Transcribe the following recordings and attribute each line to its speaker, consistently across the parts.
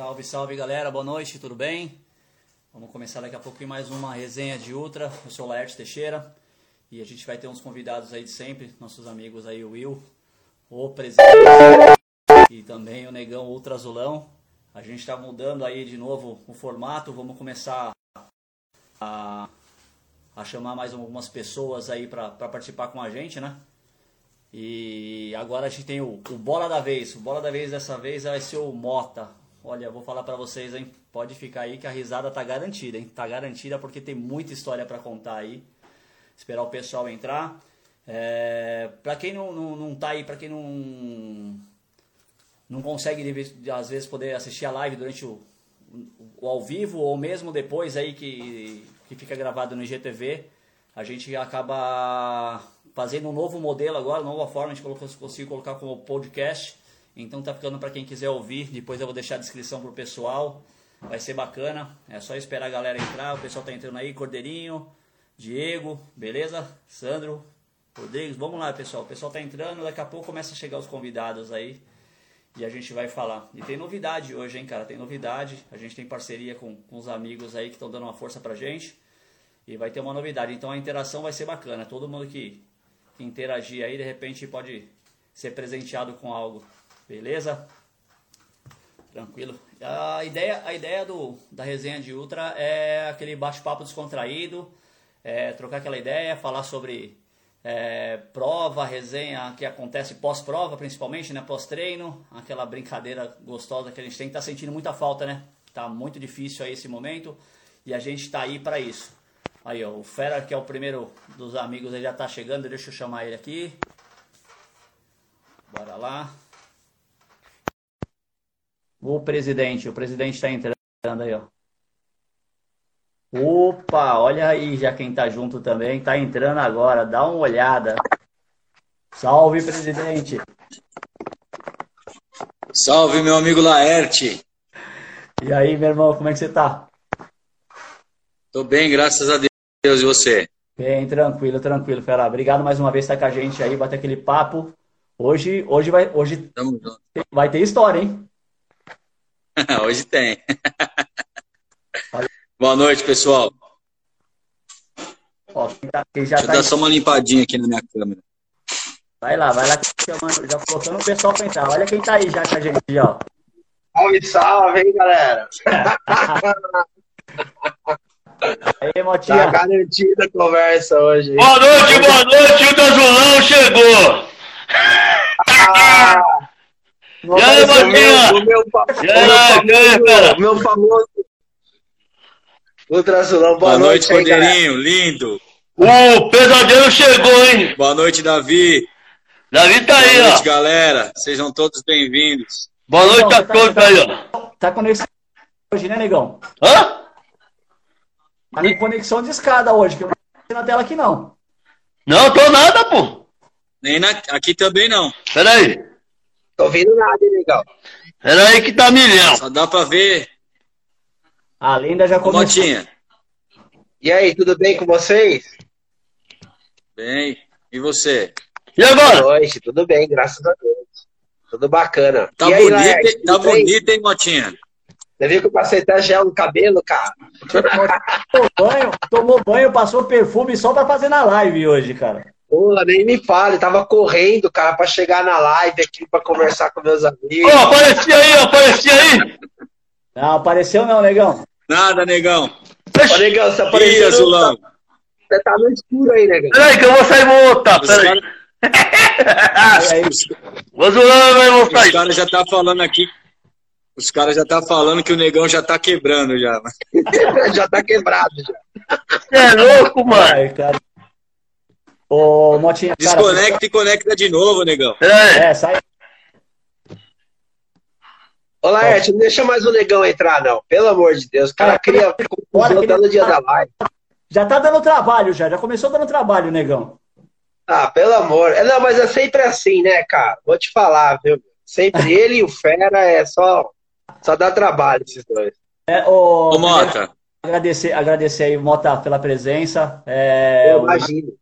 Speaker 1: Salve, salve galera, boa noite, tudo bem? Vamos começar daqui a pouco mais uma resenha de Ultra. Eu sou o Laerte Teixeira e a gente vai ter uns convidados aí de sempre, nossos amigos aí, o Will, o presidente e também o Negão Ultra Azulão. A gente está mudando aí de novo o formato, vamos começar a, a chamar mais algumas pessoas aí para participar com a gente, né? E agora a gente tem o, o Bola da Vez. O Bola da Vez dessa vez vai ser o Mota. Olha, vou falar para vocês, hein? Pode ficar aí que a risada tá garantida, hein? Tá garantida porque tem muita história para contar aí. Esperar o pessoal entrar. É, para quem não, não, não tá aí, para quem não não consegue às vezes poder assistir a live durante o, o, ao vivo ou mesmo depois aí que, que fica gravado no IGTV, a gente acaba fazendo um novo modelo agora, nova forma, a gente conseguiu colocar como podcast. Então tá ficando para quem quiser ouvir. Depois eu vou deixar a descrição pro pessoal. Vai ser bacana. É só esperar a galera entrar. O pessoal tá entrando aí, Cordeirinho, Diego, beleza? Sandro, Rodrigues. Vamos lá, pessoal. O pessoal tá entrando, daqui a pouco começa a chegar os convidados aí. E a gente vai falar. E tem novidade hoje, hein, cara? Tem novidade. A gente tem parceria com, com os amigos aí que estão dando uma força pra gente. E vai ter uma novidade. Então a interação vai ser bacana. Todo mundo que interagir aí, de repente pode ser presenteado com algo. Beleza? Tranquilo. A ideia, a ideia do, da resenha de Ultra é aquele bate-papo descontraído, é, trocar aquela ideia, falar sobre é, prova, resenha que acontece pós-prova, principalmente, né? Pós-treino, aquela brincadeira gostosa que a gente tem, tá sentindo muita falta, né? Tá muito difícil aí esse momento e a gente tá aí para isso. Aí, ó, o Fera, que é o primeiro dos amigos, ele já tá chegando, deixa eu chamar ele aqui. Bora lá. O presidente, o presidente está entrando aí, ó. Opa, olha aí já quem tá junto também, tá entrando agora, dá uma olhada. Salve, presidente.
Speaker 2: Salve, meu amigo Laerte.
Speaker 1: E aí, meu irmão, como é que você tá?
Speaker 2: Tô bem, graças a Deus. E você?
Speaker 1: Bem, tranquilo, tranquilo, Fera. Obrigado mais uma vez por estar com a gente aí, bater aquele papo. Hoje, hoje vai, hoje vai ter história, hein?
Speaker 2: hoje tem. Boa noite, pessoal. Ó, tá, já Deixa tá eu dar só uma limpadinha aqui na minha câmera.
Speaker 1: Vai lá, vai lá, chamando, já colocando o pessoal pra entrar. Olha quem tá aí já com a gente, ó.
Speaker 3: Salve, salve, hein, galera?
Speaker 1: Aí, Motinha.
Speaker 3: Tá garantida a conversa hoje.
Speaker 4: Boa noite, boa noite, o Dazulão chegou. Ah,
Speaker 3: e aí? O meu, meu, famoso, o meu famoso Ultrasulão, boa, boa noite,
Speaker 2: noite Cordeirinho, lindo.
Speaker 4: O pesadelo chegou, hein?
Speaker 2: Boa noite, Davi.
Speaker 4: Davi tá
Speaker 2: boa
Speaker 4: aí,
Speaker 2: ó. Boa
Speaker 4: noite,
Speaker 2: galera. Sejam todos bem-vindos.
Speaker 4: Boa noite a tá, todos
Speaker 1: tá,
Speaker 4: aí, ó.
Speaker 1: Tá conexão hoje, né, negão?
Speaker 4: Hã?
Speaker 1: Tá com conexão de escada hoje, que eu não tô na tela aqui não.
Speaker 4: Não, tô nada, pô.
Speaker 2: Nem na... aqui também não.
Speaker 4: Peraí.
Speaker 3: Tô ouvindo nada, hein, legal.
Speaker 4: Peraí que tá milhão.
Speaker 2: Só dá pra ver.
Speaker 1: A lenda já começou.
Speaker 2: Motinha.
Speaker 3: E aí, tudo bem com vocês?
Speaker 2: Bem. E você?
Speaker 4: E agora?
Speaker 3: Boa noite, tudo bem, graças a Deus. Tudo bacana.
Speaker 2: Tá
Speaker 3: e
Speaker 2: bonito, aí, tá bonito, hein, Motinha?
Speaker 3: Você viu que eu passei até gel no cabelo, cara?
Speaker 1: tomou banho, tomou banho, passou perfume só pra fazer na live hoje, cara.
Speaker 3: Porra, nem me fale, tava correndo, cara, pra chegar na live aqui pra conversar com meus amigos.
Speaker 4: Ô, oh, aparecia aí, aparecia aí!
Speaker 1: Não, apareceu não, negão.
Speaker 2: Nada, negão.
Speaker 3: Ô, negão, você apareceu. Ih,
Speaker 2: Azulão.
Speaker 3: Você tá no escuro aí, negão.
Speaker 4: Peraí, que eu vou sair e vou voltar, peraí.
Speaker 2: Cara...
Speaker 4: o Azulão vai voltar aí.
Speaker 2: Os caras já tá falando aqui os caras já tá falando que o negão já tá quebrando já.
Speaker 3: já tá quebrado já.
Speaker 4: Você é louco, mano. Ai, cara.
Speaker 1: Ô, Motinha,
Speaker 2: Desconecta cara, e conecta de novo, negão.
Speaker 1: É, é sai.
Speaker 3: Ô, Laerte, não deixa mais o negão entrar, não. Pelo amor de Deus. O cara cria confusão dando dia da live.
Speaker 1: Já tá dando trabalho, já. Já começou dando trabalho, negão.
Speaker 3: Ah, pelo amor. É, não, mas é sempre assim, né, cara? Vou te falar, viu? Sempre ele e o Fera é só só dá trabalho esses dois.
Speaker 1: É, o,
Speaker 2: Ô, Mota.
Speaker 1: Agradecer, agradecer aí, Mota, pela presença. É,
Speaker 3: Eu imagino.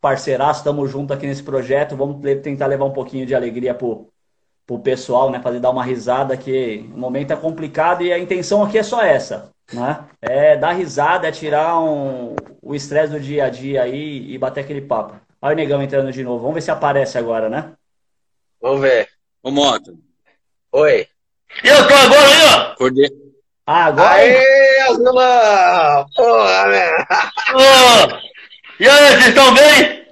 Speaker 1: Parceiraço, estamos juntos aqui nesse projeto. Vamos tentar levar um pouquinho de alegria pro, pro pessoal, né? Fazer dar uma risada, que o momento é complicado e a intenção aqui é só essa, né? É dar risada, é tirar um, o estresse do dia a dia aí e bater aquele papo. Olha o negão entrando de novo. Vamos ver se aparece agora, né?
Speaker 3: Vamos ver.
Speaker 2: Ô, Mota.
Speaker 3: Oi.
Speaker 4: Eu tô agora aí, ó.
Speaker 2: Cordeiro.
Speaker 1: Ah, agora.
Speaker 3: Aê, Azulão! Porra, né?
Speaker 4: E aí, vocês estão bem?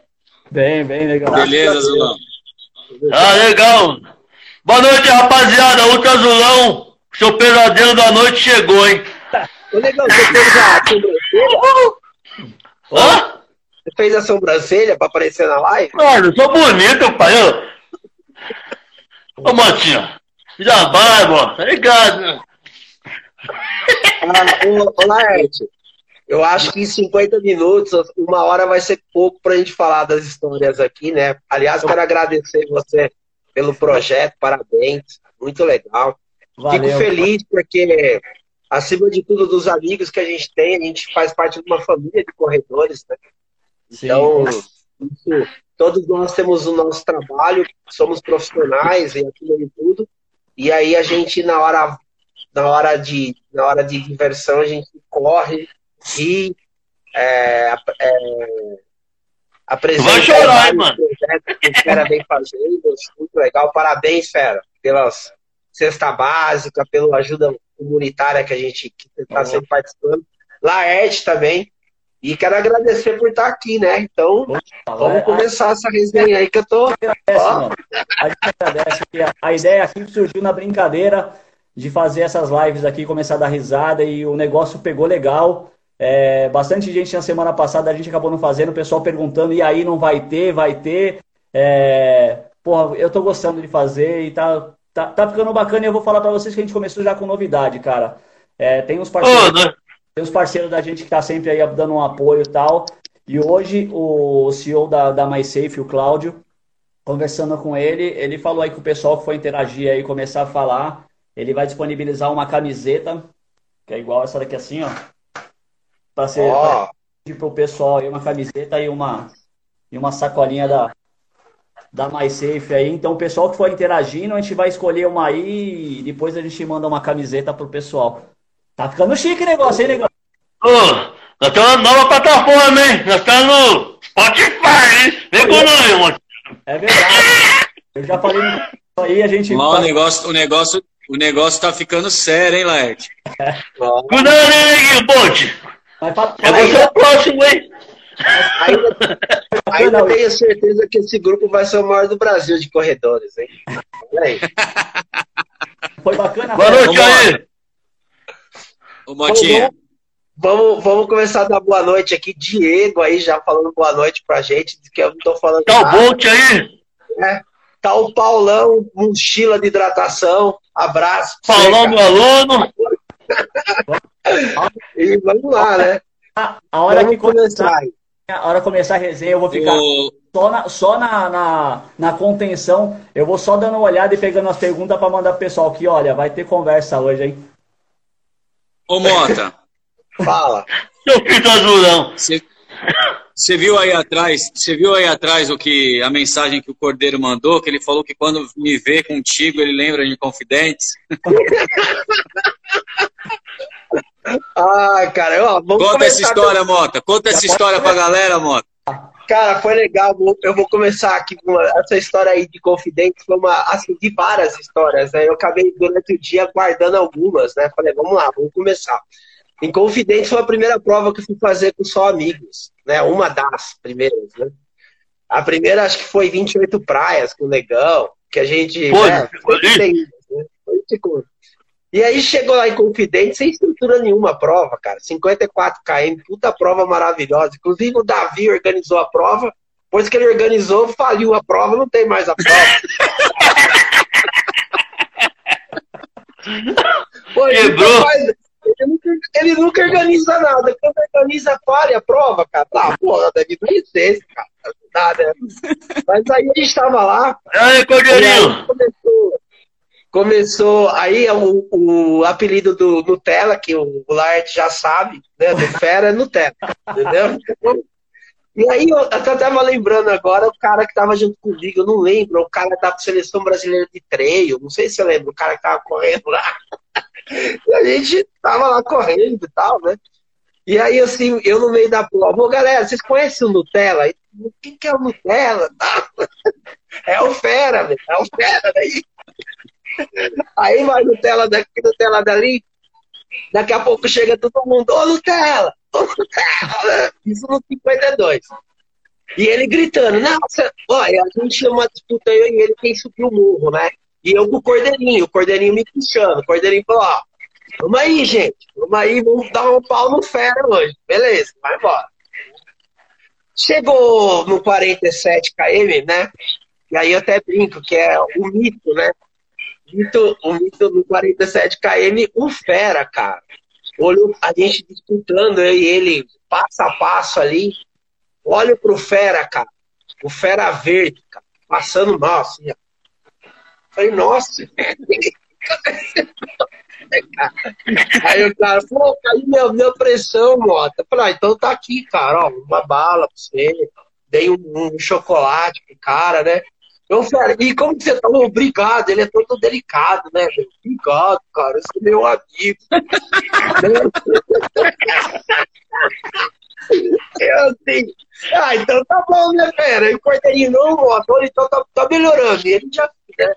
Speaker 1: Bem, bem legal.
Speaker 2: Beleza, Zulão.
Speaker 4: Ah, legal. Boa noite, rapaziada. Ultra Azulão. Seu pesadelo da noite chegou, hein?
Speaker 3: Ô, negão, você fez a sobrancelha?
Speaker 4: Hã?
Speaker 3: Você fez a sobrancelha pra aparecer na live?
Speaker 4: Mano, eu sou bonito, pai. Ô, Motinha. Já vai, mano. Tá ligado, né?
Speaker 3: Ah, ô, ô, Laerte, eu acho que em 50 minutos, uma hora vai ser pouco pra gente falar das histórias aqui, né? Aliás, quero agradecer você pelo projeto, parabéns, muito legal. Fico
Speaker 1: Valeu.
Speaker 3: feliz porque, acima de tudo, dos amigos que a gente tem, a gente faz parte de uma família de corredores, né? Então, isso, todos nós temos o nosso trabalho, somos profissionais e acima de tudo. E aí a gente, na hora, na hora, de, na hora de diversão, a gente corre e é, é, apresenta
Speaker 4: Vai chorar, hein, mano?
Speaker 3: projetos que o Fera vem fazendo. Muito legal. Parabéns, Fera, pelas cesta básica, pela ajuda comunitária que a gente está sempre participando. Laerte também. E quero agradecer por estar aqui, né? Então, vamos começar essa resenha aí que eu tô.
Speaker 1: agradece, mano. A gente agradece. que a- A ideia aqui surgiu na brincadeira de fazer essas lives aqui, começar a dar risada e o negócio pegou legal. É, bastante gente na semana passada a gente acabou não fazendo, o pessoal perguntando, e aí não vai ter, vai ter. É, porra, eu tô gostando de fazer e tá, tá, tá ficando bacana e eu vou falar pra vocês que a gente começou já com novidade, cara. É, tem uns parceiros.
Speaker 4: Né?
Speaker 1: Tem os parceiros da gente que tá sempre aí dando um apoio e tal. E hoje o CEO da, da MySafe, o Cláudio, conversando com ele, ele falou aí que o pessoal que for interagir aí, começar a falar, ele vai disponibilizar uma camiseta, que é igual essa daqui assim, ó. Pra ser, pra
Speaker 3: Ó,
Speaker 1: pedir pro pessoal aí uma camiseta e uma, e uma sacolinha da, da MySafe aí. Então o pessoal que for interagindo, a gente vai escolher uma aí e depois a gente manda uma camiseta pro pessoal. Tá ficando chique o negócio, hein, negócio?
Speaker 4: Ô, nós temos uma nova plataforma, hein? Nós estamos no Spotify, hein? Vem com nós, mano.
Speaker 1: É verdade. Eu já falei no aí, a gente.
Speaker 2: Lá o negócio, o negócio, o negócio tá ficando sério, hein, Laerte?
Speaker 4: Cuidado aí, Neguinho, Ponte.
Speaker 1: Mas fala-
Speaker 4: É você o próximo, hein?
Speaker 3: Ainda, ainda tenho certeza que esse grupo vai ser o maior do Brasil de corredores, hein? Olha aí.
Speaker 1: Foi bacana,
Speaker 4: Boa
Speaker 1: velho.
Speaker 4: noite aí.
Speaker 2: Ô, Motinha.
Speaker 3: Vamos, vamos começar a dar boa noite aqui. Diego aí já falando boa noite pra gente, que eu não tô falando
Speaker 4: Tá o. Bolt aí.
Speaker 3: né? Tá o Paulão, mochila de hidratação. Abraço.
Speaker 4: Paulão, meu aluno.
Speaker 3: E vamos lá, né?
Speaker 1: A hora que
Speaker 3: Vamos
Speaker 1: começar,
Speaker 3: começar. aí.
Speaker 1: a hora que começar a resenha, eu vou ficar
Speaker 2: Ô,
Speaker 1: só na, só na, na, na contenção. Eu vou só dando uma olhada e pegando as perguntas pra mandar pro pessoal aqui. Olha, vai ter conversa hoje, hein?
Speaker 2: ô Mota,
Speaker 3: Fala.
Speaker 4: Seu do azulão.
Speaker 2: você você viu aí atrás, você viu aí atrás o que a mensagem que o Cordeiro mandou, que ele falou que quando me vê contigo, ele lembra de confidentes.
Speaker 3: Ah, cara, ó, vamos
Speaker 2: Conta essa história, Mota. Conta essa história pra galera, Mota.
Speaker 3: Cara, foi legal. Eu vou começar aqui com essa história aí de confidente. Foi uma, assim, de várias histórias, né? Eu acabei durante o dia guardando algumas, né? Falei, vamos lá, vamos começar. Em Confidente foi a primeira prova que eu fui fazer com só amigos, né? Uma das primeiras, né? A primeira acho que foi 28 praias com o Negão, que a gente.
Speaker 4: Foi,
Speaker 3: né,
Speaker 4: foi.
Speaker 3: né? Foi tipo- E aí chegou lá em Confidente sem estrutura nenhuma a prova, cara. 54 km, puta prova maravilhosa. Inclusive o Davi organizou a prova. Depois que ele organizou, faliu a prova, não tem mais a prova. Pô, ele, nunca faz- ele nunca, ele nunca organiza nada. Quando organiza, falha a prova, cara. Ah, porra, deve conhecer esse cara. Não dá, né? Mas aí a gente tava lá,
Speaker 4: aí Cordeirinho.
Speaker 3: começou, começou aí é o, o apelido do Nutella, que o, Laert já sabe, né? Do Fera é Nutella, entendeu? E aí eu até tava lembrando agora o cara que tava junto comigo, eu não lembro, o cara da seleção brasileira de treino, não sei se você lembra, o cara que tava correndo lá. E a gente tava lá correndo e tal, né? E aí, assim, eu no meio da prova, galera, vocês conhecem o Nutella? O que, que é o Nutella? É o Fera, velho, é o Fera daí. Aí vai Nutella daqui, Nutella dali. Daqui a pouco chega todo mundo, ô Nutella! Ô Nutella! Isso no 52. E ele gritando, nossa, olha, a gente chama uma disputa eu e ele quem subiu o morro, né? E eu com o Cordeirinho, o Cordeirinho me puxando. O Cordeirinho falou, ó, vamos aí, gente, vamos aí, vamos dar um pau no fera hoje. Beleza, vai embora. Chegou no 47 km, né? E aí eu até brinco, que é o mito, né? O mito do 47 km, o fera, cara. Olho a gente disputando, eu e ele, passo a passo ali. Olho pro fera, cara. O fera verde, cara, passando mal, assim, ó. Falei, nossa, Aí o cara falou, caiu minha, minha pressão, Mota. Eu falei, ah, então tá aqui, cara, ó, uma bala pra você. Dei um, um chocolate pro cara, né? Eu falei, e como você tá? Obrigado, ele é todo delicado, né? Obrigado, cara, você é meu amigo. Eu assim, ah, então tá bom, né? E o Cordeirinho, não, o então tá, tá melhorando. E ele já, né?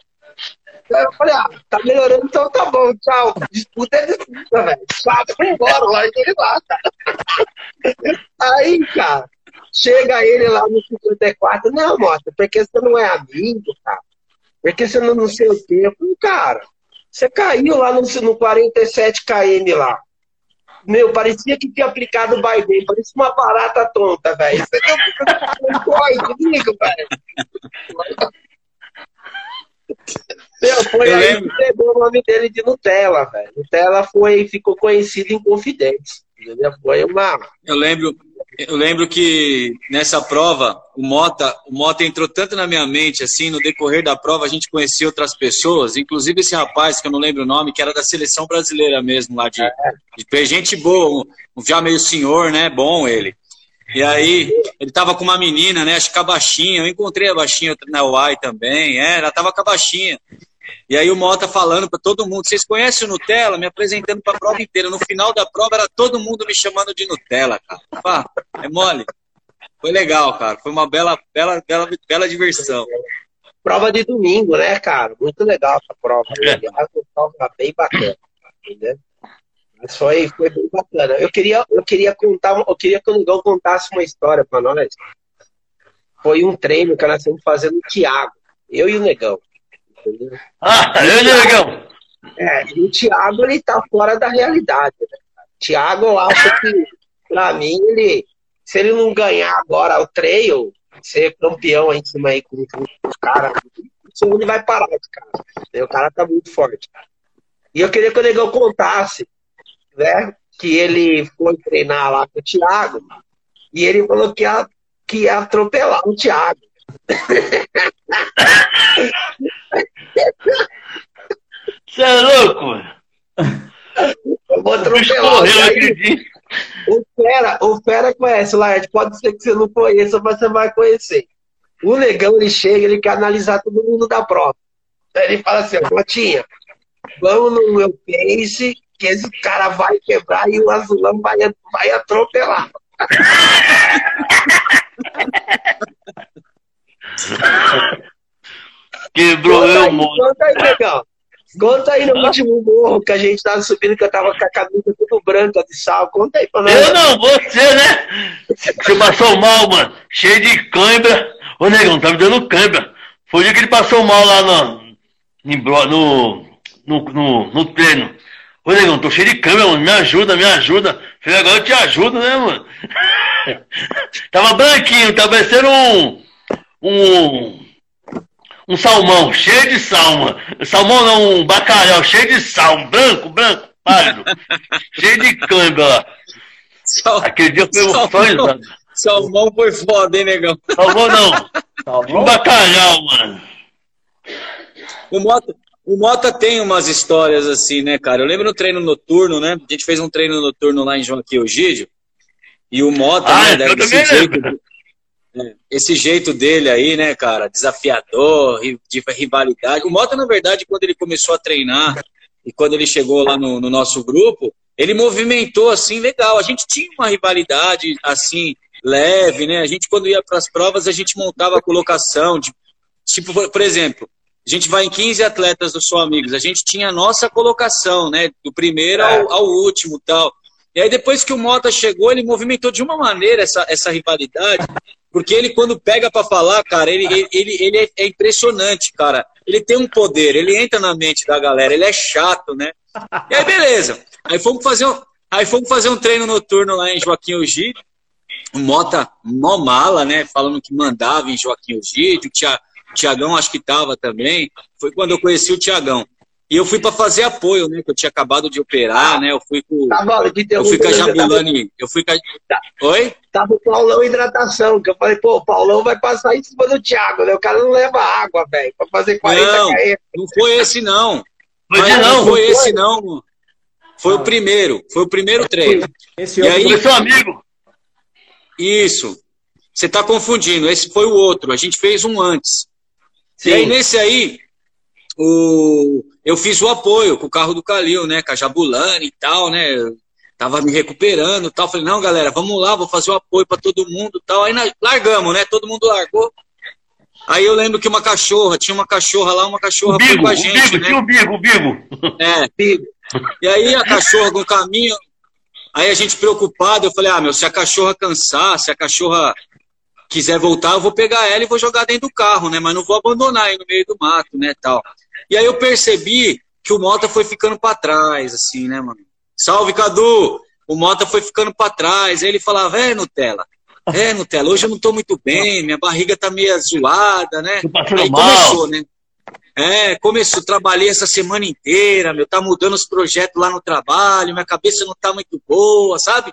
Speaker 3: Eu falei, ah, tá melhorando, então tá bom, tchau. Disputa é disputa, velho. Tchau, foi embora, larga ele lá, cara. Aí, cara, chega ele lá no 54, não, mostra, porque você não é amigo, cara. Porque você não, não sei o quê. Falei, cara, você caiu lá no, no 47 km lá. Meu, parecia que tinha aplicado o Biden, parecia uma barata tonta, velho. Você não comigo, velho. Meu, foi
Speaker 2: Eu
Speaker 3: aí
Speaker 2: lembro.
Speaker 3: que pegou o nome dele de Nutella, velho. Nutella foi, ficou conhecido em Confidentes. Foi uma.
Speaker 2: Eu lembro, eu lembro que nessa prova o Mota, o Mota entrou tanto na minha mente assim, no decorrer da prova a gente conhecia outras pessoas, inclusive esse rapaz que eu não lembro o nome, que era da seleção brasileira mesmo lá de, de gente boa, um, já meio senhor, né? Bom ele. E aí, ele tava com uma menina, né? Acho que a baixinha. Eu encontrei a baixinha na UAI também. É, ela tava com a baixinha. E aí o Mota falando para todo mundo, vocês conhecem o Nutella? Me apresentando para a prova inteira. No final da prova era todo mundo me chamando de Nutella, cara. Pá, é mole. Foi legal, cara. Foi uma bela, bela, bela, bela diversão.
Speaker 3: Prova de domingo, né, cara? Muito legal essa prova.
Speaker 4: É.
Speaker 3: Aliás, bem bacana. Entendeu? Mas foi, foi bem bacana. Eu queria, eu queria contar, eu queria que o Negão contasse uma história para nós. Foi um treino que nós estamos fazendo no Thiago. Eu e o Negão. Entendeu?
Speaker 4: Ah, eu, negão.
Speaker 3: É, e o Thiago, ele tá fora da realidade, né? O Thiago, eu acho que, pra mim, ele, se ele não ganhar agora o trail, ser campeão aí em cima aí com, com os caras, ele vai parar esse cara. O cara tá muito forte. E eu queria que o Negão contasse, né? Que ele foi treinar lá com o Thiago e ele falou que ia, que ia atropelar o Thiago.
Speaker 4: Você é louco, mano.
Speaker 3: Eu vou atropelar. E aí,
Speaker 4: aquele dia.
Speaker 3: O Fera, o Fera conhece o Laerte. Pode ser que você não conheça, mas você vai conhecer. O negão, ele chega, ele quer analisar todo mundo da prova. Ele fala assim, ó, Motinha, vamos no meu pace, que esse cara vai quebrar e o azulão vai, vai atropelar.
Speaker 4: Quebrou
Speaker 3: Conta
Speaker 4: eu,
Speaker 3: aí,
Speaker 4: moço.
Speaker 3: conta aí, negão. Conta aí no último morro que a gente tava subindo, que eu tava com a camisa tudo branca de sal. Conta aí pra nós.
Speaker 4: Eu não, você, né? Você passou mal, mano. Cheio de cãibra. Ô, negão, tá me dando cãibra. Foi o dia que ele passou mal lá no, no, no, no, no treino. Ô, negão, tô cheio de câmera, mano. Me ajuda, me ajuda. Falei, agora eu te ajudo, né, mano? tava branquinho, tava parecendo um. Um. Um salmão, cheio de sal, mano. Salmão não, um bacalhau, cheio de sal. Branco, branco, pálido. cheio de câmbio.
Speaker 2: Sal-
Speaker 4: Aquele dia foi
Speaker 2: Salmão.
Speaker 4: emoções, mano.
Speaker 2: Salmão foi foda, hein, negão?
Speaker 4: Salmão não.
Speaker 1: Tá
Speaker 4: Um bacalhau, mano.
Speaker 2: O Mota, o Mota tem umas histórias assim, né, cara? Eu lembro no treino noturno, né? A gente fez um treino noturno lá em Joaquim Egídio. E o Mota,
Speaker 4: Ah,
Speaker 2: né,
Speaker 4: eu
Speaker 2: desse
Speaker 4: também
Speaker 2: jeito,
Speaker 4: lembro.
Speaker 2: Esse jeito dele aí, né, cara, desafiador, de rivalidade. O Mota, na verdade, quando ele começou a treinar e quando ele chegou lá no, no nosso grupo, ele movimentou assim legal. A gente tinha uma rivalidade assim leve, né? A gente quando ia para as provas a gente montava a colocação de tipo, por exemplo, a gente vai em 15 atletas do Sou Amigos, a gente tinha a nossa colocação, né, do primeiro ao, ao último, tal. E aí depois que o Mota chegou, ele movimentou de uma maneira essa, essa rivalidade, porque ele quando pega para falar, cara, ele, ele, ele, é, é impressionante, cara. Ele tem um poder, ele entra na mente da galera, ele é chato, né? E aí beleza. Aí fomos fazer um, aí fomos fazer um treino noturno lá em Joaquim Ugi. O Mota, mó mala, né? Falando que mandava em Joaquim Ugi. O Tiagão acho que tava também. Foi quando eu conheci o Tiagão. E eu fui para fazer apoio, né? Que eu tinha acabado de operar, né? Eu fui com. Tá bom, eu fui com a Jabulani. Eu fui com a...
Speaker 3: tá. Oi? Tava o Paulão hidratação, que eu falei, pô, o Paulão vai passar em cima do Thiago, né? O cara não leva água, velho, pra fazer 40
Speaker 2: Não, km. não foi esse, não. Mas não, não foi esse, não. Foi o primeiro. Foi o primeiro treino.
Speaker 4: Esse e aí, foi seu amigo.
Speaker 2: Isso. Você tá confundindo. Esse foi o outro. A gente fez um antes. Sim. E aí, nesse aí, o, eu fiz o apoio com o carro do Calil, né? Com a Jabulani e tal, né? Eu tava me recuperando e tal. Falei, não, galera, vamos lá, vou fazer o apoio para todo mundo tal. Aí nós largamos, né? Todo mundo largou. Aí eu lembro que uma cachorra, tinha uma cachorra lá, uma cachorra
Speaker 4: bigo,
Speaker 2: foi com a gente.
Speaker 4: O bigo, né? Tinha o bigo, o bigo.
Speaker 2: É, bigo. E aí a cachorra no caminho, aí a gente preocupado, eu falei, ah, meu, se a cachorra cansar, se a cachorra quiser voltar, eu vou pegar ela e vou jogar dentro do carro, né? Mas não vou abandonar aí no meio do mato, né, tal. E aí eu percebi que o Mota foi ficando para trás, assim, né, mano? Salve, Cadu! O Mota foi ficando para trás. Aí ele falava, é, Nutella, é, Nutella, hoje eu não tô muito bem, minha barriga tá meio zoada, né? Aí começou, né? É, começou, trabalhei essa semana inteira, meu, tá mudando os projetos lá no trabalho, minha cabeça não tá muito boa, sabe?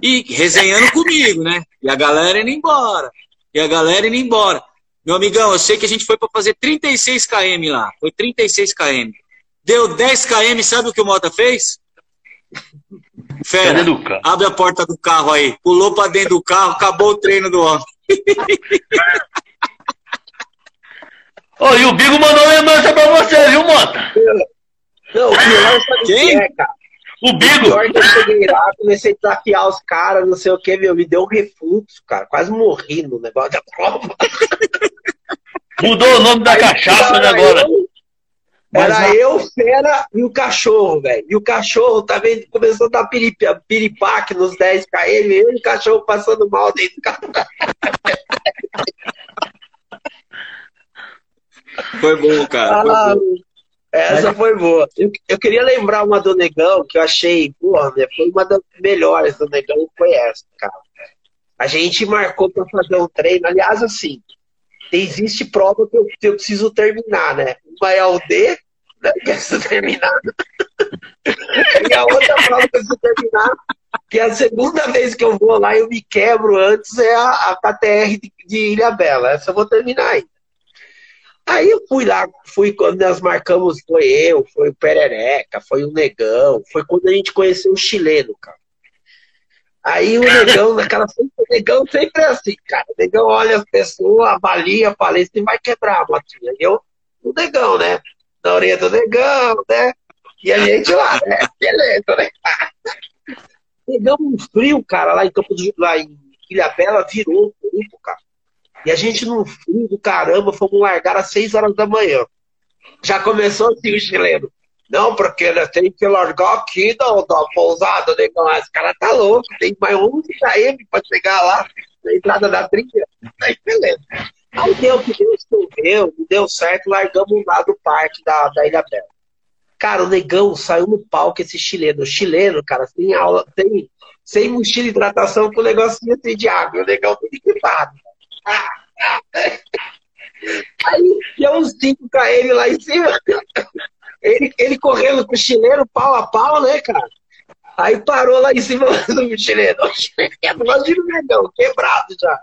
Speaker 2: E resenhando comigo, né? E a galera indo embora. E a galera indo embora. Meu amigão, eu sei que a gente foi para fazer 36 km lá. Foi 36 km. Deu 10 km, sabe o que o Mota fez? Fera, abre a porta do carro aí. Pulou para dentro do carro, acabou o treino do homem.
Speaker 4: Ô, e o Bigo mandou lembrança pra você, viu, Mota?
Speaker 3: Não, o pior sabe Quem? É, cara.
Speaker 4: O Bigo! O pior
Speaker 3: que eu cheguei lá, comecei a desafiar os caras, não sei o que, meu, me deu um refluxo, cara. Quase morri no negócio da prova.
Speaker 4: Mudou o nome da Aí, cachaça, né, agora? Eu,
Speaker 3: era eu, fera e o cachorro, velho. E o cachorro tá vendo, começou a dar piripaque nos 10 km, eu e o cachorro passando mal dentro do carro.
Speaker 2: Foi bom, cara. Ah, bom.
Speaker 3: Essa foi boa. Eu, eu, queria lembrar uma do Negão que eu achei, porra, né, foi uma das melhores do Negão, foi essa, cara. A gente marcou para fazer um treino, aliás, assim, existe prova que eu, que eu preciso terminar, né? Uma é o D, né, que eu preciso terminar. e a outra prova que eu preciso terminar, que é a segunda vez que eu vou lá e eu me quebro antes, é a, a KTR de, de Ilha Bela. Essa eu vou terminar ainda. Aí eu fui lá, fui quando nós marcamos, foi eu, foi o Perereca, foi o Negão, foi quando a gente conheceu o chileno, cara. Aí o Negão, naquela o Negão sempre é assim, cara. O Negão olha as pessoas, avalia, fala, você vai quebrar a motinha. E eu, o Negão, né? Na orelha do Negão, né? E a gente lá, né? Beleza, né? Pegamos um frio, cara, lá em Campo de lá em Ilha Bela, virou um grupo, cara. E a gente, no frio do caramba, fomos largar às 6 horas da manhã. Já começou assim o chileno. Não, porque ele tem que largar aqui da, da pousada, negão. Esse cara tá louco, tem mais 11 km para chegar lá, na entrada da trilha. Aí, beleza. Aí deu que Deus choveu, deu certo, largamos lá do parque da, da Ilha Bela. Cara, o negão saiu no palco, esse chileno. O chileno, cara, sem aula, tem, sem mochila de hidratação com um negocinho assim de água. O negão tudo equipado. Aí tinha uns 5 km lá em cima. Ele, ele correndo com o chileno pau a pau, né, cara? Aí parou lá em cima do chileno. Imagina o negão, quebrado já.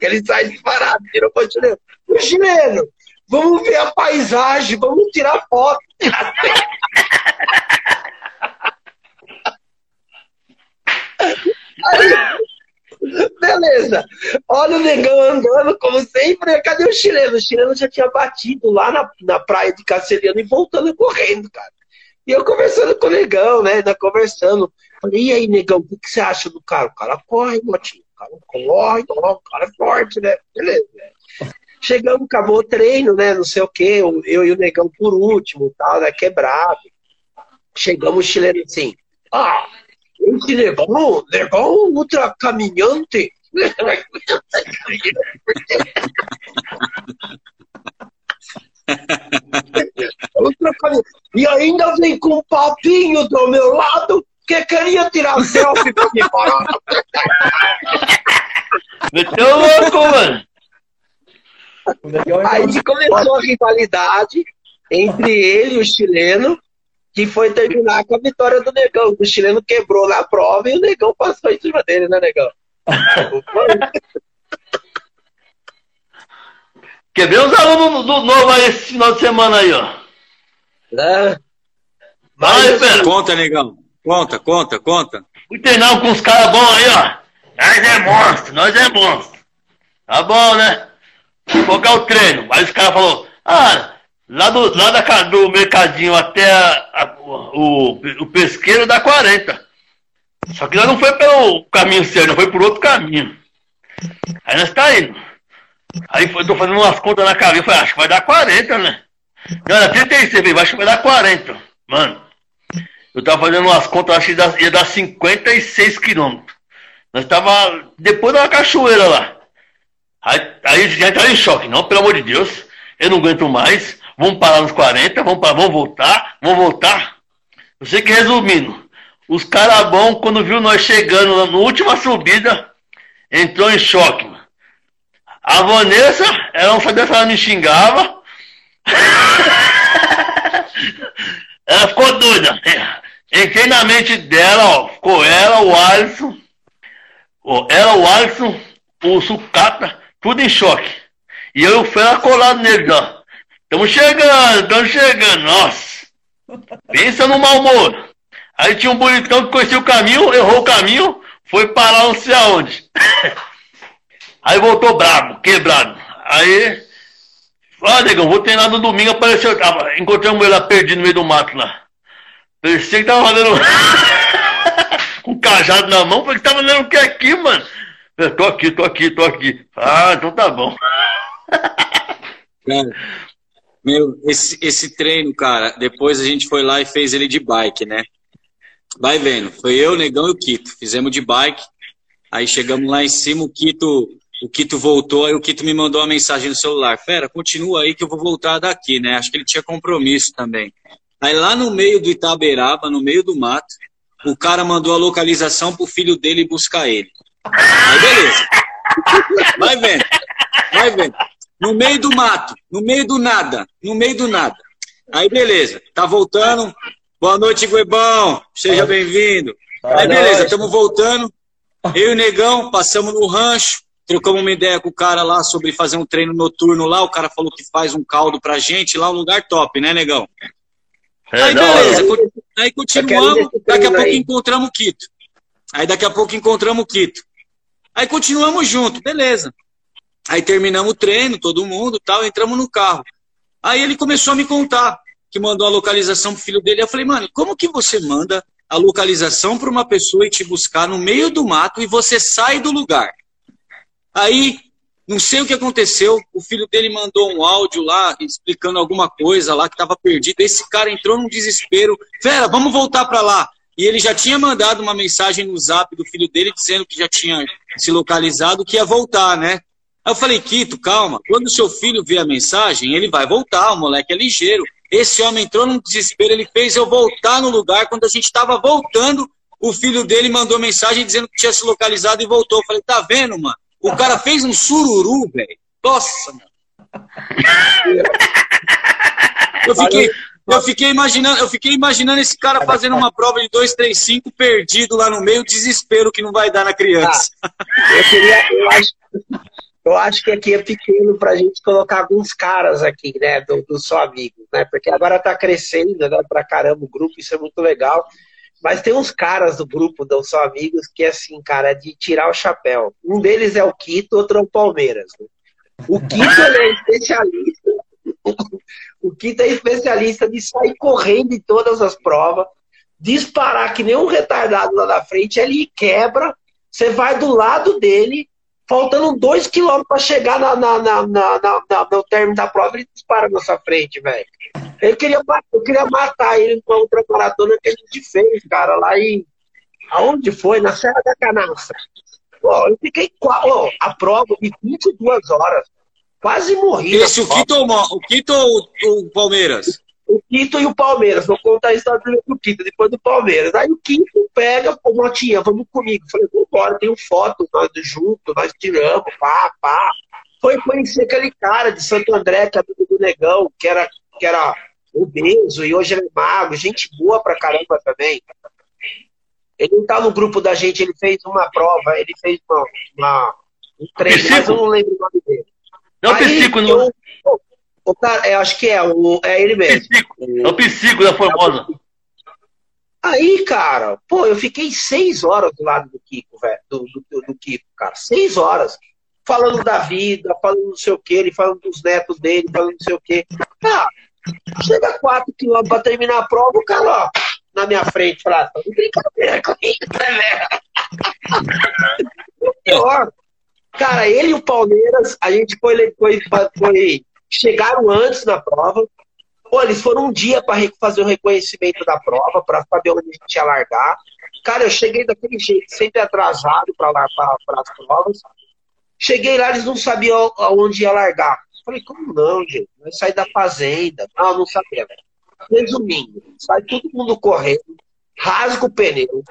Speaker 3: Ele sai disparado, tirou o chileno. O chileno, vamos ver a paisagem, vamos tirar foto. Aí, beleza. Olha o negão andando, como sempre. Cadê o chileno? O chileno já tinha batido lá na, na praia de Caceliano e voltando correndo, cara. E eu conversando com o negão, né? Ainda conversando. Falei, e aí, negão, o que, que você acha do cara? O cara corre, motinho. O cara corre, o cara é forte, né? Beleza. Chegamos, acabou o treino, né? Não sei o quê. Eu, eu e o negão por último, tal, né? Quebrado. Chegamos o chileno assim. Ah, esse negão, negão ultra caminhante. e ainda vem com um papinho do meu lado que queria tirar selfie pra me parar.
Speaker 4: Meteu louco, mano.
Speaker 3: Aí começou a rivalidade entre ele e o chileno, que foi terminar com a vitória do Negão. O chileno quebrou na prova e o Negão passou em cima dele, né, Negão?
Speaker 4: Quebrei os alunos do novo aí esse final de semana aí, ó.
Speaker 3: É.
Speaker 4: Vai, Pedro.
Speaker 2: Conta, negão. Conta, conta, conta.
Speaker 4: Fui treinar com os caras bons aí, ó. Nós é monstro, nós é monstro. Tá bom, né? Qual é o treino? Aí os caras falaram, ah, lá, do, lá da, do mercadinho até a, a, o, o pesqueiro dá 40. Só que nós não foi pelo caminho certo, foi por outro caminho. Aí nós tá indo. Aí foi, tô fazendo umas contas na cabeça, falei, acho que vai dar 40, né? Não, era 36, falei, acho que vai dar 40. Mano, eu tava fazendo umas contas, acho que ia dar 56 quilômetros. Nós tava depois da cachoeira lá. Aí, aí já entraram em choque. Não, pelo amor de Deus, eu não aguento mais. Vamos parar nos 40, vamos, parar, vamos voltar, vamos voltar. Eu sei que resumindo, os caras bons, quando viu nós chegando na última subida, entrou em choque. A Vanessa, ela não sabia se ela me xingava. ela ficou doida. Entrei na mente dela, ó, ficou ela, o Alisson, ela, o Alisson, o Sucata, tudo em choque. E eu fui lá colado nele, ó. Estamos chegando, estamos chegando, nossa. Pensa no mau humor. Aí tinha um bonitão que conhecia o caminho, errou o caminho, foi parar não sei aonde. Aí voltou brabo, quebrado. Aí, ah, negão, vou treinar no domingo, apareceu, tava, encontramos ele lá perdido no meio do mato lá. Parecia que tava fazendo com um cajado na mão, falei que tava fazendo o que aqui, mano? Eu tô aqui, tô aqui, tô aqui. Ah, então tá bom.
Speaker 2: meu, esse, esse treino, cara, depois a gente foi lá e fez ele de bike, né? Vai vendo, foi eu, Negão e o Quito. Fizemos de bike. Aí chegamos lá em cima, o Quito, o Quito voltou, aí o Quito me mandou uma mensagem no celular. Fera, continua aí que eu vou voltar daqui, né? Acho que ele tinha compromisso também. Aí lá no meio do Itaberaba, no meio do mato, o cara mandou a localização pro filho dele buscar ele. Aí beleza. Vai vendo. Vai vendo. No meio do mato, no meio do nada, no meio do nada. Aí beleza, tá voltando. Boa noite, Guebão. Seja bem-vindo. Aí beleza, estamos voltando. Eu e o Negão passamos no rancho, trocamos uma ideia com o cara lá sobre fazer um treino noturno lá. O cara falou que faz um caldo pra gente lá, um lugar top, né, Negão?
Speaker 4: É,
Speaker 2: Aí beleza, aí continuamos, daqui a pouco encontramos o Quito. Aí daqui a pouco encontramos o Quito. Aí continuamos junto, beleza. Aí terminamos o treino, todo mundo, tal, entramos no carro. Aí ele começou a me contar que mandou a localização pro filho dele. Eu falei, mano, como que você manda a localização para uma pessoa e te buscar no meio do mato e você sai do lugar? Aí, não sei o que aconteceu, o filho dele mandou um áudio lá explicando alguma coisa lá que estava perdido. Esse cara entrou num desespero. Fera, vamos voltar para lá. E ele já tinha mandado uma mensagem no zap do filho dele dizendo que já tinha se localizado, que ia voltar, né? Aí eu falei, Quito, calma. Quando seu filho vê a mensagem, ele vai voltar. O moleque é ligeiro. Esse homem entrou num desespero, ele fez eu voltar no lugar. Quando a gente estava voltando, o filho dele mandou mensagem dizendo que tinha se localizado e voltou. Eu falei, tá vendo, mano? O cara fez um sururu, velho. Nossa, mano. Eu fiquei, eu fiquei imaginando, eu fiquei imaginando esse cara fazendo uma prova de 235 perdido lá no meio, desespero que não vai dar na criança.
Speaker 3: Eu queria, eu acho, eu acho que aqui é pequeno pra gente colocar alguns caras aqui, né, do, do Só Amigos, né, porque agora tá crescendo, né, pra caramba o grupo, isso é muito legal. Mas tem uns caras do grupo, não são amigos, que assim, cara, é de tirar o chapéu. Um deles é o Quito, outro é o Palmeiras. Né? O Quito ele é especialista. O Quito é especialista de sair correndo em todas as provas, disparar que nem um retardado lá na frente, ele quebra, você vai do lado dele, faltando dois quilômetros para chegar na, na, na, na, no término da prova, ele dispara na sua frente, velho. Eu queria, eu queria matar ele com outra maratona que a gente fez, cara, lá em. Aonde foi? Na Serra da Canastra. Pô, eu fiquei. Ó, a prova de 22 horas. Quase morri.
Speaker 2: Esse, o Quito, o Quito ou o Palmeiras?
Speaker 3: O Quito e o Palmeiras. Vou contar a história do Quito, depois do Palmeiras. Aí o Quito pega, pô, Motinha, vamos comigo. Falei, vambora, tenho foto, nós juntos, nós tiramos, pá, pá. Foi conhecer aquele cara de Santo André, que é amigo do Negão, que era, que era obeso e hoje ele é mago, gente boa pra caramba também. Ele não tá no grupo da gente, ele fez uma prova, ele fez uma, uma um treino, mas eu não lembro o nome dele.
Speaker 4: Não, Aí, Psico, não. Eu,
Speaker 3: o cara, é, acho que é, o, é ele mesmo.
Speaker 4: Psico. É o Psico da Formosa.
Speaker 3: Aí, cara, pô, eu fiquei seis horas do lado do Kiko, velho, do, do, do, Kiko, cara. Seis horas. Falando da vida, falando não sei o que, ele falando dos netos dele, falando não sei o que. Cara, chega quatro quilômetros pra terminar a prova, o cara, ó, na minha frente, fala, tá brincadeira comigo, né, velho? Pior. Cara, ele e o Palmeiras, a gente foi, foi, foi chegaram antes na prova. Pô, eles foram um dia para fazer o reconhecimento da prova, para saber onde a gente ia largar. Cara, eu cheguei daquele jeito, sempre atrasado para as provas. Cheguei lá, eles não sabiam aonde ia largar. Falei, como não, gente? Vai sair da fazenda. Não, não sabia. Resumindo, sai todo mundo correndo, rasga o pneu.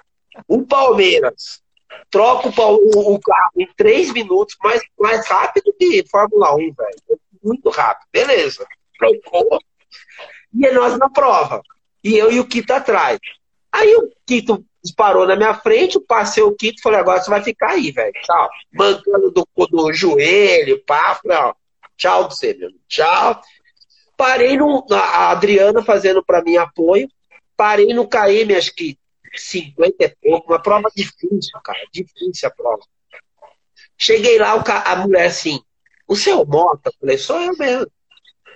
Speaker 3: O Palmeiras troca o, o carro em três minutos, mais, mais rápido que Fórmula 1, velho muito rápido. Beleza. Trocou. E nós na prova. E eu e o Quito atrás. Aí o Quito disparou na minha frente, eu passei o Quito e falei, agora você vai ficar aí, velho. Tchau. Mancando do, do joelho, pá. Falei, ó, tchau pra você, meu. Tchau. Parei no. A Adriana fazendo para mim apoio. Parei no KM, acho que 50 e pouco. Uma prova difícil, cara. Difícil a prova. Cheguei lá, a mulher assim, o seu Mota, eu falei, sou eu mesmo.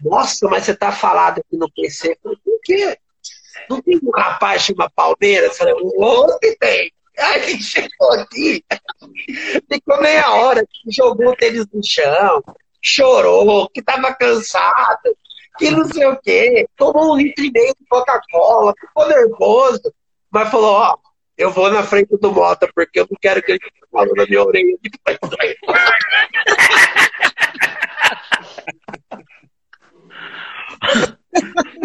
Speaker 3: Nossa, mas você tá falado aqui no PC. Eu falei, por quê? Não tem um rapaz chama Palmeiras? Eu falei, onde tem? Aí ele chegou aqui, ficou meia hora, jogou o tênis no chão, chorou, que tava cansado, que não sei o quê, tomou um litro e meio de Coca-Cola, ficou nervoso, mas falou, ó, eu vou na frente do Mota, porque eu não quero que ele fique falando na minha orelha.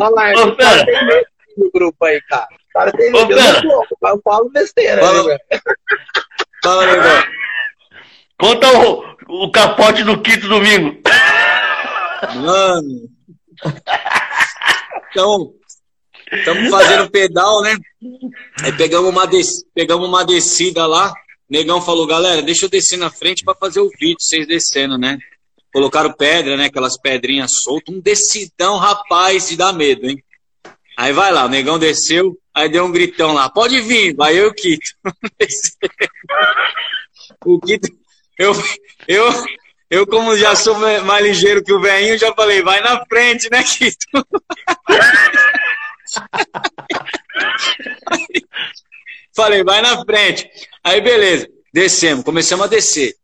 Speaker 3: Olha lá, Ô, cara tem medo no grupo aí, cara. O cara tem medo. Eu, mas eu falo besteira, Fala, né,
Speaker 4: Fala, legal. Conta o, o capote do quinto domingo.
Speaker 2: Mano. Então, estamos fazendo pedal, né? Aí pegamos uma, des... pegamos uma descida lá. Negão falou, galera, deixa eu descer na frente para fazer o vídeo, vocês descendo, né? Colocaram pedra, né? Aquelas pedrinhas soltas. Um decidão, rapaz, de dar medo, hein? Aí vai lá, o negão desceu, aí deu um gritão lá, pode vir, vai eu e o Quito. o Quito, eu, eu, eu como já sou mais ligeiro que o velhinho, já falei, vai na frente, né, Falei, vai na frente. Aí beleza, descemos, começamos a descer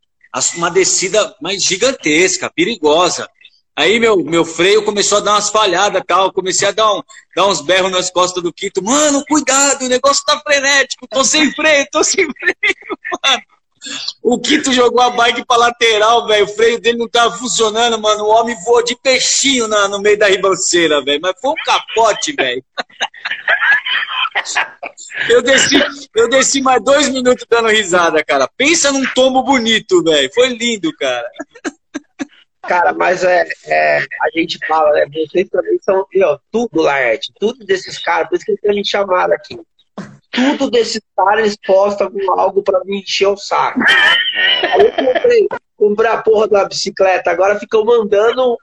Speaker 2: uma descida mais gigantesca, perigosa. Aí meu, meu freio começou a dar umas falhadas tal. Comecei a dar, um, dar uns berros nas costas do Quito. Mano, cuidado, o negócio tá frenético. Tô sem freio, tô sem freio, mano. O Quito jogou a bike pra lateral, velho. O freio dele não tava funcionando, mano. O homem voou de peixinho na, no meio da ribanceira, velho. Mas foi um capote, velho. Eu desci, eu desci mais dois minutos dando risada, cara. Pensa num tombo bonito, velho. Foi lindo, cara.
Speaker 3: Cara, mas é, é, a gente fala, né? Vocês também são, ó, tudo, Laerte, tudo desses caras, por isso que eles me chamaram aqui. Tudo desses caras, eles postam algo pra me encher o saco. Aí eu comprei, comprei a porra da bicicleta, agora ficam mandando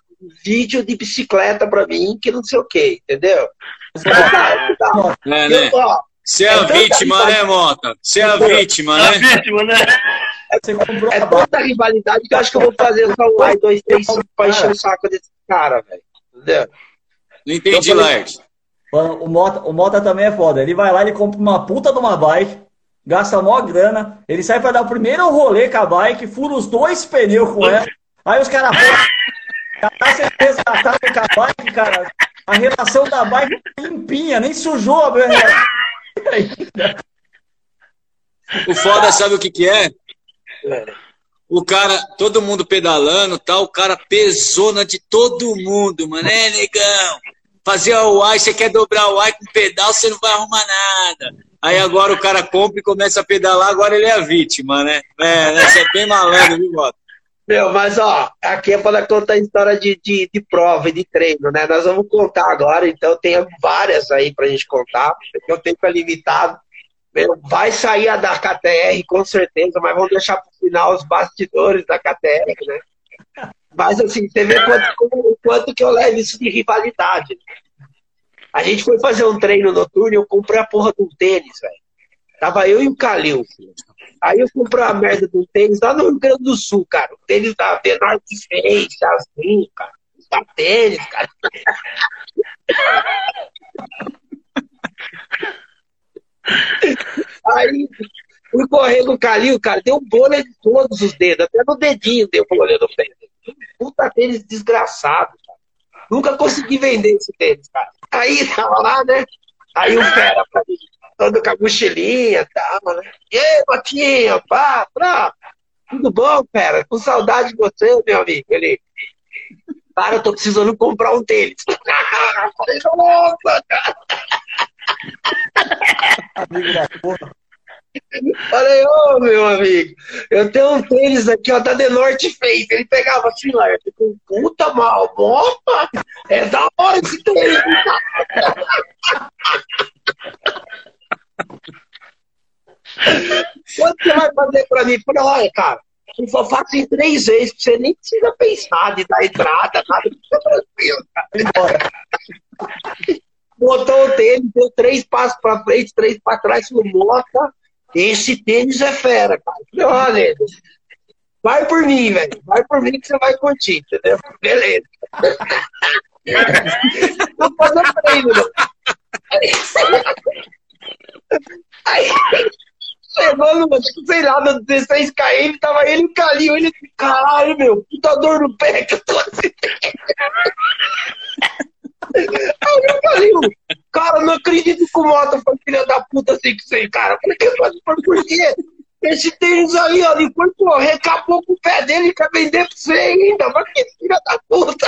Speaker 3: vídeo de bicicleta pra mim, que não sei o que, entendeu? É, né? eu, ó,
Speaker 2: Você é a
Speaker 3: É
Speaker 2: vítima, né, Mota? Você é a vítima,
Speaker 4: É a
Speaker 2: né?
Speaker 4: vítima, né?
Speaker 3: É
Speaker 1: a bike.
Speaker 3: tanta rivalidade que eu acho que eu vou fazer só um ai, dois, três, cinco pra encher o saco desse cara, velho. Entendeu?
Speaker 2: Não entendi, Laerte.
Speaker 1: Mano, O Mota, o Mota também é foda. Ele vai lá, ele compra uma puta de uma bike, gasta maior grana, ele sai pra dar o primeiro rolê com a bike, fura os dois pneus com ela. Aí os caras tá sendo resgatado com a bike, cara. A relação da bike tá limpinha, nem sujou a.
Speaker 2: O foda, sabe o que que é? O cara, todo mundo pedalando tal, o cara pesou na de todo mundo, mano. É, negão. Fazer o ai, você quer dobrar o ai com pedal, você não vai arrumar nada. Aí agora o cara compra e começa a pedalar, agora ele é a vítima, né? É, né? Você é bem malandro, viu, Mota?
Speaker 3: Meu, mas ó, aqui é para contar história de, de, de prova e de treino, né? Nós vamos contar agora, então tem várias aí pra gente contar, porque o tempo é limitado. Meu, vai sair a da KTR com certeza, mas vamos deixar pro final os bastidores da KTR, né? Mas assim, você vê quanto, como- quanto que eu levo isso de rivalidade. A gente foi fazer um treino noturno e eu comprei a porra de um tênis, velho. Tava eu e o Calil. filho. Aí eu comprei a merda de um tênis lá no Rio Grande do Sul, cara. O tênis da The North Face, assim, cara. Tá tênis, cara. Aí fui correr com o Calil, cara. Deu bolha de todos os dedos, até no dedinho deu bolha no pé. Puta tênis desgraçado, cara. Nunca consegui vender esse tênis, cara. Aí tava lá, né? Aí o mim, todo com a mochilinha e né? E aí, Botinha, pá, pá. Tudo bom, fera? Com saudade de você, meu amigo. Ele, cara, eu tô precisando comprar um tênis. Falei, nossa, cara.
Speaker 1: Amigo da porra.
Speaker 3: Falei, ô, meu amigo, eu tenho um tênis aqui, ó, da The North Face. Ele pegava assim, lá, puta mal, opa, é da hora esse tênis. Quanto você vai fazer pra mim? Falei, olha, cara, eu só faço em três vezes, você nem precisa pensar de dar entrada, nada, fica tranquilo, cara. Botou o tênis, deu três passos pra frente, três pra trás, falou, nossa, esse tênis é fera, cara. Olha, vai por mim, velho, vai por mim que você vai curtir, entendeu? Beleza. Não fazer treino, não. Aí, chegou no, que, sei lá, no 16 km, tava ele e o ele, caralho, meu, puta dor no pé que eu tô assim. Aí o Calil, cara, não acredito que o Mota foi filha da puta assim que você, cara. Por que por, por quê? Esse tênis aí, ó, ele foi correr, acabou com o pé dele e quer vender pra você ainda. Mas que filha da puta.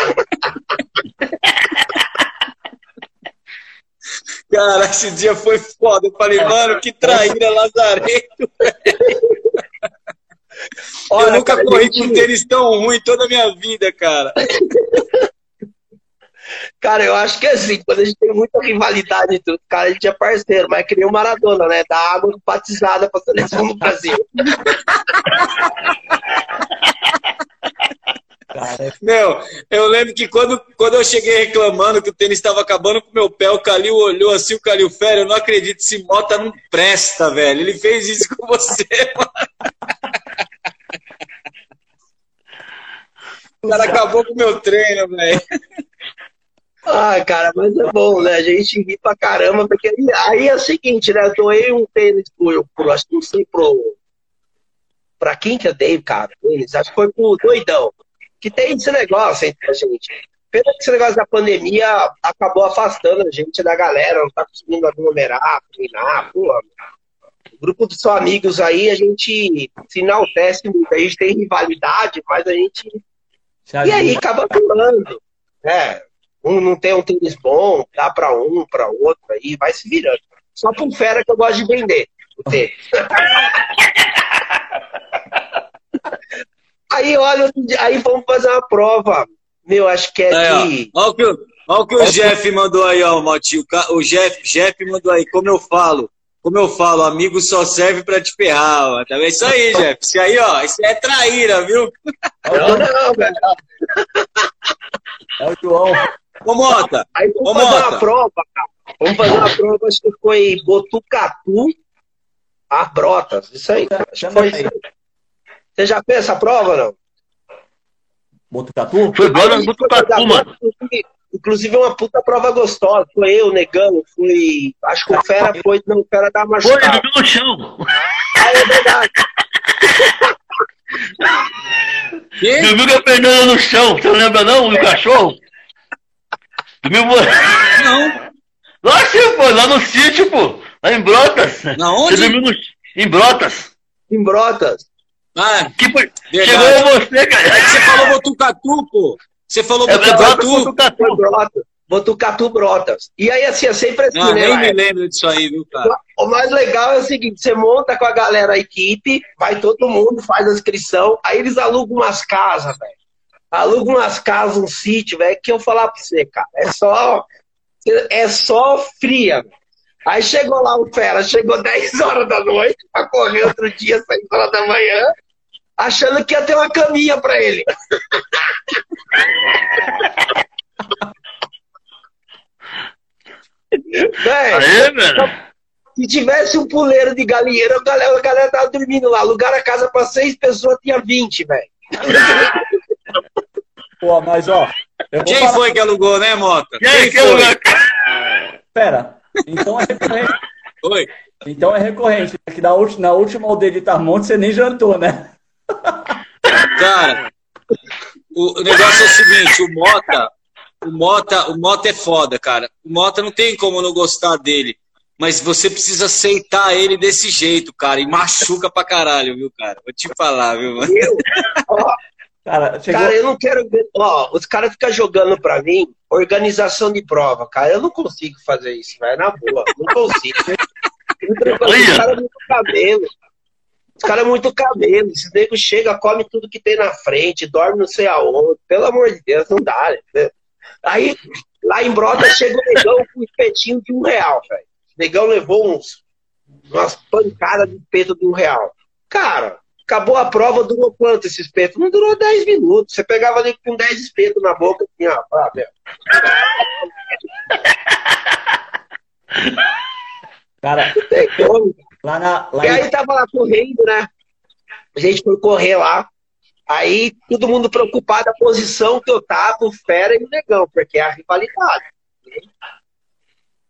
Speaker 2: Cara, esse dia foi foda. Eu falei, mano, que traíra, Lazareto.
Speaker 3: Olha,
Speaker 2: eu nunca corri com um tênis tão ruim toda a minha vida, cara.
Speaker 3: Cara, eu acho que assim, quando a gente tem muita rivalidade e tudo, cara, a gente é parceiro, mas é que nem o Maradona, né? Dá água batizada pra seleção do Brasil.
Speaker 1: Cara, é
Speaker 2: Meu, eu lembro que quando, quando eu cheguei reclamando que o tênis estava acabando com o meu pé, o Calil olhou assim, o Calil, fera, eu não acredito, esse mota não presta, velho. Ele fez isso com você, mano. O cara acabou com o meu treino, velho.
Speaker 3: Ah, cara, mas é bom, né? A gente ri pra caramba, porque aí, aí é o seguinte, né? Eu doei um tênis pro, pro acho que não sei pro. Pra quem que eu dei, cara? Tênis? Acho que foi pro doidão. Que tem esse negócio entre a gente. Pena que esse negócio da pandemia acabou afastando a gente da galera, não tá conseguindo aglomerar, treinar, pô. O grupo dos seus amigos aí, a gente se enaltece muito, a gente tem rivalidade, mas a gente e aí acaba pulando. né? Um não tem um tênis bom, dá pra um, pra outro, aí vai se virando. Só pro fera que eu gosto de vender o tênis. aí, olha, aí vamos fazer uma prova. Meu, acho que é
Speaker 2: Aí,
Speaker 3: de.
Speaker 2: ó. Olha o que, o- olha o, que o Jeff mandou aí, ó, Motinho. O ca- O Jeff, Jeff mandou aí, como eu falo. Como eu falo, amigo só serve pra te ferrar, ó. Tá vendo? Isso aí, Jeff. Isso aí, ó. Isso é traíra, viu?
Speaker 3: Não, não, velho.
Speaker 1: É o João.
Speaker 2: Ô, Mota.
Speaker 3: Aí vamos
Speaker 2: Ô,
Speaker 3: fazer
Speaker 2: Mota.
Speaker 3: uma prova, cara. Vamos fazer uma prova, acho que foi Botucatu a Brotas. Isso aí. Acho que foi isso aí. Você já fez essa prova, não?
Speaker 1: Botucatu?
Speaker 4: Foi no Botucatu, mano.
Speaker 3: Inclusive uma puta prova gostosa. Foi eu, negão, fui. Acho que o Fera foi, não, o Fera da
Speaker 4: Foi,
Speaker 3: machucado.
Speaker 4: dormiu no chão.
Speaker 3: Ah, é verdade.
Speaker 2: Que?
Speaker 4: Dormiu com a Fernanda no chão. Você não lembra não, do cachorro? Dormiu...
Speaker 2: Não.
Speaker 4: Lá, sim, pô, lá no sítio, pô. Lá em Brotas.
Speaker 2: Na onde?
Speaker 4: Você dormiu no... em Brotas.
Speaker 3: Em Brotas.
Speaker 2: Ah,
Speaker 4: Que foi...
Speaker 2: Verdade.
Speaker 4: Chegou você, cara.
Speaker 2: é que você falou Botucatu, pô. Você falou
Speaker 4: É, é Brotas,
Speaker 2: Botucatu.
Speaker 4: Botucatu.
Speaker 3: Brotas. Botucatu Brotas. E aí, assim, é sempre assim,
Speaker 2: Não,
Speaker 3: né?
Speaker 2: nem me lembro disso aí, viu, cara?
Speaker 3: O mais legal é o seguinte: você monta com a galera a equipe, vai todo mundo, faz a inscrição, aí eles alugam umas casas, velho. Alugam umas casas, um sítio, velho, que eu falar pra você, cara. É só. É só fria. Aí chegou lá o Fera, chegou 10 horas da noite, pra correr outro dia, 6 horas da manhã, achando que ia ter uma caminha pra ele. Velho,
Speaker 4: Aê, velho.
Speaker 3: se tivesse um puleiro de galinheiro, a galera, a galera tava dormindo lá. Alugaram a casa pra seis pessoas, tinha 20, velho.
Speaker 1: Pô, mas ó.
Speaker 2: Quem
Speaker 1: falar-
Speaker 2: foi que alugou, né, Mota? Quem
Speaker 4: que
Speaker 2: foi?
Speaker 4: lugar?
Speaker 1: Pera, então é recorrente.
Speaker 2: Oi.
Speaker 1: Então é recorrente. né? Que na, ulti- na última aldeia de Tarmonte você nem jantou, né?
Speaker 2: Cara, o, o negócio é o seguinte, o Mota, o Mota, o Mota é foda, cara. O Mota não tem como não gostar dele. Mas você precisa aceitar ele desse jeito, cara. E machuca pra caralho, viu, cara? Vou te falar, viu, mano?
Speaker 3: Eu, ó,
Speaker 1: Cara, chegou.
Speaker 3: cara, eu não quero ver. Ó, os caras ficam jogando pra mim organização de prova, cara. Eu não consigo fazer isso, velho. Na boa, não consigo. Os caras é muito cabelo. Os caras é muito cabelo. Esse nego chega, come tudo que tem na frente, dorme não sei aonde. Pelo amor de Deus, não dá, né? Aí, lá em Brota, chega o negão com um espetinho de um real, velho. O negão levou uns, umas pancadas de espeto de um real. Cara, acabou a prova, durou quanto esse espeto? Não durou 10 minutos. Você pegava ali com 10 espetos na boca tinha, ah, meu.
Speaker 1: Cara,
Speaker 3: Não tem como.
Speaker 1: lá na. Lá
Speaker 3: E aí tava lá correndo, né? A gente foi correr lá. Aí todo mundo preocupado a posição que eu tava, o Fera e o Negão, porque é a rivalidade.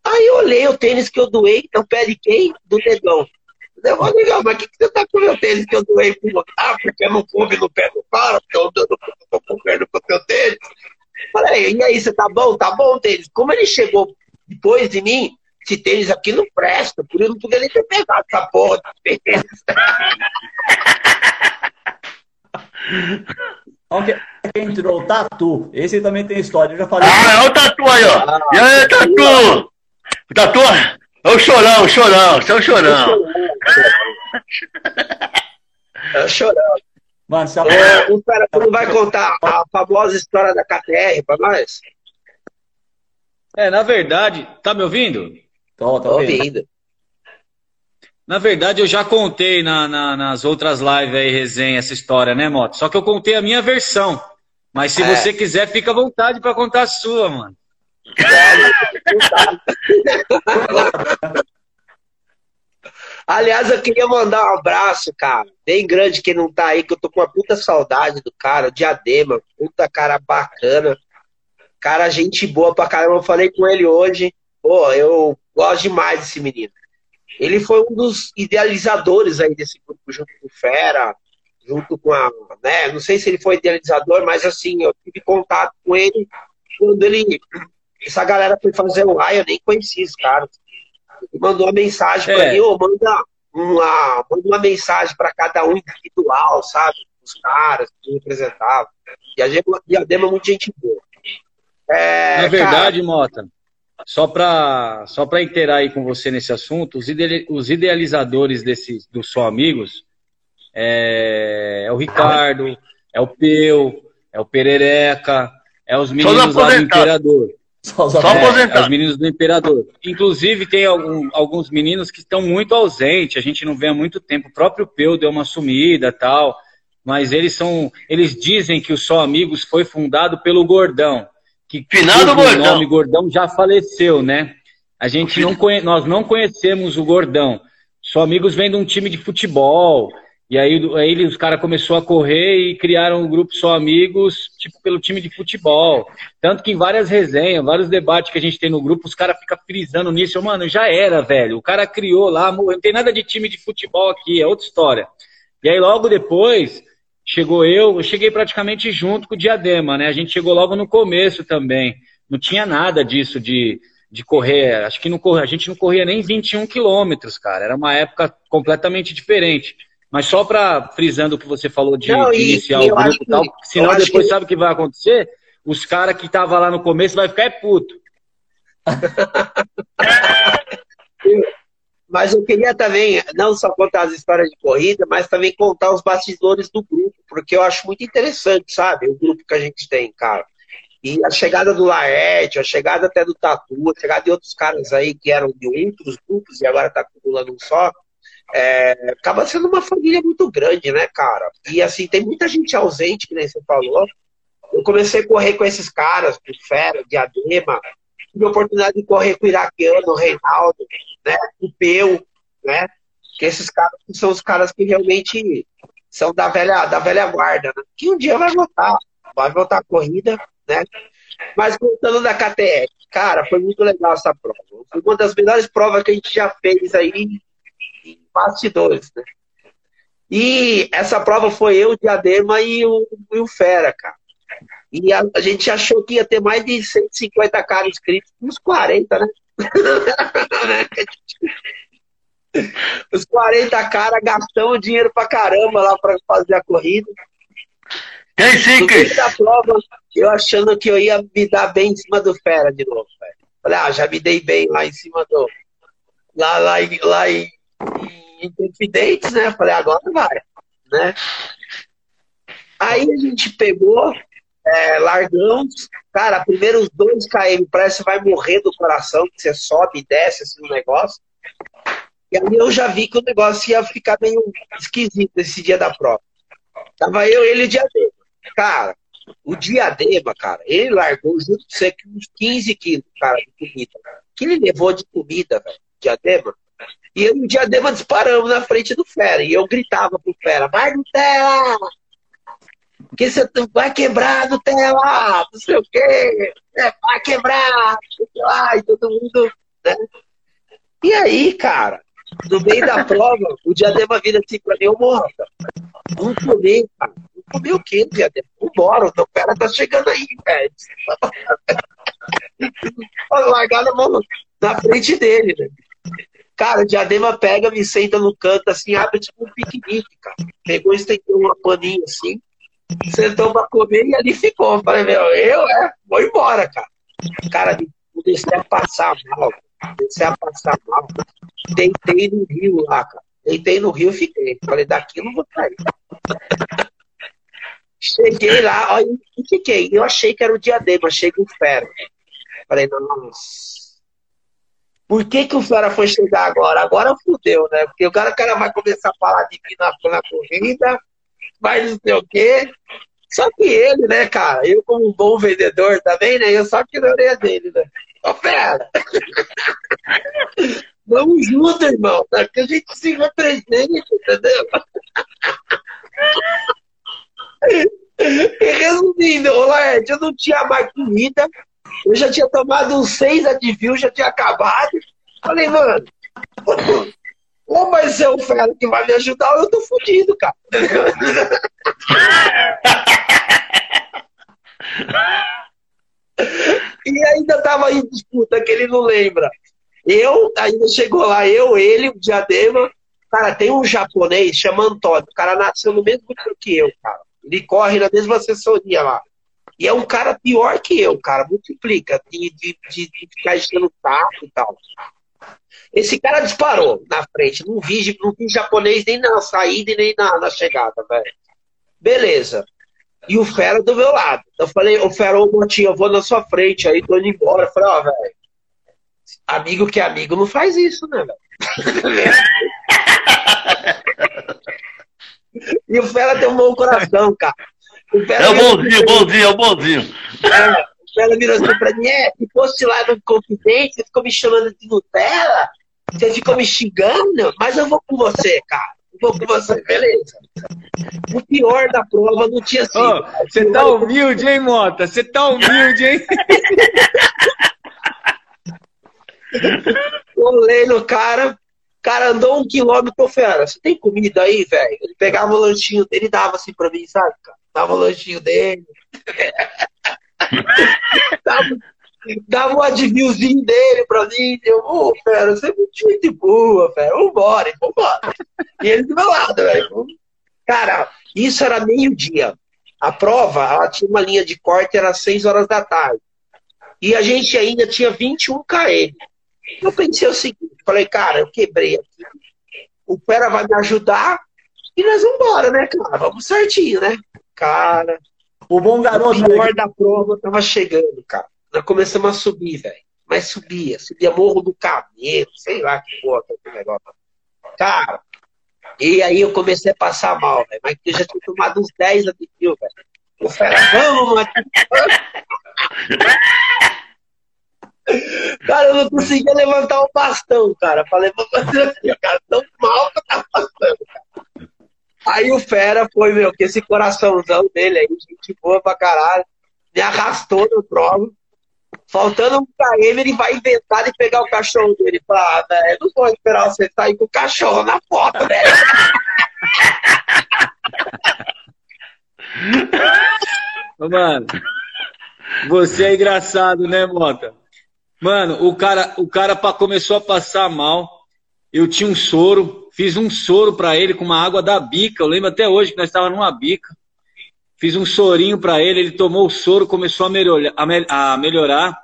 Speaker 3: Aí eu olhei o tênis que eu doei, no pé de quem? Do Negão. Eu falei, Negão, mas o que, que você tá com o meu tênis que eu doei pro Ah, porque não coube no pé do cara, porque eu tô tô correndo com o teu tênis. Falei, e aí, você tá bom? Tá bom, tênis. Como ele chegou depois de mim, esse tênis aqui não presta, por isso não podia nem ter pegado essa porra de tênis.
Speaker 1: Onde entrou o Tatu. Esse também tem história. Eu já falei.
Speaker 4: Ah, olha o tatu aí, ó. E aí, tatu? O tatu é o chorão, o chorão. Você é o chorão.
Speaker 3: É chorando.
Speaker 1: Mano, se a...
Speaker 3: É, o cara não vai contar a famosa história da KTR pra nós?
Speaker 2: É, na verdade, tá me ouvindo?
Speaker 1: Tô, tô
Speaker 3: Tô
Speaker 1: ouvindo.
Speaker 3: ouvindo.
Speaker 2: Na verdade, eu já contei na- na- nas outras lives aí, resenha, essa história, né, Moto? Só que eu contei a minha versão. Mas se
Speaker 3: É.
Speaker 2: você quiser, fica à vontade pra contar a sua, mano.
Speaker 3: Aliás, eu queria mandar um abraço, cara, bem grande quem não tá aí, que eu tô com uma puta saudade do cara, Diadema, puta cara bacana. Cara, gente boa pra caramba. Eu falei com ele hoje. Pô, eu gosto demais desse menino. Ele foi um dos idealizadores aí desse grupo, junto com o Fera, junto com a. Né, não sei se ele foi idealizador, mas assim, eu tive contato com ele quando ele. Essa galera foi fazer o raio, eu nem conhecia esse cara. Mandou uma mensagem pra
Speaker 2: É.
Speaker 3: mim, ô, manda uma, manda uma mensagem pra cada um individual, sabe? Os caras que representavam. E a Diadema é muito gente boa. É,
Speaker 2: Na
Speaker 3: cara,
Speaker 2: verdade, Mota, só para só pra inteirar aí com você nesse assunto, os, ide- os idealizadores desses, dos Só Amigos é, é o Ricardo, é o Peu, é o Perereca, é os meninos lá do. Imperador.
Speaker 1: Só, os
Speaker 4: Só
Speaker 2: É,
Speaker 4: aposentado.
Speaker 2: é os meninos do Imperador. Inclusive, tem algum- alguns meninos que estão muito ausentes, a gente não vê há muito tempo. O próprio Peu deu uma sumida tal, mas eles são. Eles dizem que o Só Amigos foi fundado pelo Gordão. Que
Speaker 4: Finado
Speaker 2: o
Speaker 4: Gordão.
Speaker 2: nome Gordão já faleceu, né? a gente não conhe... nós não conhecemos o Gordão. Só amigos vendo um time de futebol. E aí, aí os caras começaram a correr e criaram um grupo só amigos, tipo, pelo time de futebol. Tanto que em várias resenhas, vários debates que a gente tem no grupo, os caras ficam frisando nisso. Mano, já era, velho. O cara criou lá, não tem nada de time de futebol aqui, é outra história. E aí logo depois, chegou eu, eu cheguei praticamente junto com o Diadema, né? A gente chegou logo no começo também. Não tinha nada disso de, de correr. Acho que não corria, a gente não corria nem 21 quilômetros, cara. Era uma época completamente diferente. Mas só para frisando o que você falou de, não, de iniciar o grupo e tal, senão depois que... sabe o que vai acontecer? Os caras que estavam lá no começo vai ficar é puto.
Speaker 3: Mas eu queria também, não só contar as histórias de corrida, mas também contar os bastidores do grupo, porque eu acho muito interessante, sabe? O grupo que a gente tem, cara. E a chegada do Laerte, a chegada até do Tatu, a chegada de outros caras aí que eram de outros grupos e agora tá acumulando um só, é, acaba sendo uma família muito grande, né, cara? E assim, tem muita gente ausente, que nem você falou. Eu comecei a correr com esses caras, com Fera, Diadema, tive a oportunidade de correr com o Iraquiano, o Reinaldo, né? O Peu, né? Que esses caras são os caras que realmente são da velha, da velha guarda, né? Que um dia vai voltar, vai voltar a corrida, né? Mas contando da KTF, cara, foi muito legal essa prova. Foi uma das melhores provas que a gente já fez aí bastidores, né? E essa prova foi eu, o Diadema e o, e o Fera, cara. E a, a, gente achou que ia ter mais de 150 caras inscritos, uns 40, né? Os 40 caras gastando dinheiro pra caramba lá pra fazer a corrida.
Speaker 4: Tem sim,
Speaker 3: da prova, eu achando que eu ia me dar bem em cima do Fera de novo, velho. Falei, ah, já me dei bem lá em cima do. Lá, lá, lá em Confidentes, né? Falei, agora vai, né? Aí a gente pegou, é, largamos. Cara, primeiro os dois km, parece que vai morrer do coração, que você sobe e desce assim no negócio. E aí eu já vi que o negócio ia ficar meio esquisito esse dia da prova. Tava eu, ele e o Diadema. Cara, o Diadema, cara, ele largou junto com você uns 15 quilos, cara, de comida. Que ele levou de comida, velho, Diadema. E eu e o Diadema disparamos na frente do Fera. E eu gritava pro Fera, vai Nutella! que você vai quebrar Nutella, não sei o quê, é, vai quebrar, e todo mundo, né? E aí, cara, no meio da prova, o Diadema vira assim pra mim, ô morta, vamos comer, cara. Vamos comer o quê, Diadema? Vambora, o Pera tá chegando aí, velho. Mão na frente dele, né? Cara, Diadema pega, me senta no canto assim, abre tipo um piquenique, cara. Pegou, estendeu uma paninha assim, sentou pra comer e ali ficou. Falei, meu, eu é, vou embora, cara. Cara, comecei a passar mal, comecei a passar mal. Deitei no rio lá, cara. Deitei no rio e fiquei. Falei, daqui não vou cair. Cheguei lá, ó, e fiquei. Eu achei que era o diadema, achei que o. Falei, nossa. Por que, que o fera foi chegar agora? Agora fudeu, né? Porque o cara, o cara vai começar a falar de mim na, na corrida, vai não sei o quê. Só que ele, né, cara, eu como um bom vendedor também, né, eu só que não orelha dele, né. Ô, fera! Vamos junto, irmão, tá? que a gente se represente, entendeu? E resumindo, ô Laerte, eu não tinha mais comida, eu já tinha tomado uns seis Advil, já tinha acabado. Falei, mano, ou vai ser o fera que vai me ajudar, ou eu tô fudido, cara. e ainda tava em disputa que ele não lembra. Eu, ainda chegou lá, eu, ele, o Diadema. Cara, tem um japonês chama Antônio. O cara nasceu no mesmo grupo que eu, cara. Ele corre na mesma assessoria lá. E é um cara pior que eu, cara. Multiplica de, de, de, de ficar enchendo o taco e tal. Esse cara disparou na frente. Não vi, não vi japonês nem na saída e nem na, na chegada, velho. Beleza. E o Fera do meu lado. Eu falei, ô Fera, ô Motinho, eu vou na sua frente, aí tô indo embora. Eu falei, ó, oh, velho, amigo que é amigo não faz isso, né, velho? e o Fera tem um bom coração, cara.
Speaker 4: O é o bonzinho, bonzinho, é o bonzinho.
Speaker 3: É, ela virou assim pra mim, é, se fosse lá no Confidente, você ficou me chamando de Nutella, você ficou me xingando, mas eu vou com você, cara. Eu vou com você, beleza. O pior da prova não tinha sido.
Speaker 2: Você tá humilde, hein, Mota? Você tá humilde, hein?
Speaker 3: Olhei no cara, o cara andou um quilômetro, fera. Você tem comida aí, velho? Ele pegava o lanchinho dele e dava assim pra mim, sabe, cara? Dava o lanchinho dele. dava, dava um adivinhozinho dele pra mim. Eu, ô, oh, fera, você é muito gente boa, velho. Vambora, vambora. E ele do meu lado, velho. Cara, isso era meio-dia. A prova, ela tinha uma linha de corte, era 6 horas da tarde. E a gente ainda tinha 21 km. Eu pensei o seguinte, falei, cara, eu quebrei aqui. O Pera vai me ajudar e nós vamos embora, né, cara? Vamos certinho, né? Cara,
Speaker 1: o bom garoto.
Speaker 3: O pior da prova tava chegando, cara. Nós começamos a subir, velho. Mas subia, subia Morro do Cabelo, sei lá que porra que é negócio. Cara, e aí eu comecei a passar mal, velho. Mas eu já tinha tomado uns 10 aditivos, velho. Eu falei, vamos, mano. Cara, eu não conseguia levantar o bastão, cara. Falei, vou fazer assim, cara. Tão mal que eu tava passando, cara. Aí o Fera foi, meu, que esse coraçãozão dele aí, gente boa pra caralho, me arrastou no prova. Faltando um KM, ele vai inventar de pegar o cachorro dele. Fala, ah, velho, não vou esperar você sair com o cachorro na foto, velho.
Speaker 2: Mano, você é engraçado, né, Mota? Mano, o cara, o cara começou a passar mal. Eu tinha um soro, fiz um soro para ele com uma água da bica. Eu lembro até hoje que nós estávamos numa bica. Fiz um sorinho para ele, ele tomou o soro, começou a melhorar, a melhorar.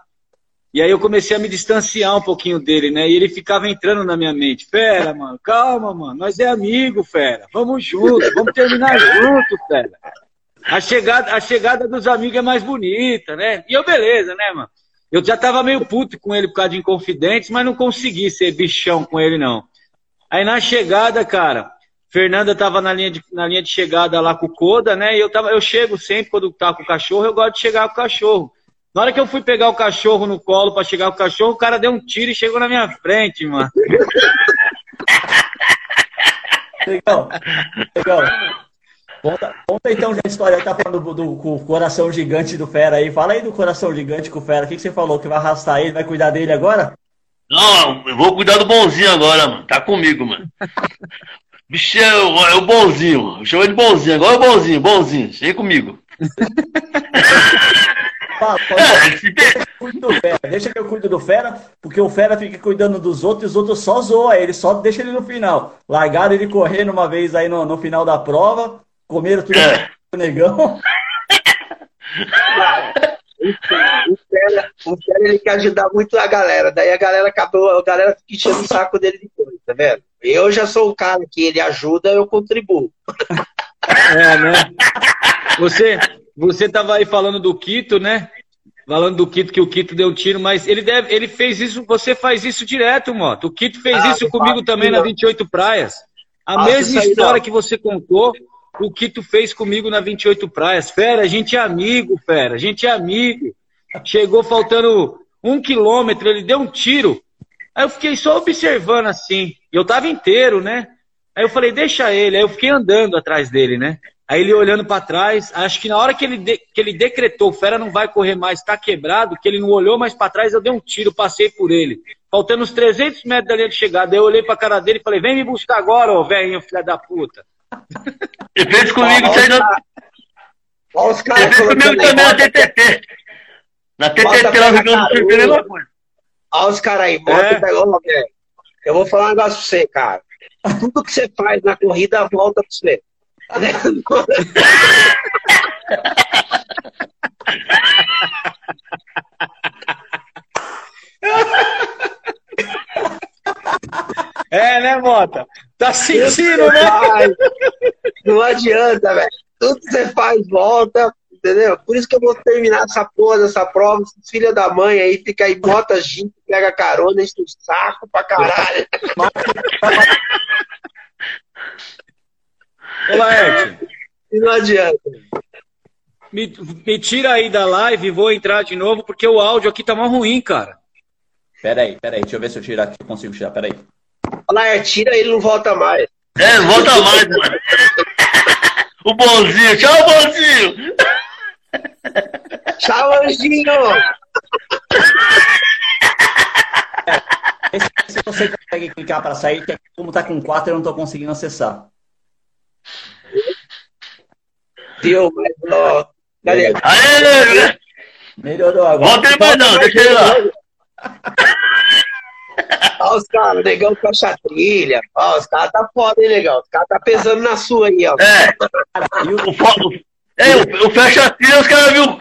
Speaker 2: E aí eu comecei a me distanciar um pouquinho dele, né? E ele ficava entrando na minha mente. Fera, mano, calma, mano. Nós é amigo, fera. Vamos juntos, vamos terminar junto, fera. A chegada, a chegada dos amigos é mais bonita, né? E eu, beleza, né, mano? Eu já tava meio puto com ele por causa de Inconfidentes, mas não consegui ser bichão com ele, não. Aí na chegada, cara, Fernanda tava na linha de, na linha de chegada lá com o Coda, né? E eu, tava, eu chego sempre quando tá com o cachorro, eu gosto de chegar com o cachorro. Na hora que eu fui pegar o cachorro no colo para chegar com o cachorro, o cara deu um tiro e chegou na minha frente, mano.
Speaker 1: Legal. Legal. Conta, conta então já a história, tá falando do, do, do, coração gigante do Fera aí. Fala aí do coração gigante com o Fera. O que, que você falou? Que vai arrastar ele, vai cuidar dele agora?
Speaker 4: Não, eu vou cuidar do bonzinho agora, mano. Tá comigo, mano. Bicho é, é o bonzinho, mano. Chama de bonzinho. Agora é o bonzinho, bonzinho. Chega comigo.
Speaker 1: Fala, é, Deixa que eu cuido do Fera, porque o Fera fica cuidando dos outros e os outros só zoam ele, só deixa ele no final. Largaram ele correndo uma vez aí no, no final da prova, Comeram tudo é. negão.
Speaker 3: O Fera, o Fera, ele quer ajudar muito a galera. Daí a galera acabou, a galera fica enchendo o saco dele depois, tá vendo? Eu já sou o cara que ele ajuda, eu contribuo.
Speaker 2: É, né? Você, você tava aí falando do Quito, né? Falando do Quito, que o Quito deu um tiro, mas ele deve, ele fez isso, você faz isso direto, Moto. O Quito fez ah, isso comigo também na 28 Praias. A mesma história não. que você contou, o que tu fez comigo na 28 Praias. Fera, a gente é amigo, fera, a gente é amigo. Chegou faltando um quilômetro, ele deu um tiro. Aí eu fiquei só observando assim. E eu tava inteiro, né? Aí eu falei, deixa ele. Aí eu fiquei andando atrás dele, né? Aí ele olhando para trás, acho que na hora que ele, de, que ele decretou, Fera não vai correr mais, tá quebrado, que ele não olhou mais para trás, eu dei um tiro, passei por ele. Faltando uns 300 metros da linha de chegada, eu olhei pra cara dele e falei, vem me buscar agora, ô velhinho, filha da puta.
Speaker 4: E fez comigo. Olha os caras. fez comigo também na TTT. Na TTT lá no Rio Grande do Sul, mesma coisa.
Speaker 3: Olha os caras aí, bota é. pegou, velho. Eu vou falar um negócio pra você, cara. Tudo que você faz na corrida volta pra você.
Speaker 2: É, né, Mota? Tá sentindo, né? Faz.
Speaker 3: Não adianta, velho. Tudo que você faz volta, entendeu? Por isso que eu vou terminar essa porra dessa prova. Filha da mãe aí fica aí, bota gente, pega carona, enche o saco pra caralho.
Speaker 2: Ô, Laerte.
Speaker 3: E não adianta.
Speaker 2: Me
Speaker 5: me, tira aí da live e vou entrar de novo, porque o áudio aqui tá mal ruim, cara.
Speaker 1: Pera aí, pera aí, deixa eu ver se eu tirar aqui, eu consigo tirar, pera aí.
Speaker 3: Fala, tira ele não volta mais.
Speaker 4: É, não volta mais, mano. O bonzinho, tchau, bonzinho!
Speaker 3: Tchau, anjinho!
Speaker 1: Esse, se você consegue clicar para sair, que como tá com 4 eu não tô conseguindo acessar.
Speaker 3: Deu, mas ó. Galera,
Speaker 4: Aê,
Speaker 1: Melhorou agora.
Speaker 4: volta aí mais não, deixa ele lá.
Speaker 3: Ó, os caras, negão fecha a trilha. Ó, os caras tá foda, hein, negão? Os caras tá pesando na sua aí, ó.
Speaker 4: É,
Speaker 1: o-
Speaker 4: o, é, o, o fecha a trilha, os caras viu,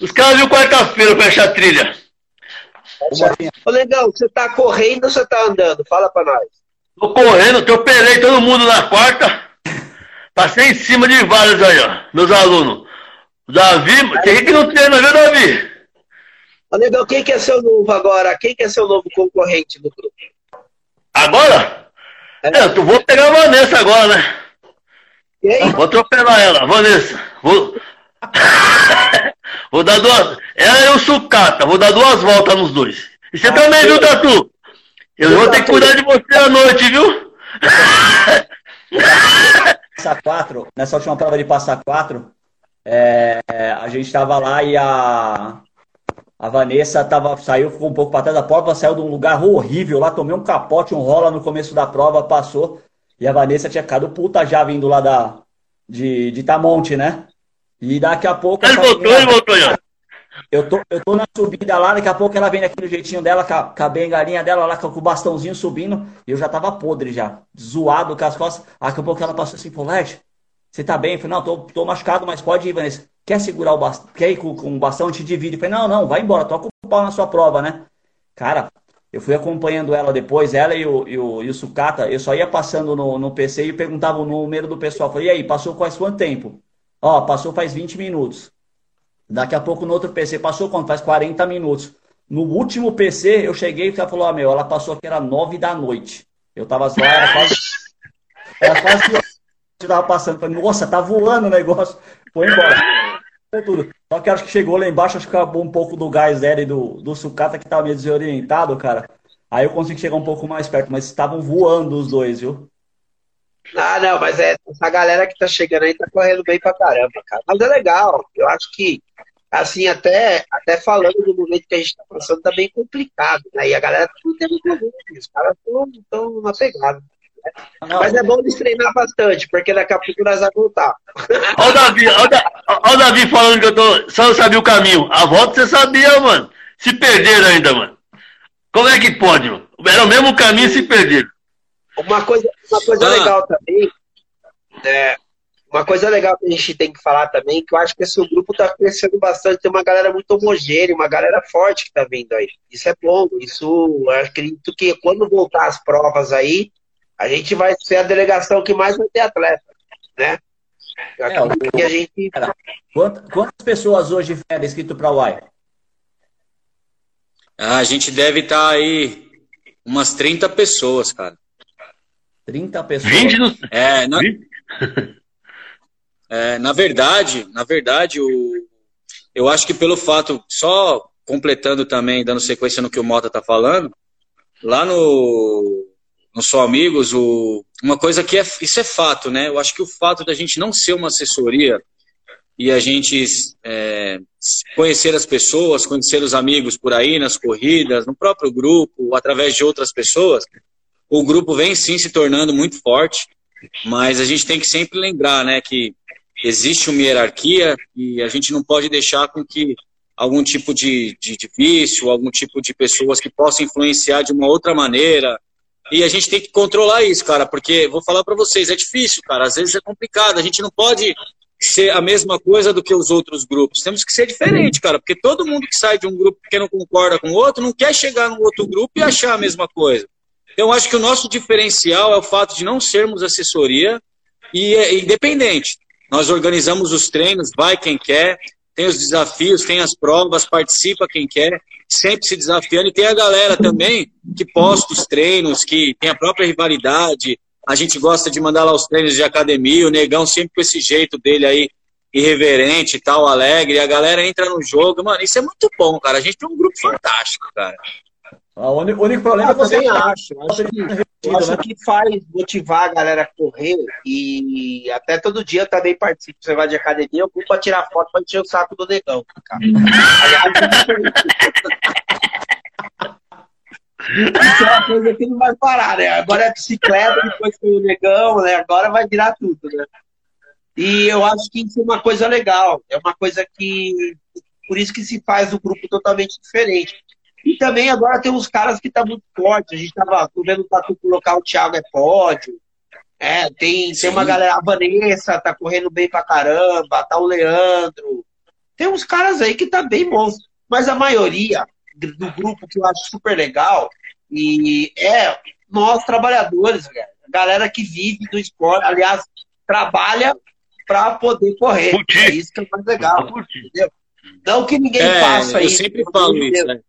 Speaker 4: os caras viu quarta-feira o fecha a trilha.
Speaker 3: Ô, negão, você tá correndo ou você tá andando? Fala pra nós.
Speaker 4: Tô correndo, atropelei todo mundo na quarta. Passei em cima de vários aí, ó, meus alunos. O Davi, tem que não treina, viu, Davi?
Speaker 3: Ô, negão, quem que é seu novo agora? Quem que é seu novo concorrente do grupo?
Speaker 4: Agora? É, tu vou pegar a Vanessa agora, né?
Speaker 3: E aí?
Speaker 4: Vou atropelar ela, Vanessa. Vou, vou dar duas. Ela e o sucata, vou dar duas voltas nos dois. E você também, viu, Tatu? Eu vou ter que cuidar de você à noite, viu?
Speaker 1: passar quatro, nessa última prova de passar quatro, é, a gente tava lá e a, a Vanessa tava, saiu, ficou um pouco para trás da prova, saiu de um lugar horrível lá, tomei um capote, um rola no começo da prova, passou, e a Vanessa tinha ficado puta já vindo lá da, de, de Tamonte, né? E daqui a pouco.
Speaker 4: Ele voltou, ele voltou já.
Speaker 1: eu tô, eu tô na subida lá, daqui a pouco ela vem daquele jeitinho dela, com a, com a bengalinha dela lá, com o bastãozinho subindo, e eu já tava podre já, zoado com as costas. Daqui a pouco ela passou assim, pô, Led, você tá bem? Eu falei, não, tô, tô machucado, mas pode ir, Vanessa. Quer segurar o bastão? Quer ir com, com o bastão? Te divide. Eu falei, não, não, vai embora, toca o pau na sua prova, né? Cara, eu fui acompanhando ela depois, ela e o, e o, e o Sucata, eu só ia passando no, no PC e perguntava o número do pessoal. Eu falei, e aí, passou quase quanto tempo? Ó, passou faz 20 minutos. Daqui a pouco no outro PC passou quanto? Faz 40 minutos. No último PC eu cheguei e ela falou: ah, meu, ela passou aqui, era 9 da noite. Eu tava lá, era quase. Era quase que eu tava passando. Falei, nossa, tá voando o negócio. Foi embora. Foi tudo. Só que acho que chegou lá embaixo, acho que acabou um pouco do gás dela e do, do sucata que tava meio desorientado, cara. Aí eu consegui chegar um pouco mais perto, mas estavam voando os dois, viu?
Speaker 3: Ah, não, mas é, essa galera que tá chegando aí tá correndo bem pra caramba, cara. Mas é legal. Eu acho que, assim, até, até falando do momento que a gente tá passando, tá bem complicado, né? E a galera tá tendo Covid, os caras numa pegada.
Speaker 1: Não,
Speaker 3: Mas é bom eles treinar bastante, porque daqui a pouco nós vamos voltar.
Speaker 4: Olha o Davi, olha o Da- olha o Davi falando que eu tô, só não sabia o caminho. A volta você sabia, mano. Se perderam ainda, mano. Como é que pode, mano? Era o mesmo caminho e se perderam.
Speaker 3: Uma coisa, uma coisa
Speaker 2: Ah.
Speaker 3: legal também, é, uma coisa legal que a gente tem que falar também, que eu acho que esse grupo tá crescendo bastante, tem uma galera muito homogênea, uma galera forte que tá vindo aí. Isso é bom, isso eu acredito que quando voltar as provas aí, a gente vai ser a delegação que mais vai ter atleta, né?
Speaker 1: É, o-
Speaker 3: que a gente.
Speaker 1: Quantas, quantas pessoas hoje é inscrito para o UAI?
Speaker 2: Ah, a gente deve estar aí umas 30 pessoas, cara.
Speaker 1: 30 pessoas.
Speaker 4: 20 no.
Speaker 2: É, na,
Speaker 4: 20?
Speaker 2: é, na verdade, na verdade, o, eu acho que pelo fato, só completando também, dando sequência no que o Mota tá falando, lá no, no Só Amigos, o, uma coisa que é, isso é fato, né? Eu acho que o fato da gente não ser uma assessoria e a gente é, conhecer as pessoas, conhecer os amigos por aí, nas corridas, no próprio grupo, através de outras pessoas, o grupo vem sim se tornando muito forte, mas a gente tem que sempre lembrar, né, que existe uma hierarquia e a gente não pode deixar com que algum tipo de, de, de vício, algum tipo de pessoas que possam influenciar de uma outra maneira. E a gente tem que controlar isso, cara, porque vou falar para vocês, é difícil, cara, às vezes é complicado, a gente não pode ser a mesma coisa do que os outros grupos. Temos que ser diferente, cara, porque todo mundo que sai de um grupo que não concorda com o outro não quer chegar no outro grupo e achar a mesma coisa. Então, eu acho que o nosso diferencial é o fato de não sermos assessoria e é independente. Nós organizamos os treinos, vai quem quer, tem os desafios, tem as provas, participa quem quer, sempre se desafiando. E tem a galera também que posta os treinos, que tem a própria rivalidade. A gente gosta de mandar lá os treinos de academia, o negão sempre com esse jeito dele aí, irreverente e tal, alegre, a galera entra no jogo. Mano, isso é muito bom, cara. A gente tem um grupo fantástico, cara.
Speaker 1: O único, problema
Speaker 3: eu
Speaker 1: é você
Speaker 3: também acho. Acho que, eu acho que faz motivar a galera a correr e até todo dia eu também participo. Você vai de academia, eu culpo pra tirar foto pra encher o saco do negão, cara. Isso é uma coisa que não vai parar, né? Agora é bicicleta, depois tem o negão, né? Agora vai virar tudo, né? E eu acho que isso é uma coisa legal. É uma coisa que. Por isso que se faz o grupo totalmente diferente. E também agora tem uns caras que tá muito forte. A gente tava vendo o Tatu colocar o Thiago é pódio. É, tem, tem uma galera, a Vanessa tá correndo bem pra caramba, tá o Leandro. Tem uns caras aí que tá bem bons. Mas a maioria do grupo que eu acho super legal e é nós trabalhadores, galera. galera que vive do esporte, aliás, trabalha para poder correr. É isso que é mais legal. Entendeu? Não que ninguém
Speaker 2: é,
Speaker 3: faça
Speaker 2: eu
Speaker 3: isso.
Speaker 2: Eu sempre falo isso, né?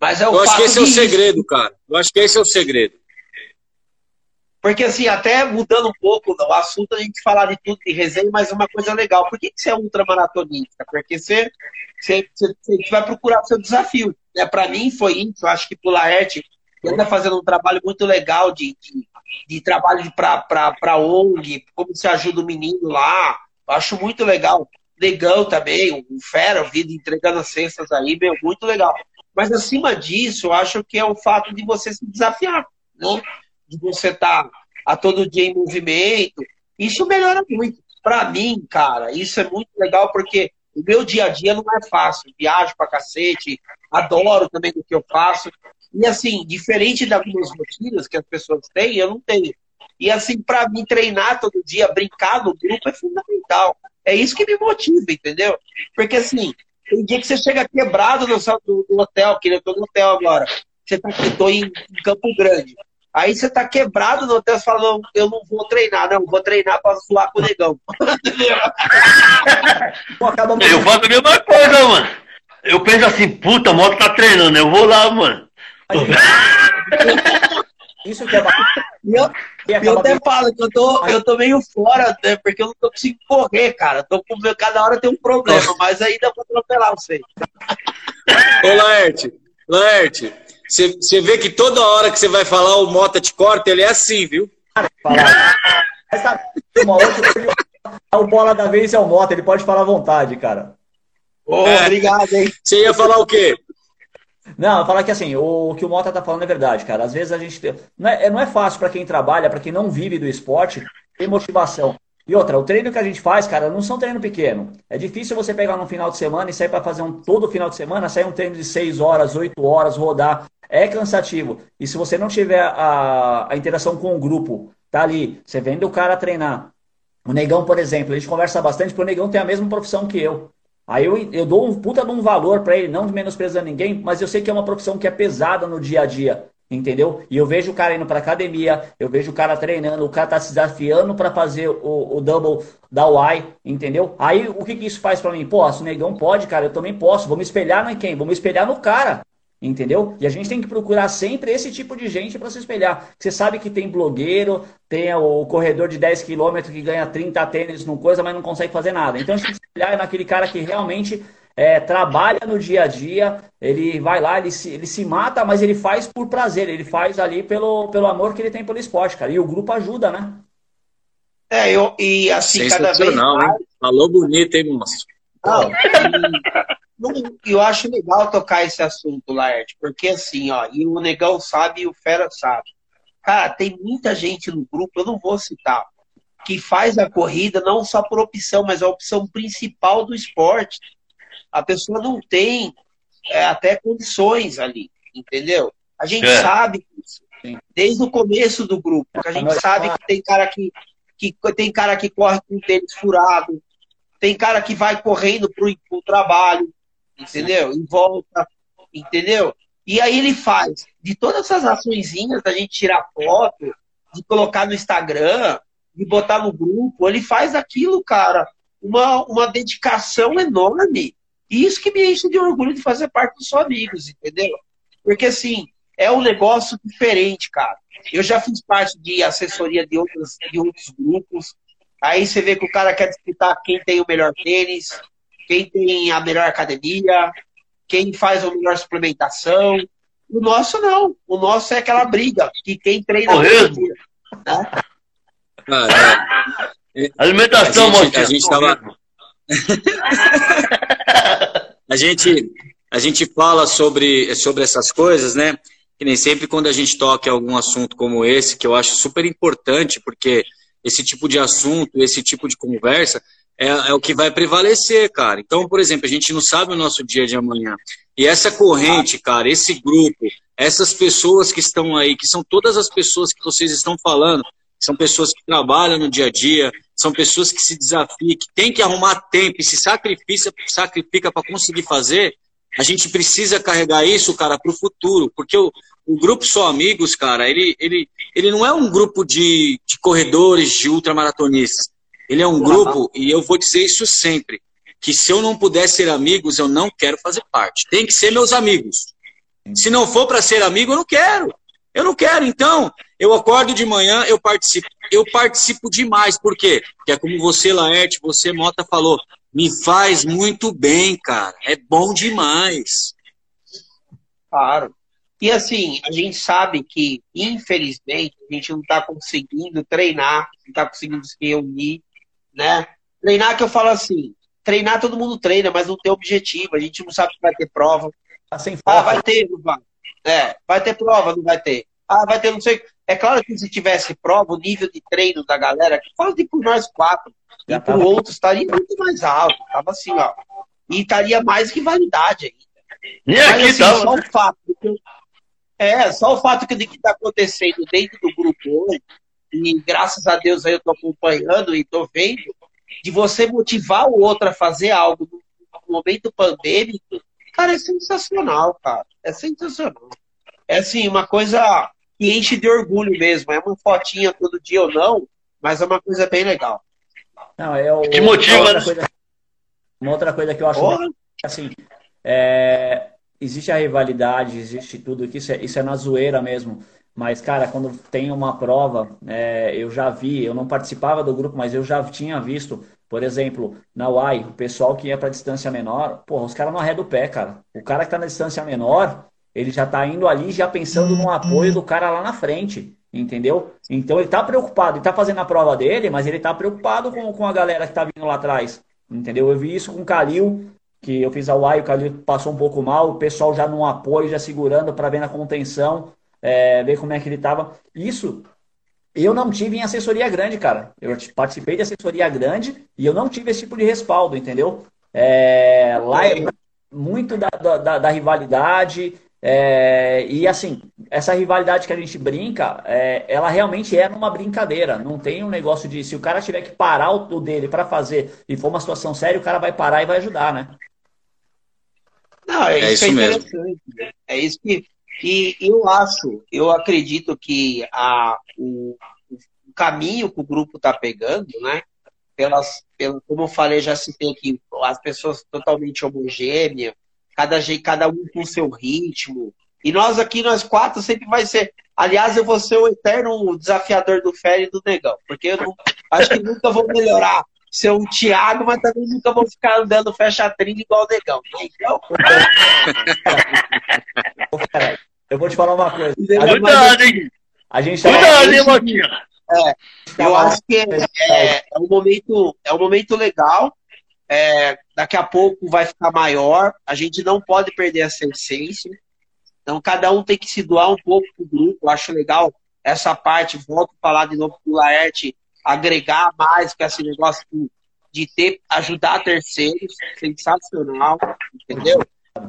Speaker 3: Mas é o
Speaker 2: eu acho que esse é o
Speaker 3: isso.
Speaker 2: segredo, cara. Eu acho que esse é o segredo.
Speaker 3: Porque, assim, até mudando um pouco o assunto, a gente falar de tudo, de resenha, mas uma coisa legal. Por que, que você é ultramaratonista? Porque você, você, você, você vai procurar o seu desafio. Né? Para mim, foi isso. Eu acho que o Laerte anda fazendo um trabalho muito legal de, de, de trabalho para ONG, como você ajuda o menino lá. Eu acho muito legal. Legal também, o Fera, o Vida entregando as cestas aí, meu, muito legal. Mas acima disso, eu acho que é o fato de você se desafiar, né? de você estar tá a todo dia em movimento. Isso melhora muito. Para mim, cara, isso é muito legal porque o meu dia a dia não é fácil. Viajo pra cacete, adoro também do que eu faço. E assim, diferente das minhas rotinas que as pessoas têm, eu não tenho. E assim, para mim treinar todo dia, brincar no grupo é fundamental. É isso que me motiva, entendeu? Porque assim, tem dia que você chega quebrado no, do hotel, que eu tô no hotel agora. Você tá, eu tô em, em Campo Grande. Aí você tá quebrado no hotel, você fala, não, eu não vou treinar, não, vou treinar pra suar com o negão.
Speaker 4: eu faço a mesma coisa, mano. Eu penso assim, puta, a moto tá treinando, eu vou lá, mano.
Speaker 3: Isso que é eu, eu até falo que eu tô, eu tô meio fora, né, porque eu não tô conseguindo correr, cara. Tô com, cada hora tem um problema, mas ainda vou atropelar você.
Speaker 2: Ô, Laerte, Laerte, você vê que toda hora que você vai falar o Mota te corta, ele é assim, viu?
Speaker 1: Essa, uma outra, o bola da vez é o Mota, ele pode falar à vontade, cara.
Speaker 3: Oh, é. Obrigado, hein?
Speaker 2: Você ia falar o quê?
Speaker 1: Não, falar que assim, o, que o Mota tá falando é verdade, cara. Às vezes a gente. Não é, não é fácil para quem trabalha, para quem não vive do esporte, ter motivação. E outra, o treino que a gente faz, cara, não são treino pequeno. É difícil você pegar no final de semana e sair para fazer um todo final de semana, sair um treino de 6 horas, 8 horas, rodar. É cansativo. E se você não tiver a, a interação com o grupo, tá ali, você vendo o cara treinar. O Negão, por exemplo, a gente conversa bastante, porque o Negão tem a mesma profissão que eu. Aí eu, eu dou um puta de um valor para ele, não menosprezando ninguém, mas eu sei que é uma profissão que é pesada no dia a dia. Entendeu? E eu vejo o cara indo pra academia, eu vejo o cara treinando, o cara tá se desafiando para fazer o, o double da Y, entendeu? Aí o que, que isso faz para mim? Pô, se o negão pode, cara, eu também posso. Vou me espelhar em quem? Vou me espelhar no cara. Entendeu? E a gente tem que procurar sempre esse tipo de gente para se espelhar. Você sabe que tem blogueiro, tem o corredor de 10 km que ganha 30 tênis numa coisa, mas não consegue fazer nada. Então a gente se espelhar naquele cara que realmente é, trabalha no dia a dia, ele vai lá, ele se, ele se mata, mas ele faz por prazer, ele faz ali pelo, pelo amor que ele tem pelo esporte, cara. E o grupo ajuda, né?
Speaker 3: É, eu, e assim, cada vez mais... Hein?
Speaker 2: Falou bonito, hein, moço?
Speaker 3: Não, eu acho legal tocar esse assunto, Laerte, porque assim, ó, e o Negão sabe e o Fera sabe. Cara, tem muita gente no grupo, eu não vou citar, que faz a corrida não só por opção, mas a opção principal do esporte. A pessoa não tem é, até condições ali, entendeu? A gente é. sabe isso. Desde o começo do grupo, a gente sabe que tem cara que, que tem cara que corre com o tênis furado, tem cara que vai correndo pro, pro trabalho, entendeu? Em volta, entendeu? E aí ele faz de todas essas açõezinhas da gente tirar foto, de colocar no Instagram, de botar no grupo, ele faz aquilo, cara, uma, uma dedicação enorme. E isso que me enche de orgulho de fazer parte dos seus amigos, entendeu? Porque assim, é um negócio diferente, cara. Eu já fiz parte de assessoria de outros, de outros grupos, Aí você vê que o cara quer disputar quem tem o melhor tênis, quem tem a melhor academia, quem faz a melhor suplementação. O nosso não. O nosso é aquela briga que quem treina dia. Né?
Speaker 4: É. Alimentação,
Speaker 2: a gente, a gente tava... a gente a gente fala sobre sobre essas coisas, né? Que nem sempre quando a gente toca algum assunto como esse, que eu acho super importante, porque esse tipo de assunto, esse tipo de conversa, é, é, o que vai prevalecer, cara. Então, por exemplo, a gente não sabe o nosso dia de amanhã. E essa corrente, cara, esse grupo, essas pessoas que estão aí, que são todas as pessoas que vocês estão falando, são pessoas que trabalham no dia a dia, são pessoas que se desafiam, que tem que arrumar tempo e se sacrifica, sacrifica para conseguir fazer. A gente precisa carregar isso, cara, para o futuro, porque o, o grupo Só Amigos, cara, ele, ele, ele não é um grupo de, de corredores, de ultramaratonistas. Ele é um grupo, e eu vou dizer isso sempre, que se eu não puder ser amigos, eu não quero fazer parte. Tem que ser meus amigos. Se não for para ser amigo, eu não quero. Eu não quero. Então, eu acordo de manhã, eu participo. Eu participo demais. Por quê? Porque é como você, Laerte, você, Mota, falou. Me faz muito bem, cara. É bom demais.
Speaker 3: Claro. E assim, a gente sabe que, infelizmente, a gente não está conseguindo treinar, não está conseguindo se reunir, né? Treinar que eu falo assim, treinar todo mundo treina, mas não tem objetivo, a gente não sabe se vai ter prova.
Speaker 1: Tá sem
Speaker 3: ah, vai ter, não vai. É, vai ter prova, não vai ter. Ah, vai ter, não sei. É claro que se tivesse prova, o nível de treino da galera, que fala de por nós quatro, Já e por outros, estaria muito mais alto. Tava assim, ó. E estaria mais que validade ainda.
Speaker 4: Aqui, Mas, assim,
Speaker 3: tá... só o fato que é, só o fato que está acontecendo dentro do grupo hoje, e graças a Deus aí eu estou acompanhando e estou vendo, de você motivar o outro a fazer algo no momento pandêmico, cara, é sensacional, cara. É sensacional. É assim, uma coisa que enche de orgulho mesmo. É uma fotinha todo dia ou não, mas é uma coisa bem legal.
Speaker 1: Não, é o,
Speaker 4: que motiva.
Speaker 1: Uma outra, coisa, uma outra coisa que eu acho assim, é, existe a rivalidade, existe tudo, isso é, isso é na zoeira mesmo. Mas, cara, quando tem uma prova, é, eu já vi, eu não participava do grupo, mas eu já tinha visto, por exemplo, na UAI, o pessoal que ia para distância menor, porra, os caras não arredam o pé, cara. O cara que tá na distância menor, ele já tá indo ali já pensando no apoio do cara lá na frente, entendeu? Então ele tá preocupado, ele tá fazendo a prova dele, mas ele tá preocupado com, com a galera que tá vindo lá atrás, entendeu? Eu vi isso com o Kalil, que eu fiz a UAI, o Calil passou um pouco mal, o pessoal já no apoio, já segurando para ver na contenção, é, ver como é que ele estava. Isso eu não tive em assessoria grande, cara. Eu participei de assessoria grande e eu não tive esse tipo de respaldo, entendeu? É, lá é muito da, da, da rivalidade. É, e assim, essa rivalidade que a gente brinca, é, ela realmente é numa brincadeira. Não tem um negócio de se o cara tiver que parar o dele para fazer e for uma situação séria, o cara vai parar e vai ajudar, né?
Speaker 3: Não, é, é isso, é interessante. Mesmo. É isso que. E eu acho, eu acredito que a, o, o caminho que o grupo está pegando, né? Pelas, pelo, como eu falei, já citei aqui, as pessoas totalmente homogêneas, cada, cada um com o seu ritmo. E nós aqui, nós quatro, sempre vai ser. Aliás, eu vou ser o eterno desafiador do Fé e do Negão, porque eu não, acho que nunca vou melhorar ser um Thiago, mas também nunca vou ficar andando fecha-trilha igual o negão.
Speaker 1: Eu vou te falar uma coisa.
Speaker 4: Cuidado, hein?
Speaker 1: A gente
Speaker 4: tá Cuidado, hein?
Speaker 3: É, eu acho que é, é, é, um momento, é um momento legal. É, daqui a pouco vai ficar maior. A gente não pode perder essa essência. Então, cada um tem que se doar um pouco pro grupo. Eu acho legal essa parte. Volto a falar de novo do Laerte agregar mais que esse negócio de, de ter, ajudar terceiros, sensacional, entendeu?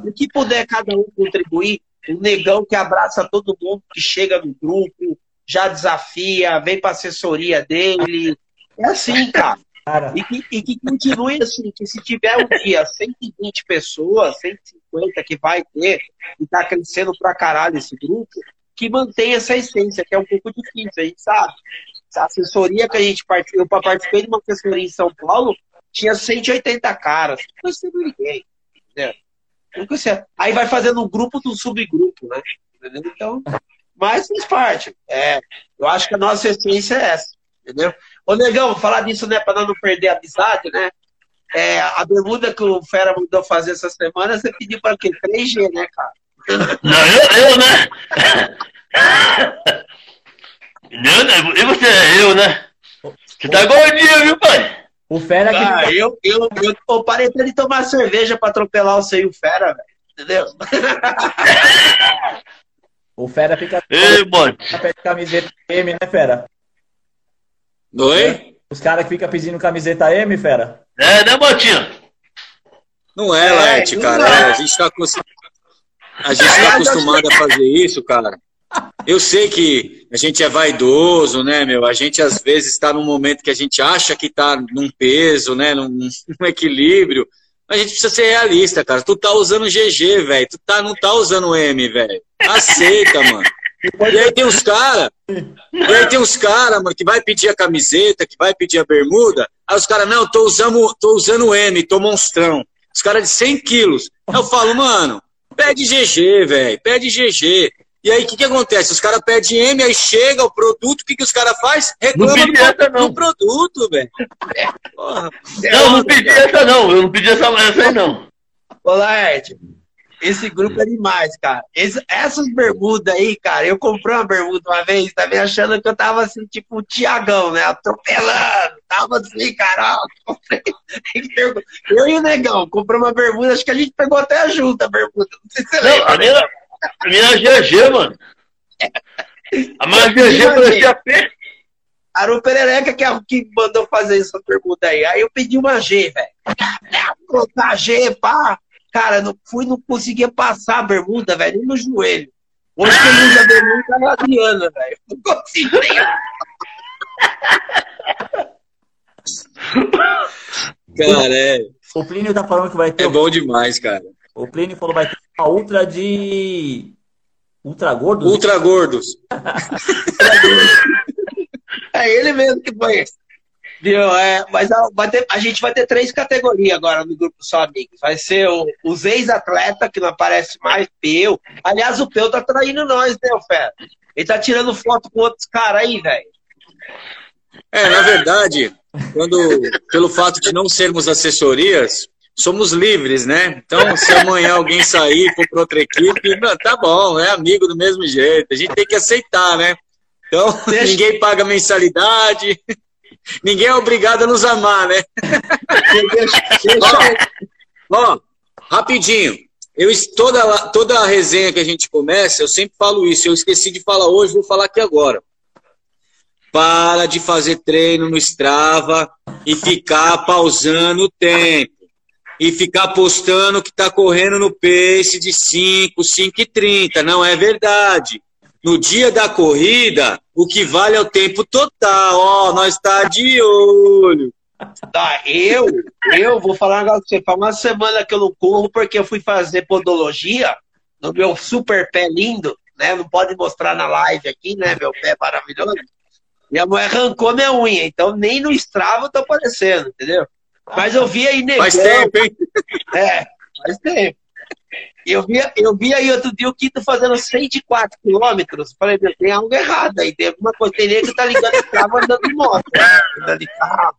Speaker 3: O que puder cada um contribuir, o negão que abraça todo mundo que chega no grupo, já desafia, vem para assessoria dele. É assim, cara. E que, e que continue assim, que se tiver um dia 120 pessoas, 150 que vai ter, e tá crescendo pra caralho esse grupo, que mantenha essa essência, que é um pouco difícil, a gente sabe a assessoria que a gente participou, eu participei de uma assessoria em São Paulo, tinha 180 caras. Não conhecia ninguém. Entendeu? Aí vai fazendo um grupo do subgrupo, né? Então, mas faz parte. É, eu acho que a nossa essência é essa. Entendeu? Ô, Negão, falar disso, né, pra não perder a amizade, né? É, a bermuda que o Fera mandou fazer essa semana, você pediu pra quê? 3G, né, cara?
Speaker 4: Não, eu, eu né? Eu, né? E você, eu, né? Você tá gordinho, viu, pai?
Speaker 1: O Fera que
Speaker 3: Ah, eu, eu, eu, eu parei até de tomar cerveja pra atropelar o seu e o Fera, velho. Entendeu?
Speaker 1: o Fera fica
Speaker 4: Ei, mano.
Speaker 1: camiseta M, né, Fera?
Speaker 2: Oi?
Speaker 1: Os caras que ficam pedindo camiseta M, Fera.
Speaker 4: É, né, Botinha?
Speaker 2: Não é,
Speaker 3: É,
Speaker 2: Laerte,
Speaker 3: não
Speaker 2: cara.
Speaker 3: é.
Speaker 2: É, a gente tá, a gente tá acostumado a fazer isso, cara. Eu sei que a gente é vaidoso, né, meu? A gente às vezes está num momento que a gente acha que tá num peso, né, num, num equilíbrio. Mas a gente precisa ser realista, cara. Tu tá usando GG, velho. Tu tá, não tá usando M, velho. Aceita, mano. E aí tem uns caras, e aí tem uns caras, mano, que vai pedir a camiseta, que vai pedir a bermuda. Aí os caras, não, tô usando, tô usando M, tô monstrão. Os caras de 100 quilos. Aí eu falo, mano, pede GG, velho, pede GG. E aí o que, que acontece? Os caras pedem M, aí chega o produto, o que, que os caras fazem? Reclama
Speaker 4: Não
Speaker 2: do,
Speaker 4: essa, não.
Speaker 2: do produto, velho. Porra.
Speaker 4: Não, não pedi essa, não. Eu não pedi essa, essa aí, não.
Speaker 3: Ô, Laerte, esse grupo é demais, cara. Esse- essas bermudas aí, cara, eu comprei uma bermuda uma vez, também achando que eu tava assim, tipo o Tiagão, né? Atropelando. Tava assim, cara. ó, comprei. Eu e o Negão compramos uma bermuda, acho que a gente pegou até junto a bermuda. Não sei se você
Speaker 4: Não,
Speaker 3: lembra.
Speaker 4: a minha, a minha GG, mano. A minha GG parecia pé.
Speaker 3: Era o Perereca que, é o que mandou fazer essa pergunta aí. Aí eu pedi uma G, velho. Colocar G, pá. Cara, não fui, não conseguia passar a bermuda, velho, nem no joelho. Hoje quem usa bermuda é a Adriana, velho. Não conseguia.
Speaker 2: Cara, é,
Speaker 1: O Plínio tá falando que vai ter.
Speaker 2: é bom demais, cara.
Speaker 1: O Plínio falou que vai ter uma ultra de. Ultra gordo?
Speaker 2: Ultra gordos.
Speaker 3: É ele mesmo que foi. Viu? É, mas a, vai ter- a gente vai ter três categorias agora no grupo Só Amigos. Vai ser o- os ex-atletas, que não aparece mais, Peu. Aliás, o Peu tá traindo nós, né, Fera? Ele tá tirando foto com outros caras aí, velho.
Speaker 2: É, na verdade, quando, pelo fato de não sermos assessorias, somos livres, né? Então, se amanhã alguém sair e for para outra equipe, não, tá bom, é amigo do mesmo jeito. A gente tem que aceitar, né? Então,
Speaker 3: Deixa-
Speaker 2: ninguém paga mensalidade, ninguém é obrigado a nos amar, né?
Speaker 3: Deixa,
Speaker 2: Ó, rapidinho. Eu, toda, toda a resenha que a gente começa, eu sempre falo isso. Eu esqueci de falar hoje, vou falar aqui agora. Para de fazer treino no Strava e ficar pausando o tempo. E ficar postando que está correndo no pace de 5, 5 e 30. Não é verdade. No dia da corrida, o que vale é o tempo total. Ó, nós está de olho.
Speaker 3: Tá, eu, eu vou falar um negócio pra você. Faz uma semana que eu não corro porque eu fui fazer podologia no meu super pé lindo, né? Não pode mostrar na live aqui, né? Meu pé maravilhoso. Minha mãe arrancou minha unha, então nem no Strava eu tô aparecendo, entendeu? Mas eu vi aí negão.
Speaker 2: Faz tempo, hein?
Speaker 3: É, faz tempo. Eu vi, eu vi aí outro dia o Quito fazendo 104 quilômetros. Falei, meu, tem algo errado aí. Tem alguma coisa. Tem nego que tá ligando o carro andando de moto. né? Andando de carro.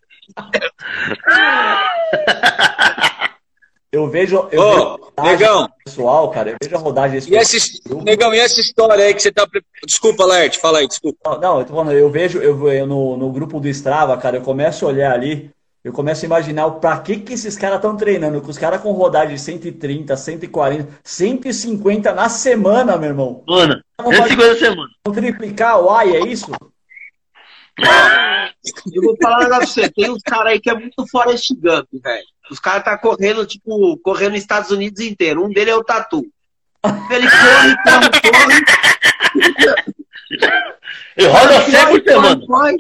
Speaker 1: Eu vejo. Eu
Speaker 2: Ô,
Speaker 1: vejo
Speaker 2: negão.
Speaker 1: pessoal, cara. Eu vejo a rodagem desse
Speaker 2: E essa, negão, e essa história aí que você tá. Desculpa, Lerte, fala aí, desculpa.
Speaker 1: Não, não, eu tô falando, eu vejo eu, eu no, no grupo do Strava, cara, eu começo a olhar ali, eu começo a imaginar o pra que que esses caras estão treinando, que os caras com rodagem de 130, 140, 150 na semana, meu irmão.
Speaker 4: Mano,
Speaker 1: Não pode
Speaker 4: 150 semana.
Speaker 1: triplicar o ai, é isso?
Speaker 3: Eu vou falar um negócio pra você. Tem uns caras aí que é muito Forrest Gump, velho. Os caras tá correndo, tipo, correndo nos Estados Unidos inteiro. Um dele é o Tatu. Ele corre, corre, corre.
Speaker 4: E roda 100 por semana.
Speaker 3: Faz,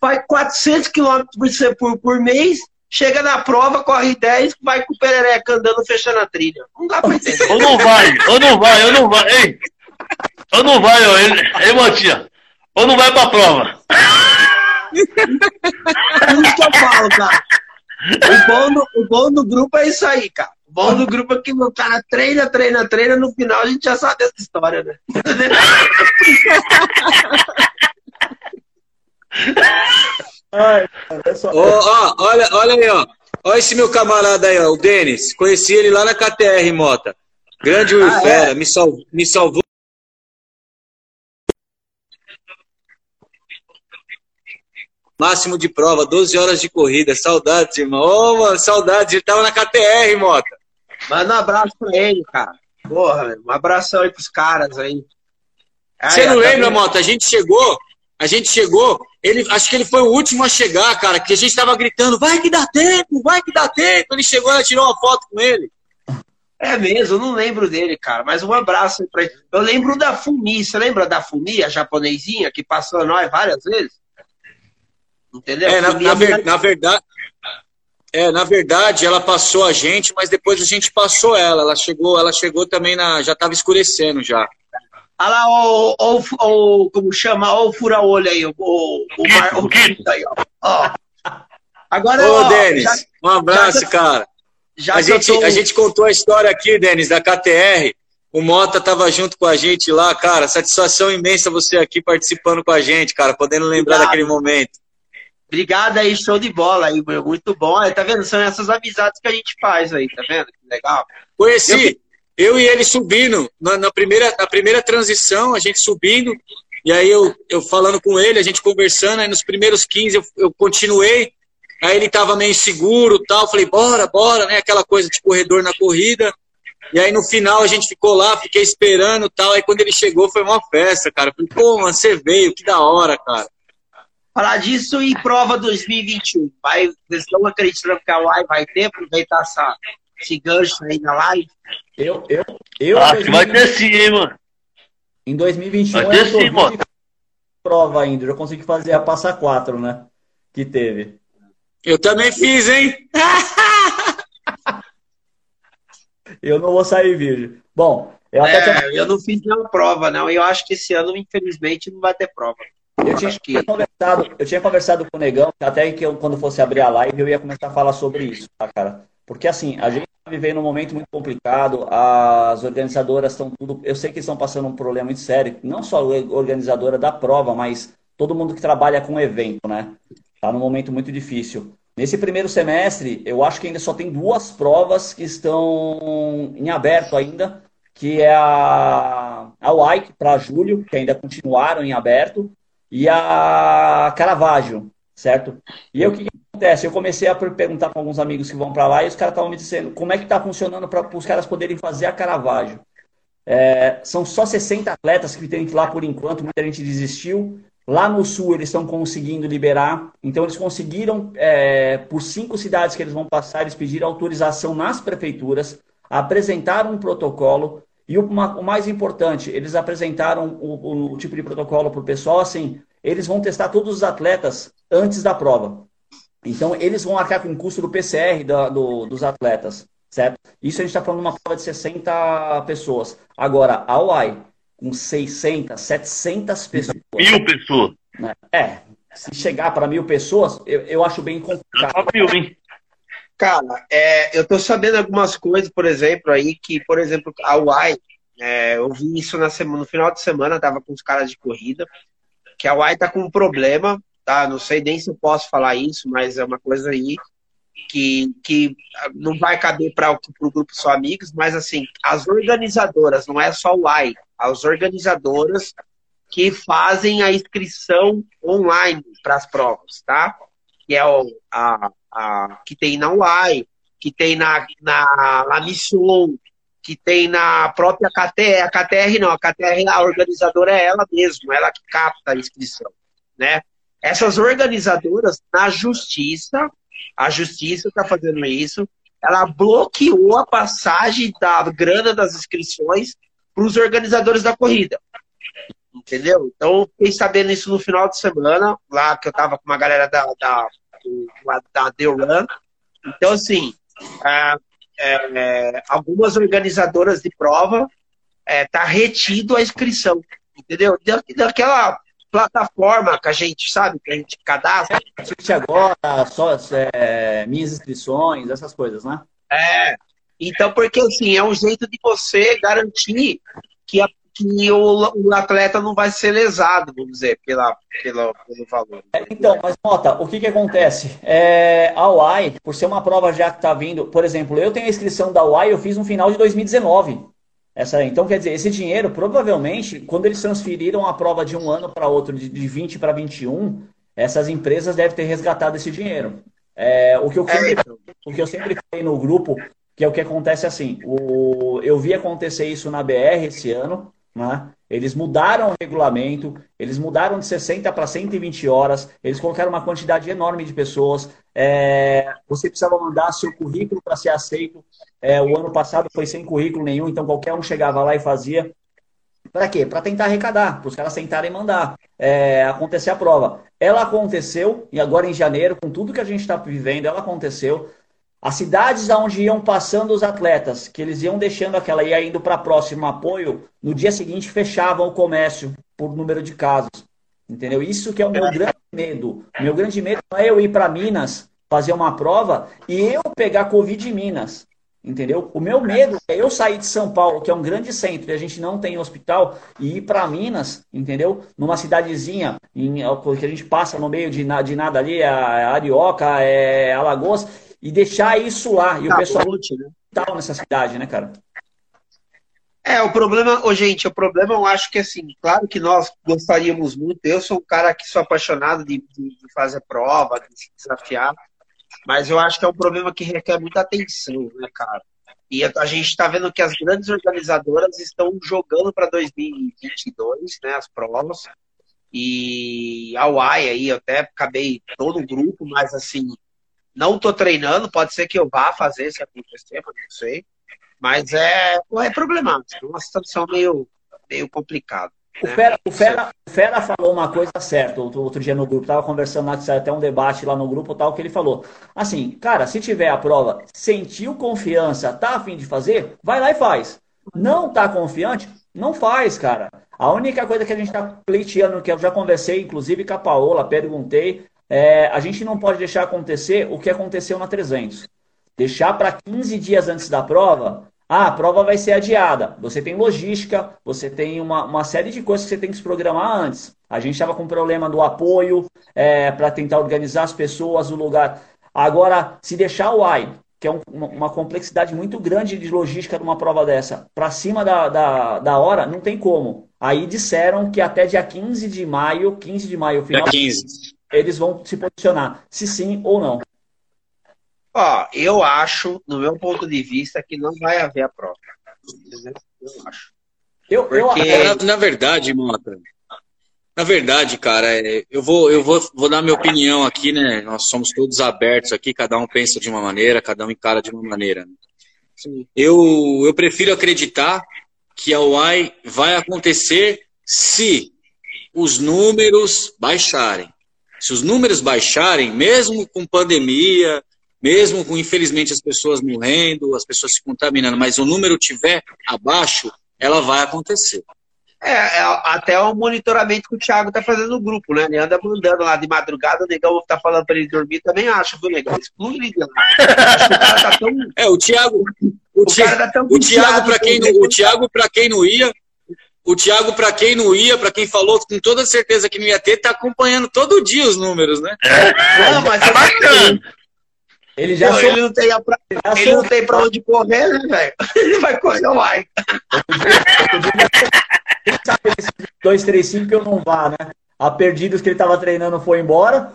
Speaker 3: faz 400 quilômetros por, por, por mês, chega na prova, corre 10, vai com o perereca andando, fechando a trilha. Não dá pra entender.
Speaker 4: Ou não vai, ou não vai, ou não vai. Ei, ou não vai, ó. Ei, ei Motinha. Ou não vai pra prova.
Speaker 3: É isso que eu falo, cara. O bom, do, o bom do grupo é isso aí, cara. O bom do grupo é que o cara treina, treina, treina, no final a gente já sabe essa história, né?
Speaker 2: Ai, só... oh, oh, olha, olha aí, ó. Olha esse meu camarada aí, ó, o Denis. Conheci ele lá na KTR, Mota. Grande Will ah, Fera, é? me, sal, me salvou. Máximo de prova, 12 horas de corrida. Saudades, irmão. Ô, oh, mano, saudades. Ele tava na KTR, Mota.
Speaker 3: Manda um abraço pra ele, cara. Porra, um abração aí pros caras aí.
Speaker 2: Você não tá lembra, Mota? A gente chegou, a gente chegou, ele, acho que ele foi o último a chegar, cara, que a gente tava gritando, vai que dá tempo, vai que dá tempo. Ele chegou, ela tirou uma foto com ele.
Speaker 3: É mesmo, eu não lembro dele, cara, mas um abraço aí pra ele. Eu lembro da Fumi, você lembra da Fumi, a japonesinha, que passou a nós várias vezes?
Speaker 2: Entendeu? É, na, na, ver, na, verdade. É, na verdade, ela passou a gente, mas depois a gente passou ela. Ela chegou, ela chegou também na. Já estava escurecendo já.
Speaker 3: Olha lá, o, o, o, como chama, o fura-olho aí, o, o, o, mar, o aí, ó. ó.
Speaker 2: Agora, Ô, ó, Denis, já, um abraço, já, cara. Já a, gente, tô... a gente contou a história aqui, Denis, da KTR. O Mota estava junto com a gente lá, cara. Satisfação imensa você aqui participando com a gente, cara, podendo lembrar Obrigado. daquele momento.
Speaker 3: Obrigado aí, show de bola aí, muito bom. Aí, tá vendo? São essas amizades que a gente faz aí, tá vendo? Que legal.
Speaker 2: Conheci, eu, eu e ele subindo, na, na, primeira, na primeira transição, a gente subindo, e aí eu, eu falando com ele, a gente conversando, aí nos primeiros 15 eu, eu continuei, aí ele tava meio inseguro tal, falei, bora, bora, né? Aquela coisa de corredor na corrida. E aí no final a gente ficou lá, fiquei esperando tal. Aí quando ele chegou foi uma festa, cara. Falei, pô, mano, você veio, que da hora, cara.
Speaker 3: Falar disso em prova 2021. Vai, vocês estão acreditando que a UAI vai ter? Aproveitar essa, esse gancho aí na live.
Speaker 1: Eu, eu, eu.
Speaker 4: Acho que vai ter sim, hein, mano.
Speaker 1: Em 2021 vai ter sim, mano. prova ainda. Eu consegui fazer a passa 4, né? Que teve.
Speaker 2: Eu também fiz, hein?
Speaker 1: eu não vou sair vídeo. Bom,
Speaker 3: eu, é, eu não fiz nenhuma prova, não. Eu acho que esse ano, infelizmente, não vai ter prova.
Speaker 1: Eu tinha, que... conversado, eu tinha conversado com o Negão, até que eu, quando fosse abrir a live, eu ia começar a falar sobre isso, tá, cara? Porque assim, a gente está vivendo um momento muito complicado, as organizadoras estão tudo. Eu sei que estão passando um problema muito sério, não só a organizadora da prova, mas todo mundo que trabalha com evento, né? Está num momento muito difícil. Nesse primeiro semestre, eu acho que ainda só tem duas provas que estão em aberto ainda, que é a, a WIKE para julho, que ainda continuaram em aberto, e a Caravaggio, certo? E que, que acontece? Eu comecei a perguntar para alguns amigos que vão para lá e os caras estavam me dizendo como é que está funcionando para os caras poderem fazer a Caravaggio. É, são só 60 atletas que tem que ir lá por enquanto, muita gente desistiu. Lá no sul eles estão conseguindo liberar, então eles conseguiram, é, por cinco cidades que eles vão passar, eles pediram autorização nas prefeituras, apresentaram um protocolo, e o, o mais importante, eles apresentaram o, o, o tipo de protocolo para o pessoal, assim, eles vão testar todos os atletas antes da prova. Então, eles vão arcar com o custo do PCR da, do, dos atletas, certo? Isso a gente está falando de uma prova de 60 pessoas. Agora, a UAI, com 600, 700 pessoas.
Speaker 4: Mil pessoas.
Speaker 1: Né? É, se chegar para mil pessoas, eu, eu acho bem complicado. Mil, hein?
Speaker 3: Cara, é, eu tô sabendo algumas coisas, por exemplo, aí, que, por exemplo, a UAI, é, eu vi isso na semana, no final de semana, tava com os caras de corrida, que a UAI tá com um problema, tá? Não sei nem se eu posso falar isso, mas é uma coisa aí que, que não vai caber para o grupo só amigos, mas assim, as organizadoras, não é só o UAI, as organizadoras que fazem a inscrição online para as provas, tá? Que é o, a, a, que tem na UAI, que tem na, na, na Mission, que tem na própria KTR. A KTR não, a KTR, a organizadora é ela mesma, ela que capta a inscrição, né? Essas organizadoras, na justiça, a justiça está fazendo isso, ela bloqueou a passagem da grana das inscrições para os organizadores da corrida. Entendeu? Então, fiquei sabendo isso no final de semana, lá que eu estava com uma galera da, da da Run. Então, assim, é, é, algumas organizadoras de prova é, tá retido a inscrição, entendeu? Daquela plataforma que a gente sabe, que a gente cadastra.
Speaker 1: É, agora, só é, minhas inscrições, essas coisas, né?
Speaker 3: É. Então, porque assim, é um jeito de você garantir que, a, que o, o, atleta não vai ser lesado, vamos dizer, pela, pela, pelo valor.
Speaker 1: É, então, mas nota, o que, que acontece? É, a UAI, por ser uma prova já que está vindo, por exemplo, eu tenho a inscrição da UAI, eu fiz no final de 2019. Essa, então, quer dizer, esse dinheiro, provavelmente, quando eles transferiram a prova de um ano para outro, de, de 20 para 21, essas empresas devem ter resgatado esse dinheiro. É, o, que eu sempre, o que eu sempre falei no grupo, que é o que acontece assim, o, eu vi acontecer isso na BR esse ano, né? Eles mudaram o regulamento, eles mudaram de 60 para 120 horas, eles colocaram uma quantidade enorme de pessoas. É, você precisava mandar seu currículo para ser aceito. É, o ano passado foi sem currículo nenhum, então qualquer um chegava lá e fazia. Para quê? Para tentar arrecadar, para os caras tentarem mandar é, acontecer a prova. Ela aconteceu, e agora em janeiro, com tudo que a gente está vivendo, ela aconteceu. As cidades onde iam passando os atletas, que eles iam deixando aquela e indo para próximo apoio, no dia seguinte fechavam o comércio por número de casos. Entendeu? Isso que é o meu grande medo. Meu grande medo não é eu ir para Minas fazer uma prova e eu pegar Covid em Minas. Entendeu? O meu medo é eu sair de São Paulo, que é um grande centro, e a gente não tem hospital, e ir para Minas, entendeu? Numa cidadezinha em, que a gente passa no meio de, de nada ali, a Arioca, é, Alagoas, e deixar isso lá. E tá, o pessoal ponte, né? tal nessa cidade, né, cara?
Speaker 3: É, o problema, gente, o problema eu acho que assim, claro que nós gostaríamos muito, eu sou um cara que sou apaixonado de, de, de fazer prova, de se desafiar, mas eu acho que é um problema que requer muita atenção, né, cara? E a gente está vendo que as grandes organizadoras estão jogando para 2022, né, as provas. E a UAI aí, eu até acabei todo o grupo, mas assim, não estou treinando, pode ser que eu vá fazer se acontecer, não sei. Mas é, é problemático, é uma situação meio, meio complicada.
Speaker 1: O, Fera, o, Fera, o Fera falou uma coisa certa outro, outro dia no grupo, tava conversando lá, até um debate lá no grupo tal, que ele falou. Assim, cara, se tiver a prova, sentiu confiança, tá afim de fazer, vai lá e faz. Não tá confiante, não faz, cara. A única coisa que a gente tá pleiteando, que eu já conversei, inclusive com a Paola, perguntei, é, a gente não pode deixar acontecer o que aconteceu na 300. Deixar para 15 dias antes da prova ah, a prova vai ser adiada. Você tem logística, você tem uma, uma série de coisas que você tem que se programar antes. A gente estava com problema do apoio é, para tentar organizar as pessoas, o lugar. Agora, se deixar o AI, que é um, uma complexidade muito grande de logística numa prova dessa, para cima da, da, da, hora, não tem como. Aí disseram que até dia 15 de maio, 15 de maio, final, 15. Eles vão se posicionar, se sim ou não.
Speaker 3: Ó, eu acho, no meu ponto de vista, que não vai haver a prova. Eu acho.
Speaker 2: Eu, Porque... eu, na, na verdade, Mota, na verdade, cara, é, eu vou, eu vou, vou dar minha opinião aqui, né? Nós somos todos abertos aqui, cada um pensa de uma maneira, cada um encara de uma maneira. Né? Eu, eu prefiro acreditar que a UAI vai acontecer se os números baixarem. Se os números baixarem, mesmo com pandemia, mesmo com, infelizmente, as pessoas morrendo, as pessoas se contaminando, mas o número tiver abaixo, ela vai acontecer.
Speaker 3: É, é até o monitoramento que o Thiago tá fazendo no grupo, né? Ele anda mandando lá de madrugada, o Negão tá falando para ele dormir, também acho, viu, Negão? Exclui ele de lá. Acho que o cara
Speaker 2: tá tão... É, o Thiago... O, o, tá o Thiago, quem, não, o Thiago, quem não ia, o Thiago, para quem não ia, para quem falou com toda certeza que não ia ter, tá acompanhando todo dia os números, né?
Speaker 3: É, não, mas é bacana. Ele já não, ele não tem pra, ele, ele não tem pra onde correr, né, velho? Ele vai correr, vai.
Speaker 1: Quem sabe esse 235 que eu não vá, né? A Perdidos que ele tava treinando foi embora.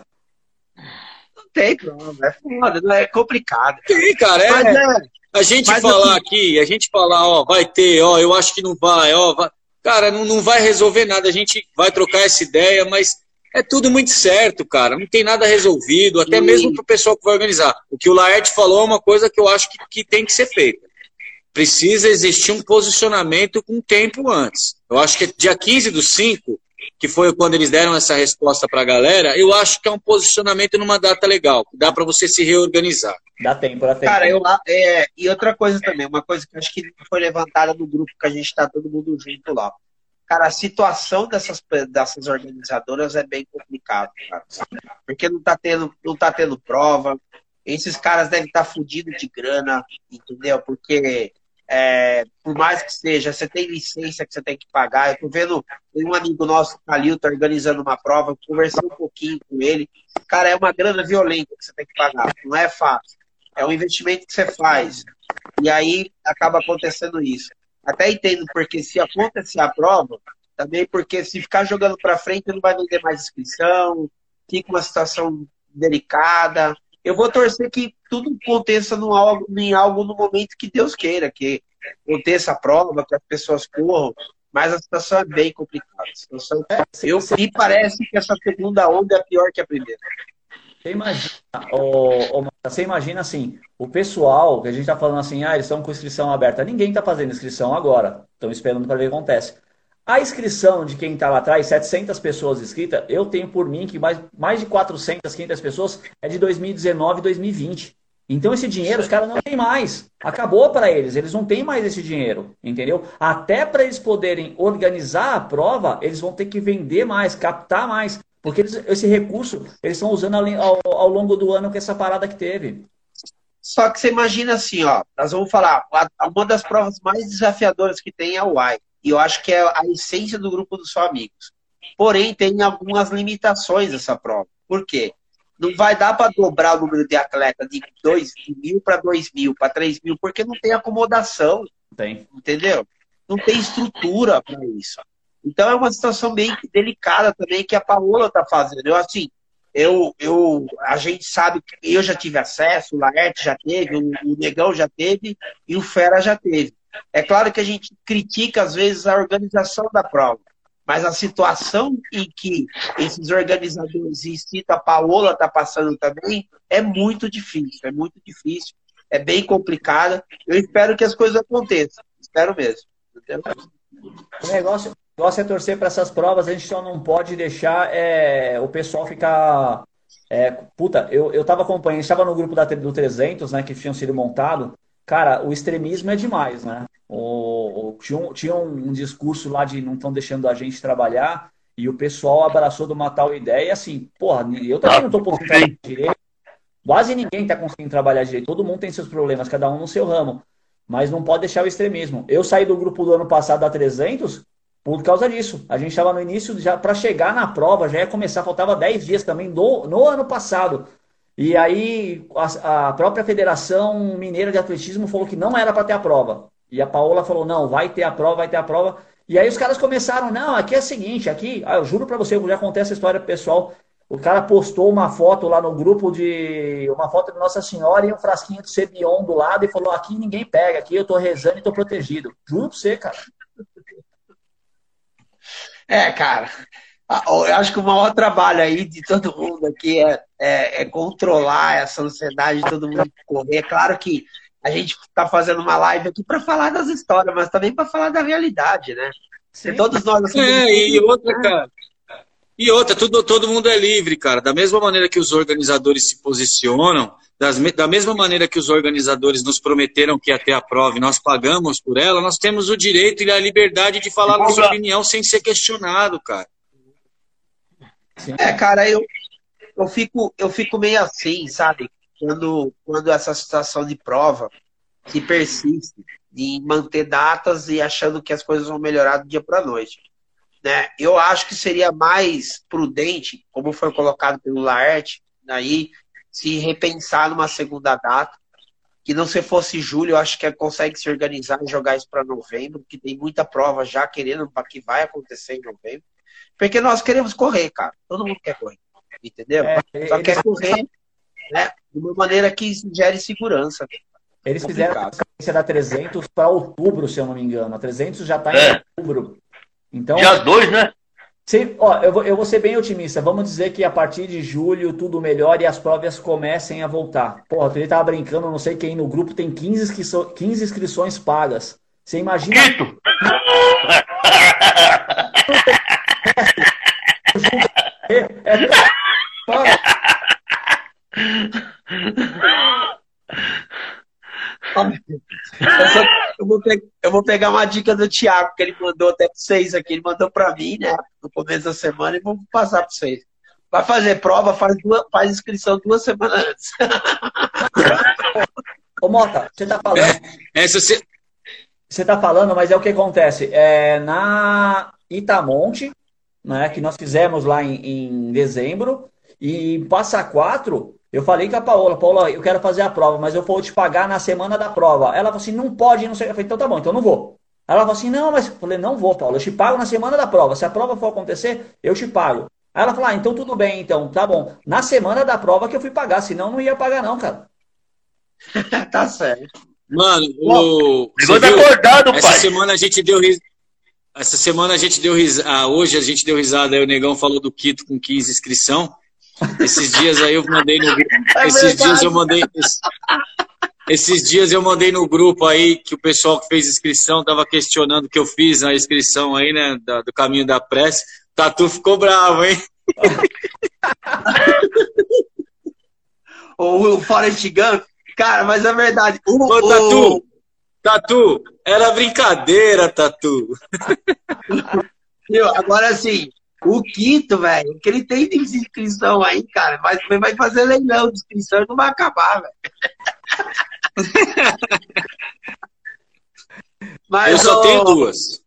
Speaker 3: Não tem problema, é foda, não é complicado.
Speaker 2: Tem, cara, é. é a gente falar assim, aqui, a gente falar, ó, vai ter, ó, eu acho que não vai, ó, vai. Cara, não, não vai resolver nada. A gente vai trocar essa ideia, mas é tudo muito certo, cara. Não tem nada resolvido, até Sim. mesmo para o pessoal que vai organizar. O que o Laerte falou é uma coisa que eu acho que, que tem que ser feita. Precisa existir um posicionamento com tempo antes. Eu acho que dia 15 do 5, que foi quando eles deram essa resposta para a galera, eu acho que é um posicionamento numa data legal. Dá para você se reorganizar.
Speaker 1: Dá tempo, dá tempo.
Speaker 3: Cara, eu, é, e outra coisa também, uma coisa que eu acho que foi levantada no grupo que a gente está todo mundo junto lá. Cara, a situação dessas, dessas organizadoras é bem complicada, cara. Porque não tá tendo, não tá tendo prova. Esses caras devem estar tá fudidos de grana, entendeu? Porque é, por mais que seja, você tem licença que você tem que pagar. Eu tô vendo, tem um amigo nosso, Calil, tá organizando uma prova, conversei um pouquinho com ele. Cara, é uma grana violenta que você tem que pagar, não é fácil. É um investimento que você faz. E aí acaba acontecendo isso. Até entendo, porque se acontecer a prova, também porque se ficar jogando para frente, não vai vender mais inscrição, fica uma situação delicada. Eu vou torcer que tudo aconteça no algo, em algo no momento que Deus queira, que aconteça a prova, que as pessoas corram, mas a situação é bem complicada. Situação... É, eu, me parece que essa segunda onda é pior que a primeira.
Speaker 1: Você imagina, oh, oh, você imagina assim, o pessoal, que a gente está falando assim, ah, eles estão com inscrição aberta. Ninguém está fazendo inscrição agora. Estão esperando para ver o que acontece. A inscrição de quem está lá atrás, 700 pessoas inscritas, eu tenho por mim que mais, mais de 400, 500 pessoas é de 2019 e 2020. Então esse dinheiro os caras não têm mais. Acabou para eles, eles não têm mais esse dinheiro, entendeu? Até para eles poderem organizar a prova, eles vão ter que vender mais, captar mais, porque eles, esse recurso eles estão usando ao, ao, longo do ano com essa parada que teve.
Speaker 3: Só que você imagina assim, ó, nós vamos falar, uma das provas mais desafiadoras que tem é o Y. E eu acho que é a essência do grupo dos seus amigos. Porém, tem algumas limitações essa prova. Por quê? Não vai dar para dobrar o número de atleta de, dois, de mil para dois mil, para três mil, porque não tem acomodação.
Speaker 1: Tem.
Speaker 3: Entendeu? Não tem estrutura para isso. Então é uma situação bem delicada também que a Paola está fazendo. Eu, assim, eu, eu, a gente sabe que eu já tive acesso, o Laerte já teve, o, o Negão já teve e o Fera já teve. É claro que a gente critica, às vezes, a organização da prova, mas a situação em que esses organizadores, e cita a Paola, está passando também, é muito difícil, é muito difícil, é bem complicada. Eu espero que as coisas aconteçam, espero mesmo.
Speaker 1: O negócio, o negócio é torcer para essas provas, a gente só não pode deixar é, o pessoal ficar. É, puta, eu, eu tava acompanhando, estava no grupo da, do 300, né, que tinham sido montado. Cara, o extremismo é demais, né? O, tinha, um, tinha um discurso lá de não estão deixando a gente trabalhar e o pessoal abraçou de uma tal ideia e assim, porra, eu também não estou conseguindo trabalhar direito. Quase ninguém está conseguindo trabalhar direito. Todo mundo tem seus problemas, cada um no seu ramo. Mas não pode deixar o extremismo. Eu saí do grupo do ano passado da 300 por causa disso. A gente estava no início, já para chegar na prova, já ia começar, faltava 10 dias também do, no ano passado. E aí a, a própria Federação Mineira de Atletismo falou que não era para ter a prova. E a Paola falou: não, vai ter a prova, vai ter a prova. E aí os caras começaram: não, aqui é o seguinte, aqui, ah, eu juro para você, eu já contei essa história pessoal. O cara postou uma foto lá no grupo de. Uma foto de Nossa Senhora e um frasquinho de Cebion do lado e falou: aqui ninguém pega, aqui eu tô rezando e tô protegido. Juro pra você, cara.
Speaker 3: É, cara. Eu acho que o maior trabalho aí de todo mundo aqui é, é, é controlar essa ansiedade de todo mundo correr. É claro que a gente está fazendo uma live aqui para falar das histórias, mas também para falar da realidade, né? Se todos nós.
Speaker 2: Assim, é, e outra, cara. E outra, tudo, todo mundo é livre, cara. Da mesma maneira que os organizadores se posicionam, das, da mesma maneira que os organizadores nos prometeram que ia ter a prova e nós pagamos por ela, nós temos o direito e a liberdade de falar nossa opinião sem ser questionado, cara.
Speaker 3: É, cara, eu, eu, fico, eu fico meio assim, sabe? Quando, quando essa situação de prova se persiste, de manter datas e achando que as coisas vão melhorar do dia para noite. Né? Eu acho que seria mais prudente, como foi colocado pelo Laerte, aí se repensar numa segunda data, que não se fosse julho, eu acho que consegue se organizar e jogar isso para novembro, porque tem muita prova já querendo para que vai acontecer em novembro. Porque nós queremos correr, cara. Todo mundo quer correr. Entendeu? É, Só quer correr né, de uma maneira que gere segurança.
Speaker 1: Eles fizeram a transferência da 300 para outubro, se eu não me engano. A 300 já está em é. outubro. Então,
Speaker 4: Dia 2, né?
Speaker 1: Se, ó, eu, vou, eu vou ser bem otimista. Vamos dizer que a partir de julho tudo melhora e as provas comecem a voltar. Porra, ele tava brincando, não sei quem no grupo tem 15, inscrições, 15 inscrições pagas. Você imagina. Quito!
Speaker 3: Eu vou, pegar, eu vou pegar uma dica do Thiago, que ele mandou até para vocês aqui. Ele mandou para mim, né? No começo da semana, e vou passar para vocês. Vai fazer prova, faz, duas, faz inscrição duas semanas antes.
Speaker 1: Ô, Mota, você tá falando.
Speaker 2: Essa, se,
Speaker 1: você está falando, mas é o que acontece. É, na Itamonte, né, que nós fizemos lá em, em dezembro, e em Passa Quatro, eu falei com a Paola, Paola, eu quero fazer a prova, mas eu vou te pagar na semana da prova. Ela falou assim, não pode, não sei. Eu falei, então tá bom, então não vou. Ela falou assim, não, mas eu falei, não vou, Paula, eu te pago na semana da prova. Se a prova for acontecer, eu te pago. Aí ela falou, ah, então tudo bem, então, tá bom. Na semana da prova que eu fui pagar, senão não ia pagar não, cara.
Speaker 3: tá certo.
Speaker 2: Mano, o.
Speaker 4: Ficou acordado,
Speaker 2: essa
Speaker 4: pai.
Speaker 2: semana a gente deu ris... Essa semana a gente deu risada. Ah, hoje a gente deu risada. Aí o negão falou do Quito com 15 inscrição. Esses dias aí eu mandei no
Speaker 3: É
Speaker 2: Esses
Speaker 3: verdade.
Speaker 2: dias eu mandei. Esses dias eu mandei no grupo aí que o pessoal que fez inscrição tava questionando o que eu fiz na inscrição aí, né? da- do caminho da prece. Tatu ficou bravo, hein?
Speaker 3: O, o Forrest Gump, cara, mas é verdade. O,
Speaker 2: Ô,
Speaker 3: o-
Speaker 2: Tatu! Tatu! Era brincadeira, Tatu!
Speaker 3: Viu? Agora, assim, o Quinto, velho, que ele tem de inscrição aí, cara, vai, vai fazer leilão de inscrição e não vai acabar, velho. Mas,
Speaker 2: Eu só tenho duas.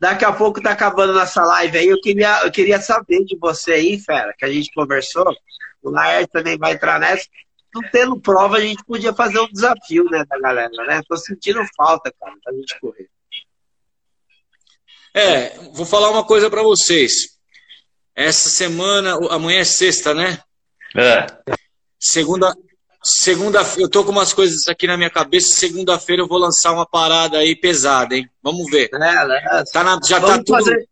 Speaker 3: daqui a pouco tá acabando nossa live aí. Eu queria, eu queria saber de você aí, fera, que a gente conversou. O Laerte também vai entrar nessa. Não tendo prova, a gente podia fazer um desafio, né, da galera, né? Tô sentindo falta, cara, da gente correr.
Speaker 2: É, vou falar uma coisa pra vocês. Essa semana, amanhã é sexta, né?
Speaker 4: É.
Speaker 2: Segunda, segunda, eu tô com umas coisas aqui na minha cabeça. Segunda-feira eu vou lançar uma parada aí pesada, hein? Vamos ver.
Speaker 3: É, né?
Speaker 2: Tá na- já tá
Speaker 3: Vamos
Speaker 2: tudo,
Speaker 3: fazer-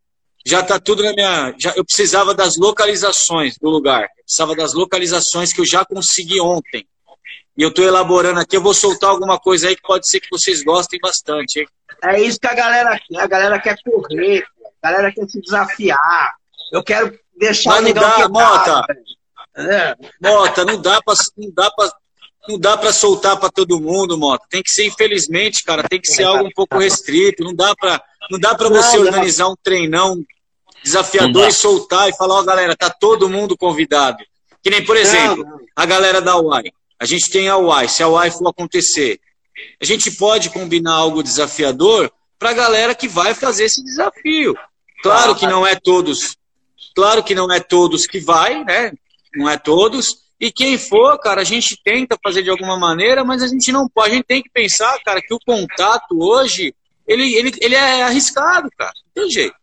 Speaker 2: já tá tudo na minha. já- eu precisava das localizações do lugar. Eu precisava das localizações que eu já consegui ontem. E eu tô elaborando aqui. Eu vou soltar alguma coisa aí que pode ser que vocês gostem bastante, hein?
Speaker 3: É isso que a galera quer. A galera quer correr, a galera quer se desafiar. Eu quero deixar
Speaker 2: Mas não dá, Mota.
Speaker 3: velho. É.
Speaker 2: Mota, não dá pra, não dá pra, não dá pra soltar pra todo mundo, Mota. Tem que ser, infelizmente, cara, tem que ser algo um pouco restrito. Não dá pra, não dá pra você
Speaker 3: Não, não.
Speaker 2: organizar um treinão
Speaker 4: Não
Speaker 2: desafiador e soltar e falar, ó, galera, tá todo mundo convidado. Que nem, por exemplo,
Speaker 3: não.
Speaker 2: a galera da UAI. A gente tem a UAI. Se a UAI for acontecer, a gente pode combinar algo desafiador pra galera que vai fazer esse desafio. Claro que não é todos, claro que não é todos que vai, né? Não é todos. E quem for, cara, a gente tenta fazer de alguma maneira, mas a gente não pode. A gente tem que pensar, cara, que o contato hoje, ele, ele, ele é arriscado, cara. Não tem jeito.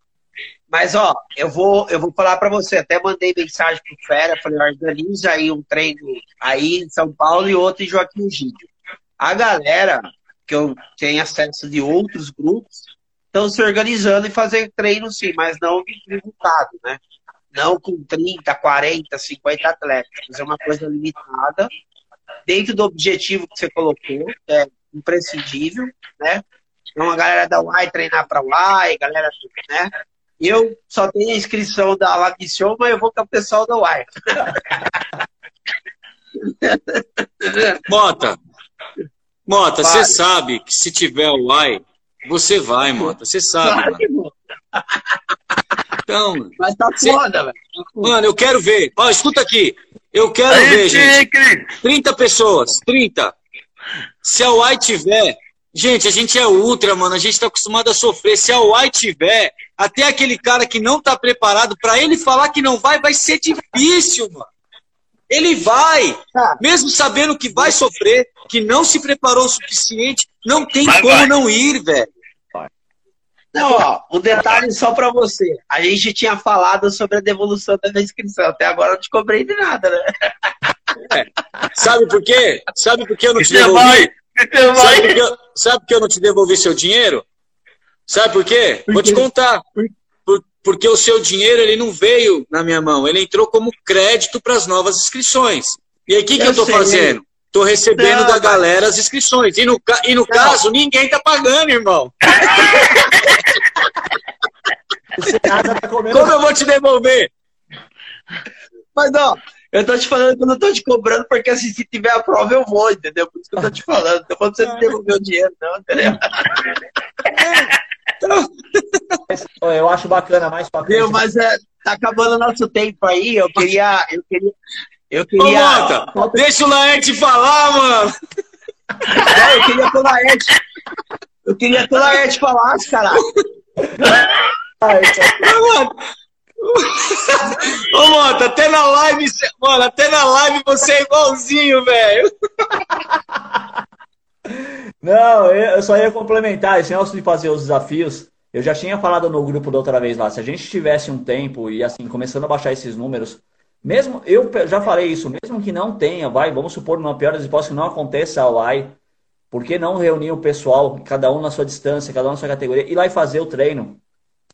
Speaker 3: Mas, ó, eu vou, eu vou falar pra você. Até mandei mensagem pro Fera. Falei, organiza aí um treino aí em São Paulo e outro em Joaquim Gídio. A galera, que eu tenho acesso de outros grupos, estão se organizando e fazendo treino sim, mas não limitado, né? Não com 30, 40, 50 atletas. Fazer uma coisa limitada, dentro do objetivo que você colocou, que é imprescindível, né? Então a galera da UAI treinar para UAI, galera, né? Eu só tenho a inscrição da La Mission, mas eu vou com o pessoal da UAI.
Speaker 2: Mota, Mota,
Speaker 3: Vai.
Speaker 2: você sabe que se tiver o UAI, você vai, Mota. Você sabe,
Speaker 3: Claro
Speaker 2: mano. Então, mano.
Speaker 3: Mas tá
Speaker 2: Cê-
Speaker 3: foda, velho.
Speaker 2: Mano, eu quero ver. Ó, escuta aqui. Eu quero
Speaker 4: Aí
Speaker 2: ver,
Speaker 4: sim,
Speaker 2: gente.
Speaker 4: Cris.
Speaker 2: 30 pessoas, 30. Se a UAI tiver. Gente, a gente é ultra, mano. A gente tá acostumado a sofrer. Se a UAI tiver, até aquele cara que não tá preparado, pra ele falar que não vai, vai ser difícil, mano. Ele vai,
Speaker 3: Tá.
Speaker 2: mesmo sabendo que vai sofrer, que não se preparou o suficiente, não tem
Speaker 4: Vai,
Speaker 2: como
Speaker 4: vai.
Speaker 2: não ir, velho.
Speaker 3: Não, ó, um detalhe só pra você. A gente tinha falado sobre a devolução da inscrição. Até agora eu não te cobrei de nada, né?
Speaker 2: Sabe por quê? Sabe por que eu não te
Speaker 4: Você
Speaker 2: devolvi?
Speaker 4: vai, você
Speaker 2: Sabe por, que eu, sabe por que eu não te devolvi seu dinheiro? Sabe por quê?
Speaker 3: Por
Speaker 2: Vou te contar. Por- porque o seu dinheiro ele não veio na minha mão, ele entrou como crédito para as novas inscrições. E aí o que, que
Speaker 3: Eu
Speaker 2: estou
Speaker 3: sei.
Speaker 2: fazendo? Estou recebendo
Speaker 3: Não,
Speaker 2: da galera as inscrições. E no, e no caso, ninguém tá pagando, irmão.
Speaker 1: Tá.
Speaker 2: Como eu vou te devolver?
Speaker 3: Mas, ó, eu tô te falando que eu não tô te cobrando, porque assim, se tiver a prova, eu vou, entendeu? Por isso que eu tô te falando. Não tô falando pra você me devolver o dinheiro, não, entendeu?
Speaker 1: Ó, Eu acho bacana mais pra.
Speaker 3: Mas é, tá acabando o nosso tempo aí. Eu queria. Eu queria. Eu
Speaker 2: Ô,
Speaker 3: queria.
Speaker 2: Mota, deixa o Laerte falar, mano.
Speaker 3: Não, eu queria que o Laerte. Eu queria que o Laerte falasse, caralho.
Speaker 1: Ai.
Speaker 2: Mano. Ô, Mota, até na live, mano, até na live você é igualzinho, velho.
Speaker 1: Não, eu só ia complementar, esse negócio de fazer os desafios. Eu já tinha falado no grupo da outra vez lá, se a gente tivesse um tempo e assim, começando a baixar esses números, mesmo, eu já falei isso, mesmo que não tenha, vai, vamos supor, numa pior das hipóteses, que não aconteça a UAI, por que não reunir o pessoal, cada um na sua distância, cada um na sua categoria, ir lá e fazer o treino?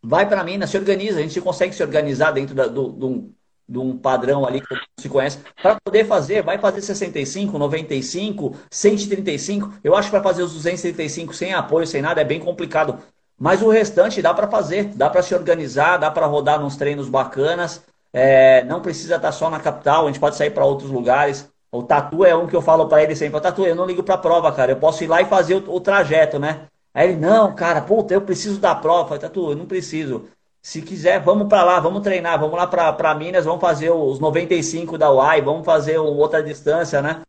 Speaker 1: Vai para Minas, se organiza, a gente consegue se organizar dentro da, do, do, de um padrão ali que se conhece, para poder fazer, vai fazer 65, 95, 135. Eu acho que para fazer os 235 sem apoio, sem nada, é bem complicado. Mas o restante dá para fazer, dá para se organizar, dá para rodar nos treinos bacanas. É, não precisa estar tá só na capital, a gente pode sair para outros lugares. O Tatu é um que eu falo para ele sempre: Tatu, eu não ligo para prova, cara, eu posso ir lá e fazer o, o trajeto, né? Aí ele: Não, cara, puta, eu preciso da prova. Eu falei, Tatu, eu não preciso. Se quiser, vamos para lá, vamos treinar, vamos lá para Minas, vamos fazer os 95 da UAI, vamos fazer outra distância, né?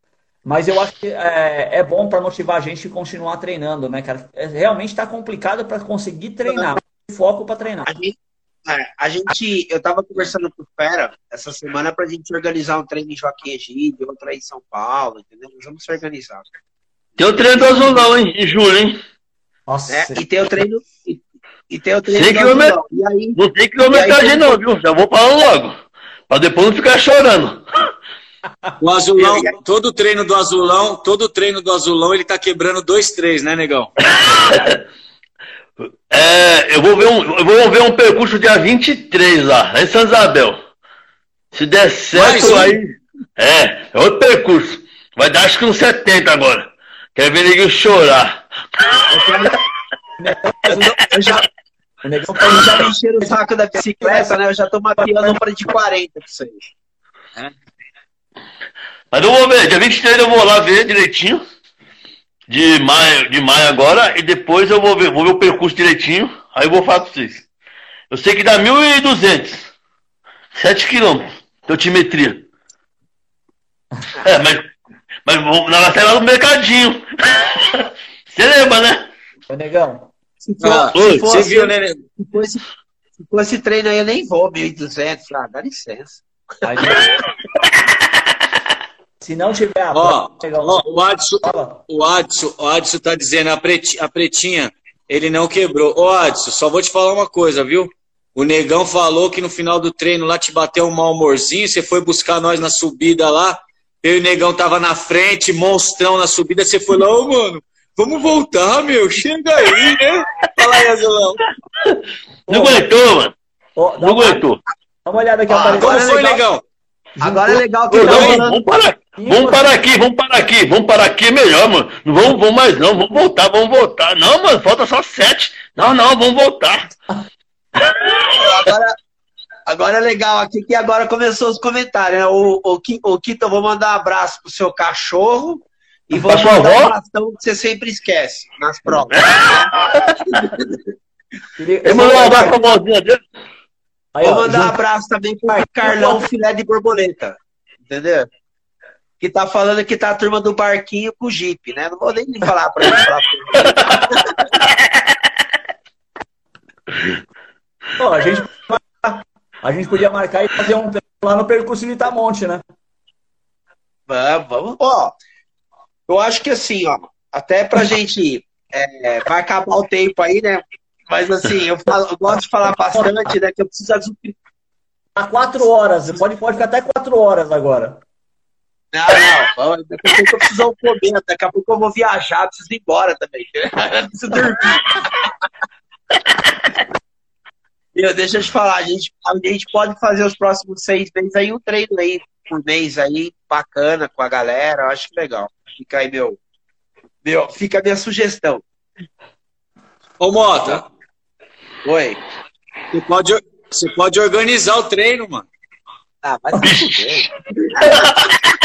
Speaker 1: Mas eu acho que é, é bom para motivar a gente continuar treinando, né, cara? É, realmente está complicado para conseguir treinar, foco para treinar.
Speaker 3: A gente, é, a gente, eu estava conversando com o Fera essa semana para a gente organizar um treino em Joaquim Egídio, outro aí em São Paulo, entendeu? Nós vamos se organizar.
Speaker 4: Tem o treino do Azulão, hein? Em julho, hein?
Speaker 3: Nossa. É, e tem o treino, e tem o
Speaker 4: treino sem quilômetro... e aí, Não tem quilometragem aí, não, viu? Já vou falando logo. Pra depois não ficar chorando.
Speaker 2: O azulão, todo treino do azulão, todo treino do azulão, ele tá quebrando dois, três, né, negão?
Speaker 4: É, eu vou ver um, eu vou ver um percurso dia 23 lá, lá em São Isabel. Se der certo, um. aí. É, é outro percurso. Vai dar acho que uns 70 agora. Quer ver ninguém chorar.
Speaker 3: Eu já, o negão pra já encher o saco da bicicleta, né? Eu já tô mapeando para de 40 pra vocês. É.
Speaker 4: Mas eu vou ver, dia 23 eu vou lá ver direitinho. De maio, de maio agora, e depois eu vou ver, vou ver o percurso direitinho, aí eu vou falar com vocês. Eu sei que dá 1.200. 7 quilômetros de altimetria. É, mas, mas na lateral do mercadinho. Você lembra, né?
Speaker 1: Ô, negão,
Speaker 3: se for, ah, se assim, viu, né? Se for, esse, se for esse treino aí, eu nem vou, 1.200. Ah, dá licença.
Speaker 1: se não tiver a
Speaker 2: ó, ó, o Adson, o Adson, o Adson tá dizendo a, pretinha, a pretinha, ele não quebrou. Ô Adson, só vou te falar uma coisa, viu? O negão falou que no final do treino lá te bateu um mau humorzinho, você foi buscar nós na subida lá. Eu e o negão tava na frente, monstrão na subida, você foi lá, ô mano, Vamos voltar, meu. Chega aí, né? Fala aí, Azulão.
Speaker 4: Não aguentou, mano.
Speaker 1: Oh, não aguentou. Dá uma olhada aqui. Ah,
Speaker 2: como foi, legal?
Speaker 3: Agora é legal que
Speaker 4: Ô, não, falando... vamos, parar, vamos parar aqui, vamos parar aqui, vamos parar aqui, é melhor, mano. Não vamos, vamos mais não, vamos voltar, vamos voltar. Não, mano, falta só sete. Não, não, vamos voltar.
Speaker 3: Agora, agora é legal aqui que agora começou os comentários, né? O, o, o Kito, eu vou mandar um abraço pro seu cachorro e vou mandar uma ação que você sempre esquece nas provas.
Speaker 4: Eu mandou um abraço pra vozinha dele.
Speaker 3: Aí eu mandar um abraço também pro Carlão Filé de Borboleta. Entendeu? Que tá falando que tá a turma do barquinho com o Jeep, né? Não vou nem falar pra ele. Falar
Speaker 1: Pô, a gente, a gente podia marcar e fazer um lá no percurso de Itamonte, né?
Speaker 3: Vamos, vamos. Ó, eu acho que assim, ó, até pra gente. É, vai acabar o tempo aí, né? Mas assim, eu, falo, eu gosto de falar bastante, né? Que eu preciso.
Speaker 1: Há quatro horas, pode, pode ficar até quatro horas agora.
Speaker 3: Não, não, daqui a pouco eu preciso comer, daqui a pouco eu vou viajar, preciso ir embora também. preciso dormir. Meu, deixa eu te falar, a gente, a gente pode fazer os próximos seis meses aí um treino aí por mês aí, bacana com a galera, eu acho que legal. Fica aí meu, meu fica a minha sugestão.
Speaker 2: Ô Mota.
Speaker 3: Oi.
Speaker 2: Você pode, você pode organizar o treino, mano.
Speaker 3: Ah, mas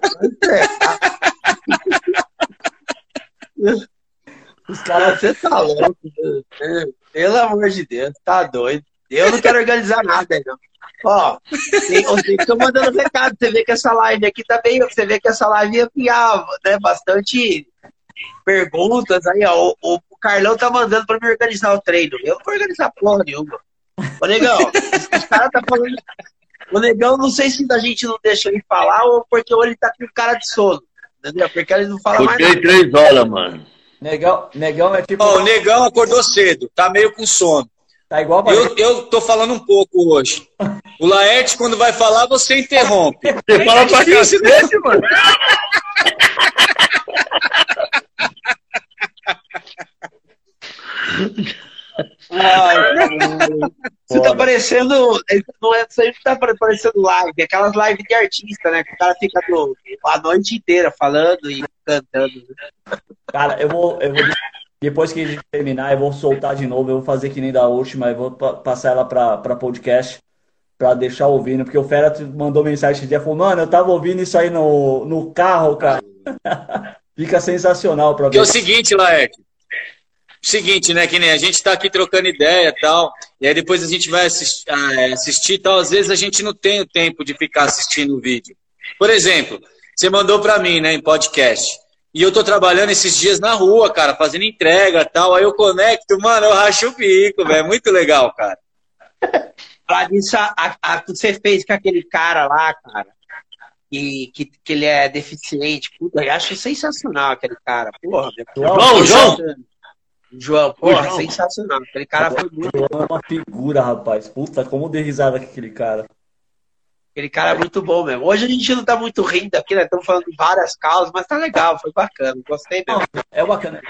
Speaker 3: Os caras, você tá louco. Pelo amor de Deus, tá doido. Eu não quero organizar nada, não. Ó, estou mandando recado. Você vê que essa live aqui tá bem. Você vê que essa live ia criar né, bastante perguntas aí, ó. O, o Carlão tá mandando para me organizar o treino. Eu não vou organizar porra nenhuma. Ô, negão, os caras tá falando. O negão, não sei se a gente não deixa ele falar ou porque ele tá com cara de sono. Entendeu? Porque ele não fala mais
Speaker 4: nada. três horas, mano.
Speaker 1: Negão, negão é tipo.
Speaker 2: Ó, oh, o negão acordou cedo, tá meio com sono.
Speaker 1: Tá igual
Speaker 2: eu, eu tô falando um pouco hoje. O Laerte, quando vai falar, você interrompe.
Speaker 4: Você fala pra cacete, mano.
Speaker 3: Você tá parecendo. Não é isso aí que tá parecendo live, aquelas lives de artista, né? Que o cara fica do, a noite inteira falando e cantando.
Speaker 1: Cara, eu vou, eu vou. Depois que a gente terminar, eu vou soltar de novo. Eu vou fazer que nem da última, eu vou passar ela pra, pra podcast pra deixar ouvindo, porque o Fera mandou mensagem esse dia falou, mano, eu tava ouvindo isso aí no, no carro, cara. Fica sensacional pra
Speaker 2: ver. Que é o seguinte, Laerte seguinte, né? Que nem a gente está aqui trocando ideia e tal, e aí depois a gente vai assistir, ah, assistir tal. Às vezes a gente não tem o tempo de ficar assistindo o vídeo. Por exemplo, você mandou para mim, né, em podcast. E eu tô trabalhando esses dias na rua, cara, fazendo entrega tal. Aí eu conecto, mano, eu racho o bico, velho. Muito legal, cara.
Speaker 3: Isso, a, a, você fez com aquele cara lá, cara, que, que, que ele é deficiente. Puta, eu acho sensacional aquele cara. Porra, meu.
Speaker 4: João, João!
Speaker 3: João, porra, João. sensacional. Aquele cara foi muito.
Speaker 1: João é uma figura, rapaz. Puta, como dei risada com aquele cara.
Speaker 3: Aquele cara é muito bom mesmo. Hoje a gente não tá muito rindo aqui, né? Estamos falando de várias causas, mas tá legal, foi bacana. Gostei mesmo. Não,
Speaker 1: é bacana.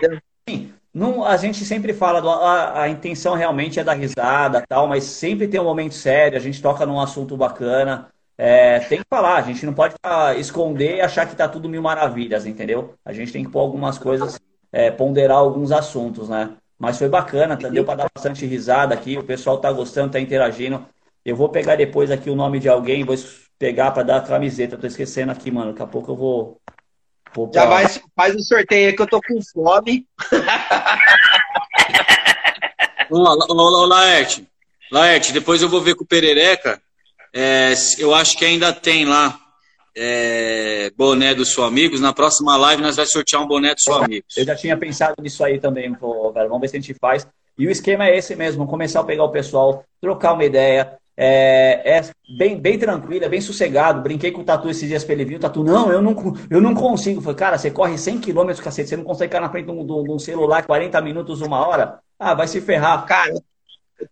Speaker 1: Sim, não, a gente sempre fala, do, a, a, intenção realmente é dar risada tal, mas sempre tem um momento sério, a gente toca num assunto bacana. É, tem que falar, a gente não pode esconder e achar que tá tudo mil maravilhas, entendeu? A gente tem que pôr algumas coisas é, ponderar alguns assuntos, né? Mas foi bacana, tá? deu para dar bastante risada aqui, o pessoal tá gostando, tá interagindo. Eu vou pegar depois aqui o nome de alguém, vou pegar para dar a camiseta. Tô esquecendo aqui, mano. Daqui a pouco eu vou.
Speaker 3: vou pra... Já vai, faz o sorteio aí que eu tô com fome.
Speaker 2: Ô, Laerte, Laerte, depois eu vou ver com o Perereca. É, eu acho que ainda tem lá é, boné dos seus amigos. Na próxima live nós vamos sortear um boné dos seus amigos.
Speaker 1: Eu já tinha pensado nisso aí também, pô, velho. Vamos ver se a gente faz. E o esquema é esse mesmo, começar a pegar o pessoal, trocar uma ideia. É, é bem, bem tranquilo, é bem sossegado. Brinquei com o Tatu esses dias pra ele vir. O Tatu, não, eu não, eu não consigo. Falei, cara, você corre 100 km, cacete, você não consegue ficar na frente de um, de um celular 40 minutos, uma hora? Ah, vai se ferrar.
Speaker 3: Cara,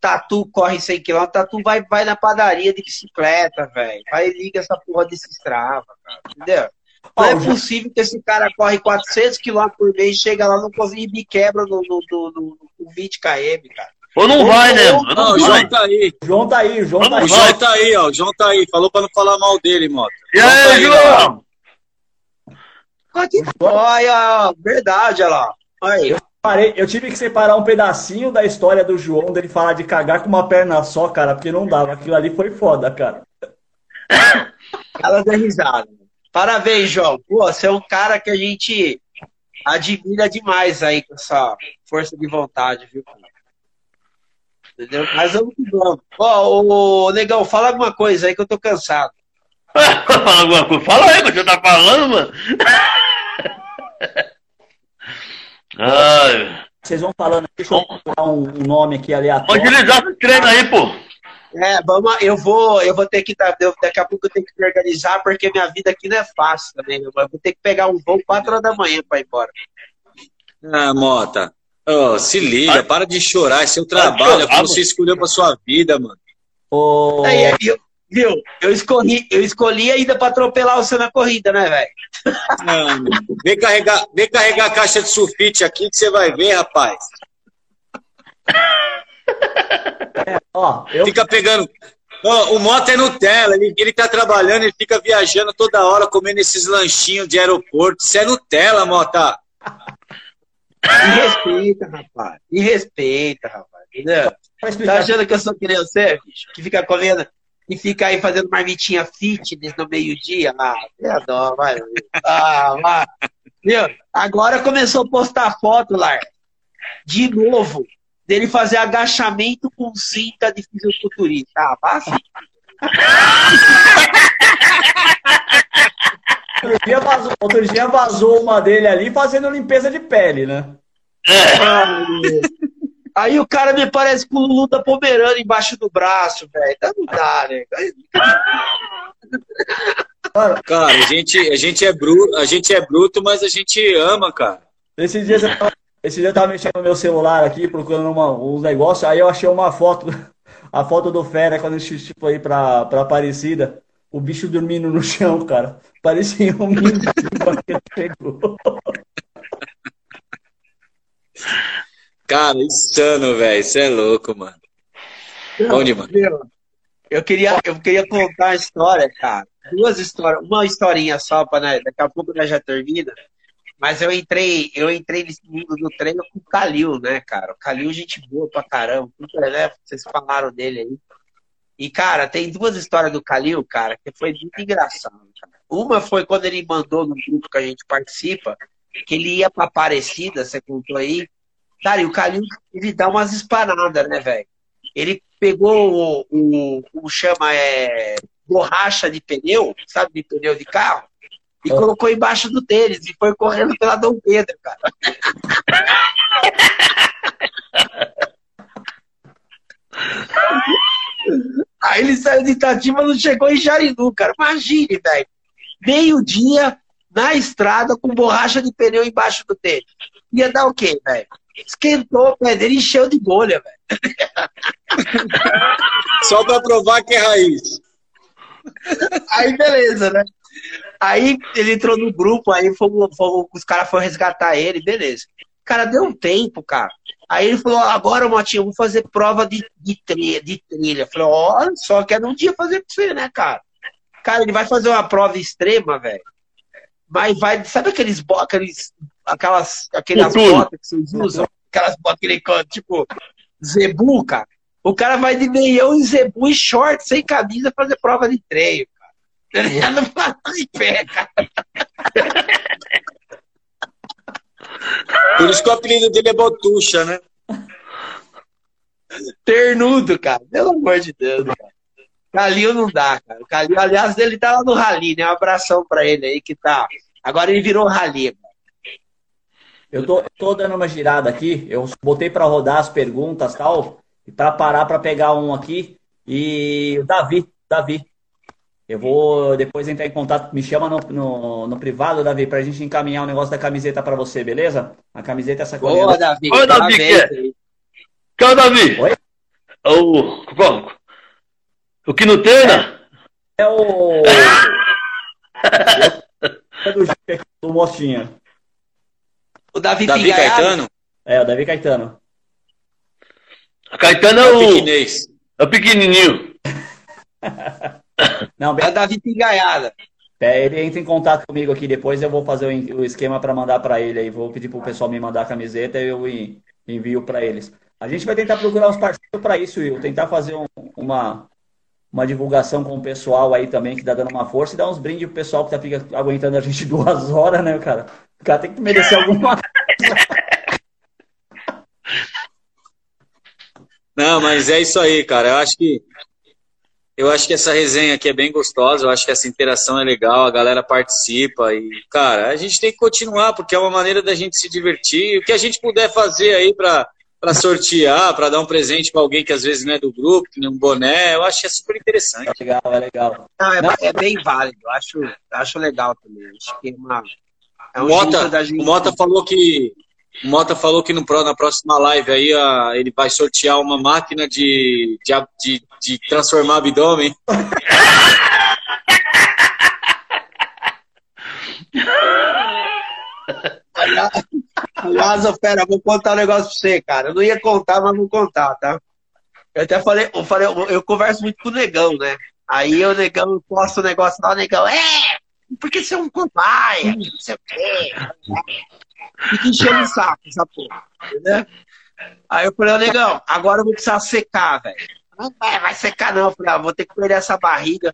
Speaker 3: Tatu corre 100 km, Tatu vai, vai na padaria de bicicleta, velho. Vai e liga essa porra desse Strava, cara. Entendeu? Não é possível que esse cara corre 400 km por mês, chega lá, não consegue me quebra no, no, no, no 20 km, cara.
Speaker 4: Ou não vai, né?
Speaker 2: Não, o João tá aí.
Speaker 1: João tá aí, João tá aí.
Speaker 2: O João tá aí, ó. O João tá aí. Falou pra não falar mal dele, Mota.
Speaker 4: E aí, João?
Speaker 3: Olha, verdade, olha lá. Aí.
Speaker 1: Parei, eu tive que separar um pedacinho da história do João dele falar de cagar com uma perna só, cara, porque não dava. Aquilo ali foi foda, cara.
Speaker 3: Ela deu risada. Parabéns, João. Pô, você é um cara que a gente admira demais aí com essa força de vontade, viu? Entendeu? Mas vamos que vamos. Ó, ô, Negão, fala alguma coisa aí que eu tô cansado.
Speaker 4: fala alguma coisa. Fala aí, que você tá falando, mano.
Speaker 1: Ai. Vocês vão falando, deixa eu procurar um nome aqui aleatório.
Speaker 4: Eles já treino aí, pô.
Speaker 3: É, vamos, eu vou, eu vou ter que dar, daqui a pouco eu tenho que me organizar, porque minha vida aqui não é fácil também. Eu vou ter que pegar um voo 4 horas da manhã para ir embora.
Speaker 2: Ah, Mota. Oh, se liga, para de chorar, é seu trabalho, é o que você escolheu para sua vida, mano.
Speaker 3: Oh. É, eu, viu? Eu escolhi, eu escolhi a ida para atropelar você na corrida, né, velho?
Speaker 2: Vem carregar, vem carregar a caixa de sulfite aqui que você vai ver, rapaz. É, ó, eu... Fica pegando. Oh, o Mota é Nutella, ele, ele tá trabalhando, ele fica viajando toda hora, comendo esses lanchinhos de aeroporto. Isso é Nutella, Mota.
Speaker 3: Me respeita, rapaz. Me respeita, rapaz. Entendeu? Tá achando que eu sou criança, bicho? Que fica comendo e fica aí fazendo marmitinha fitness no meio-dia. Ah, é dó, vai. Ah, vai. Viu? Agora começou a postar foto, Lar. De novo, dele fazer agachamento com cinta de fisiculturista. Ah, passa.
Speaker 1: Outro dia, vazou, outro dia vazou uma dele ali fazendo limpeza de pele, né?
Speaker 3: Aí o cara me parece com o Lulu da Pomerana embaixo do braço, velho. Então não dá, né?
Speaker 2: Cara, a gente, a gente é bruto, a gente é bruto, mas a gente ama, cara.
Speaker 1: Esse dia, eu tava, esse dia eu tava mexendo no meu celular aqui, procurando uma, uns negócios, aí eu achei uma foto, a foto do Fera quando a gente tipo aí pra, pra Aparecida. O bicho dormindo no chão, cara. Parecia um menino que ele pegou.
Speaker 2: Cara, insano, velho. Isso é louco, mano. Bom demais.
Speaker 3: Eu queria, eu queria contar a história, cara. Duas histórias, uma historinha só, para né, daqui a pouco nós já termina. Mas eu entrei, eu entrei nesse mundo do treino com o Calil, né, cara? O Calil, gente boa pra caramba. Né? Vocês falaram dele aí. E, cara, tem duas histórias do Calil, cara, que foi muito engraçado. Cara. Uma foi quando ele mandou no grupo que a gente participa, que ele ia pra Aparecida, você contou aí. Cara, e o Calil, ele dá umas espanadas, né, velho? Ele pegou o, o, o chama é borracha de pneu, sabe, de pneu de carro, e colocou embaixo do tênis e foi correndo pela Dom Pedro, cara. Aí ele saiu de Itatima, não chegou em Jarinu, cara. Imagine, velho. Meio-dia na estrada com borracha de pneu embaixo do tênis. Ia dar o quê, velho? Esquentou o pé dele encheu de bolha, velho.
Speaker 2: Só pra provar que é raiz.
Speaker 3: Aí, beleza, né? Aí ele entrou no grupo, aí fomos, fomos, os caras foram resgatar ele, beleza. Cara, deu um tempo, cara. Aí ele falou, agora, Motinho, vou fazer prova de, de, trilha, de trilha. Eu falei, olha só, que um dia fazer com você, né, cara? Cara, ele vai fazer uma prova extrema, velho. Mas vai, sabe aqueles, aqueles aquelas, aquelas botas que vocês usam? Aquelas botas, aquele, tipo, zebu, cara. O cara vai de meião e zebu e short, sem camisa, fazer prova de treino, cara. Ele não faz de pé, cara.
Speaker 2: Por isso que o apelido dele é Botucha, né?
Speaker 3: Ternudo, cara. Pelo amor de Deus, cara. Calil não dá, cara. Calil, aliás, ele tá lá no Rally, né? Um abração pra ele aí que tá. Agora ele virou Rally, cara.
Speaker 1: Eu tô, tô dando uma girada aqui, eu botei para rodar as perguntas tal, e para parar para pegar um aqui. E o Davi, Davi, eu vou depois entrar em contato, me chama no, no, no privado, Davi, para a gente encaminhar o negócio da camiseta para você, beleza? A camiseta essa
Speaker 3: Boa, Davi.
Speaker 4: Oi, Davi, que é? Que é o Davi? Oi? O, o que não tem, né?
Speaker 1: É o... é do, do Mostinha.
Speaker 3: O Davi,
Speaker 2: Davi Caetano?
Speaker 1: É, o Davi Caetano.
Speaker 4: A Caetano é, é o. Pequinês. É o pequenininho.
Speaker 3: Não, é o Davi Pingaiada.
Speaker 1: É, ele entra em contato comigo aqui depois, eu vou fazer o esquema para mandar para ele aí. Vou pedir pro pessoal me mandar a camiseta e eu envio para eles. A gente vai tentar procurar uns parceiros para isso, Will. Tentar fazer um, uma, uma divulgação com o pessoal aí também que tá dando uma força e dar uns brindes pro pessoal que tá fica aguentando a gente duas horas, né, cara? O cara tem que merecer alguma
Speaker 2: Não, mas é isso aí, cara. Eu acho que eu acho que essa resenha aqui é bem gostosa, eu acho que essa interação é legal, a galera participa e, cara, a gente tem que continuar porque é uma maneira da gente se divertir. O que a gente puder fazer aí para para sortear, para dar um presente para alguém que às vezes não é do grupo, que nem um boné, eu acho que é super interessante.
Speaker 1: É legal, é legal.
Speaker 3: Não, é, é bem válido, eu acho, acho legal também. Acho que é uma
Speaker 2: é um o, Mota, gente... o Mota falou que o Mota falou que no, na próxima live aí a, ele vai sortear uma máquina de, de, de, de transformar abdômen.
Speaker 3: Aliás, pera, vou contar um negócio pra você, cara. Eu não ia contar, mas vou contar, tá? Eu até falei, eu falei, eu converso muito com o negão, né? Aí o negão posta o negócio lá, o negão, é! Porque você é um cobaia, não sei o quê. Fica enchendo o saco essa porra, entendeu? Aí eu falei, negão, agora eu vou precisar secar, velho. Não vai, vai secar não. Eu falei, ah, vou ter que perder essa barriga.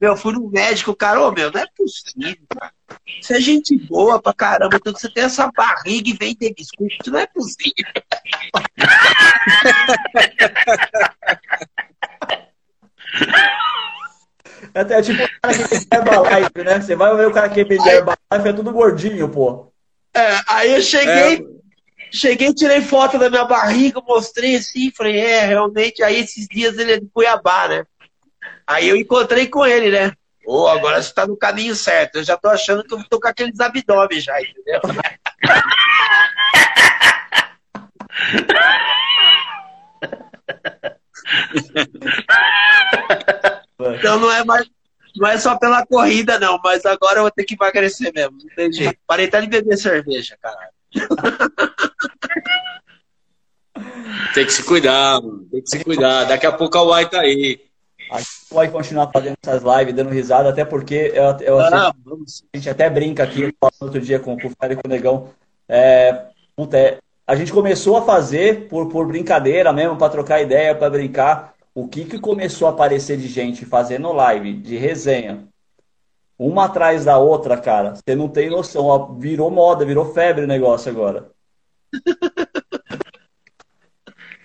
Speaker 3: Meu, fui no médico, cara, ô, meu, não é possível, cara. Você é gente boa pra caramba, então você tem essa barriga e vem ter biscoito, isso não é possível.
Speaker 1: Até tipo o cara que vende Herbalife, né? Você vai ver o cara que vende Herbalife, é tudo gordinho, pô.
Speaker 3: É, aí eu cheguei, cheguei, tirei foto da minha barriga, mostrei assim, falei, é, realmente, aí esses dias ele é de Cuiabá, né? Aí eu encontrei com ele, né? Ô, agora você tá no caminho certo. Eu já tô achando que eu tô com aqueles abdômen já, entendeu? Então não é mais. Não é só pela corrida, não, mas agora eu vou ter que emagrecer mesmo. Não tem jeito. Parei até de beber cerveja, caralho.
Speaker 2: Tem que se cuidar, mano. Tem que se cuidar. Daqui a pouco a Uai tá aí.
Speaker 1: A gente vai continuar fazendo essas lives, dando risada, até porque eu, eu,
Speaker 3: Ah,
Speaker 1: a gente até brinca aqui, eu falo no outro dia com, com o Félix e com o Negão. É, puta, é, a gente começou a fazer por, por brincadeira mesmo, para trocar ideia, para brincar. O que, que começou a aparecer de gente fazendo live, de resenha, uma atrás da outra, cara, você não tem noção. ó, virou moda, virou febre o negócio agora.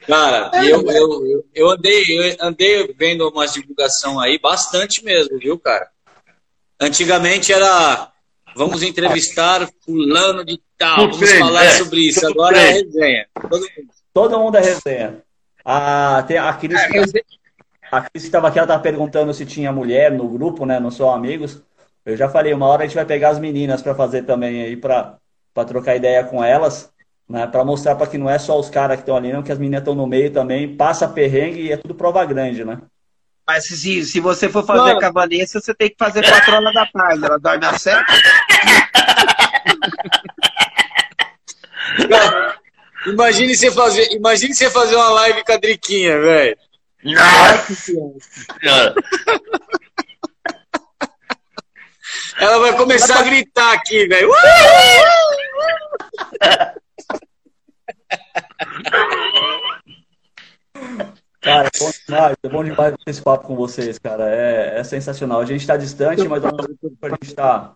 Speaker 2: Cara, eu, eu, eu, eu andei, eu andei vendo umas divulgação aí, bastante mesmo, viu, cara? Antigamente era vamos entrevistar fulano de tal, vamos falar
Speaker 4: é,
Speaker 2: sobre isso. Agora é resenha. Todo mundo.
Speaker 1: Todo mundo é resenha. A, tem a Cris,
Speaker 3: É, resenha-
Speaker 1: a Cris que estava aqui, ela estava perguntando se tinha mulher no grupo, né? No Só Amigos. Eu já falei, uma hora a gente vai pegar as meninas para fazer também aí, para trocar ideia com elas, né? Para mostrar para que não é só os caras que estão ali, não, que as meninas estão no meio também, passa perrengue e é tudo prova grande, né?
Speaker 3: Mas se, se você for fazer
Speaker 2: Mano.
Speaker 3: a Vanessa, você tem que fazer 4 horas da tarde. Ela dorme às 7.
Speaker 2: Imagine você fazer, imagine você fazer uma live com a Driquinha, velho.
Speaker 4: Nossa senhora.
Speaker 2: Ela vai começar a gritar aqui, velho.
Speaker 1: Cara, é bom demais, é bom demais ter esse papo com vocês, cara. É, é sensacional. A gente está distante, mas ao mesmo tempo a gente está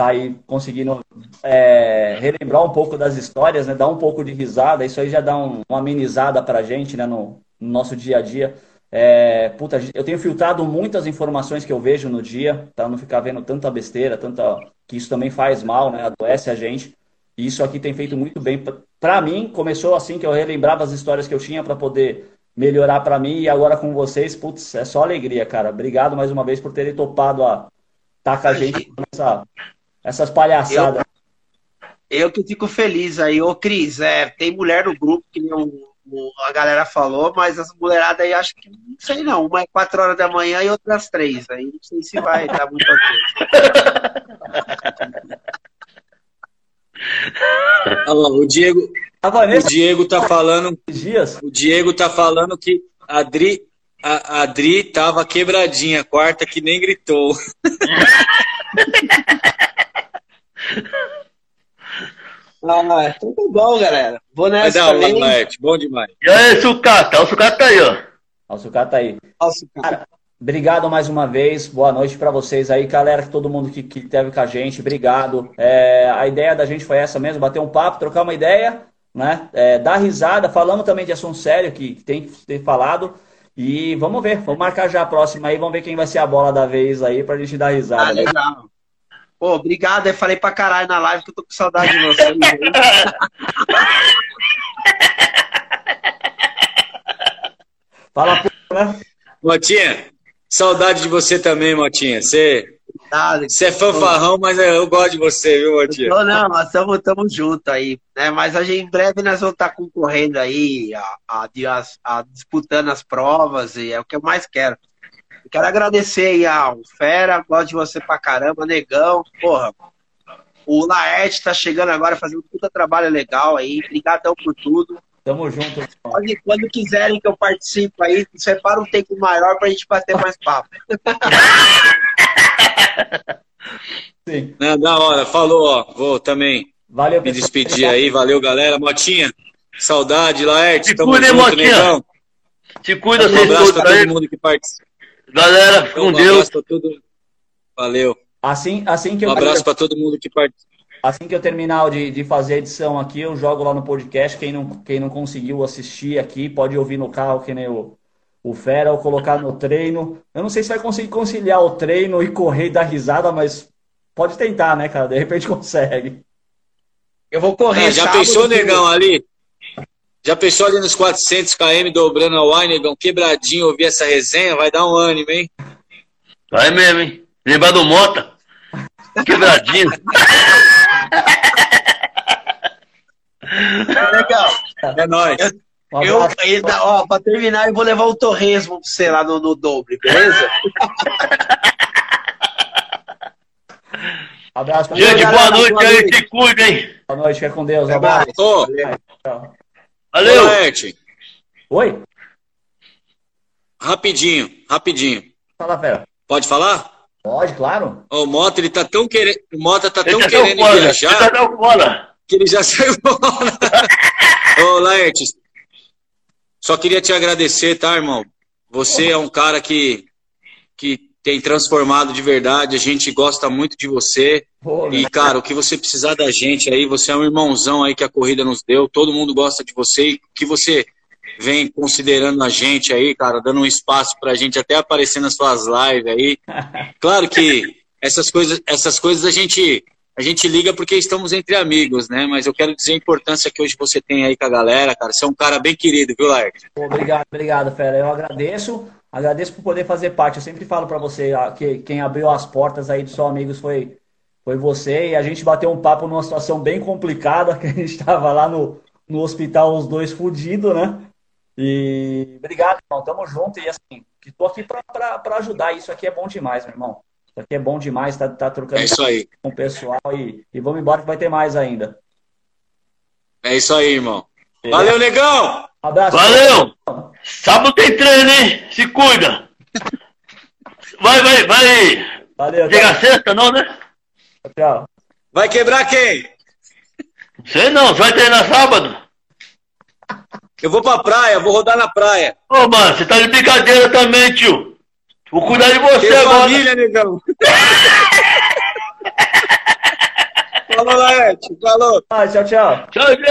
Speaker 1: tá aí conseguindo é, relembrar um pouco das histórias, né? Dar um pouco de risada. Isso aí já dá um- uma amenizada pra gente, né? No, no nosso dia a dia. É, puta, eu tenho filtrado muitas informações que eu vejo no dia, para não ficar vendo tanta besteira, tanta que isso também faz mal, né? Adoece a gente. E isso aqui tem feito muito bem. Pra mim, começou assim que eu relembrava as histórias que eu tinha para poder melhorar pra mim e agora com vocês, putz, é só alegria, cara. Obrigado mais uma vez por terem topado a estar com a gente nessa, essas palhaçadas.
Speaker 3: Eu que fico feliz aí. Ô, Cris, é, tem mulher no grupo, que nem o- o- a galera falou, mas as mulheradas aí acho que não sei não. Uma é 4 horas da manhã e outra às 3. Aí não sei se vai dar muita coisa.
Speaker 2: Olha lá, o Diego,
Speaker 1: A
Speaker 2: o
Speaker 1: Vanessa,
Speaker 2: Diego tá falando,
Speaker 1: dias,
Speaker 2: o Diego tá falando que a Dri, a, a Dri tava quebradinha, quarta que nem gritou.
Speaker 3: Ah, então tá bom, galera. Vou
Speaker 2: Vai
Speaker 3: nessa
Speaker 2: dar aula,
Speaker 3: também.
Speaker 2: Laerte, bom demais.
Speaker 4: E aí, sucata? O sucata tá aí, ó.
Speaker 1: ó, o Sucata aí.
Speaker 3: Nossa, cara.
Speaker 1: Obrigado mais uma vez, boa noite pra vocês aí, galera, todo mundo que, que teve com a gente, obrigado. É, a ideia da gente foi essa mesmo, bater um papo, trocar uma ideia, né? É, dar risada, falamos também de assunto sério que tem que ter falado. E vamos ver, vamos marcar já a próxima aí, vamos ver quem vai ser a bola da vez aí pra gente dar
Speaker 3: Ah,
Speaker 1: risada. né?
Speaker 3: legal. Pô, obrigado. Eu falei pra caralho na live que eu tô com saudade de vocês. aí.
Speaker 1: Fala, pô, né?
Speaker 2: Motinha, saudade de você também, Motinha. Você, você é fanfarrão, mas eu gosto de você, viu, Motinha?
Speaker 3: Não, não, nós estamos tamo junto aí, né? Mas a gente, em breve nós vamos estar concorrendo aí, a, a, a disputando as provas, e é o que eu mais quero. Quero agradecer aí ao Fera, gosto de você pra caramba, negão, porra. O Laerte tá chegando agora fazendo um puta trabalho legal aí, obrigadão por tudo.
Speaker 1: Tamo junto.
Speaker 3: Pode, quando quiserem que eu participe aí, separa um tempo maior pra gente bater mais papo.
Speaker 1: Sim.
Speaker 2: Não, da hora, falou, ó. Vou também
Speaker 1: Valeu,
Speaker 2: me
Speaker 1: pessoal.
Speaker 2: despedir aí. Valeu, galera. Motinha, saudade, Laerte.
Speaker 4: Se
Speaker 2: Tamo
Speaker 4: cuida,
Speaker 2: junto,
Speaker 4: Motinha.
Speaker 2: negão.
Speaker 4: Se cuida,
Speaker 2: Um abraço pra
Speaker 4: aí.
Speaker 2: todo mundo que participa.
Speaker 4: Galera,
Speaker 2: Um
Speaker 4: com Deus.
Speaker 2: abraço pra todo, Valeu.
Speaker 1: Assim, assim que
Speaker 2: Um
Speaker 1: eu,
Speaker 2: abraço para todo mundo que participa.
Speaker 1: assim que eu terminar de, de fazer a edição aqui, eu jogo lá no podcast. Quem não, quem não conseguiu assistir aqui, pode ouvir no carro, que nem o, o Fera, ou colocar no treino. Eu não sei se vai conseguir conciliar o treino e correr e dar risada, mas pode tentar, né, cara? De repente consegue.
Speaker 3: Eu vou correr.
Speaker 2: Ah, já
Speaker 3: sábado,
Speaker 2: pensou, negão, ali? Já pensou ali nos 400 km dobrando a Y, negão? Quebradinho, ouvir essa resenha? Vai dar um ânimo, hein?
Speaker 4: Vai mesmo, hein? Lembrar do Mota? Quebradinho.
Speaker 3: Legal.
Speaker 2: É nóis.
Speaker 3: Eu,
Speaker 1: abraço.
Speaker 3: e da- ó, pra terminar, eu vou levar o torresmo pra você lá no, no doble, beleza?
Speaker 1: abraço pra
Speaker 4: Gente, boa noite aí, se cuida, hein?
Speaker 1: Boa noite, fica com Deus. Um abraço.
Speaker 3: mais.
Speaker 2: Ô,
Speaker 1: Tchau.
Speaker 4: Valeu!
Speaker 2: Laerte,
Speaker 1: Oi?
Speaker 2: rapidinho, rapidinho.
Speaker 1: Fala, Fera.
Speaker 2: Pode falar?
Speaker 1: Pode, claro.
Speaker 2: O Mota, ele tá tão querendo. O Mota tá
Speaker 4: Ele
Speaker 2: tão
Speaker 4: já deu
Speaker 2: querendo
Speaker 4: fora, ele
Speaker 2: viajar
Speaker 4: já deu fora.
Speaker 2: que ele já saiu fora. Ô, Laertes, só queria te agradecer, tá, irmão? Você é um cara que, que tem transformado de verdade, a gente gosta muito de você. E, cara, o que você precisar da gente aí, você é um irmãozão aí que a corrida nos deu, todo mundo gosta de você e o que você vem considerando a gente aí, cara, dando um espaço pra gente até aparecer nas suas lives aí. Claro que essas coisas, essas coisas a gente a gente liga porque estamos entre amigos, né? Mas eu quero dizer a importância que hoje você tem aí com a galera, cara. Você é um cara bem querido, viu, Laerte?
Speaker 1: Obrigado, obrigado, Fera. Eu agradeço, agradeço por poder fazer parte. Eu sempre falo pra você ah, que quem abriu as portas aí do Só Amigos foi, foi você. E a gente bateu um papo numa situação bem complicada, que a gente estava lá no, no hospital, os dois fudidos, né? E obrigado, irmão. Tamo junto. E assim, que tô aqui pra ajudar. Isso aqui é bom demais, meu irmão. Isso aqui é bom demais, tá, tá trocando
Speaker 2: É isso aí.
Speaker 1: com o pessoal e, e vamos embora que vai ter mais ainda.
Speaker 2: É isso aí, irmão. Valeu, negão!
Speaker 1: Abraço.
Speaker 4: Valeu! Sábado tem treino, hein? Se cuida! Vai, vai, vai!
Speaker 1: Valeu,
Speaker 4: Chega a sexta, não, né?
Speaker 1: tchau.
Speaker 2: Vai quebrar quem?
Speaker 4: Sei não, você vai treinar sábado?
Speaker 2: Eu vou pra praia, vou rodar na praia.
Speaker 4: Ô, mano, você tá de brincadeira também, tio. Vou cuidar de você
Speaker 2: Tem
Speaker 4: agora.
Speaker 2: família, negão. Falou, Laerte. Falou.
Speaker 1: Ah, tchau, tchau.
Speaker 4: Tchau, gente.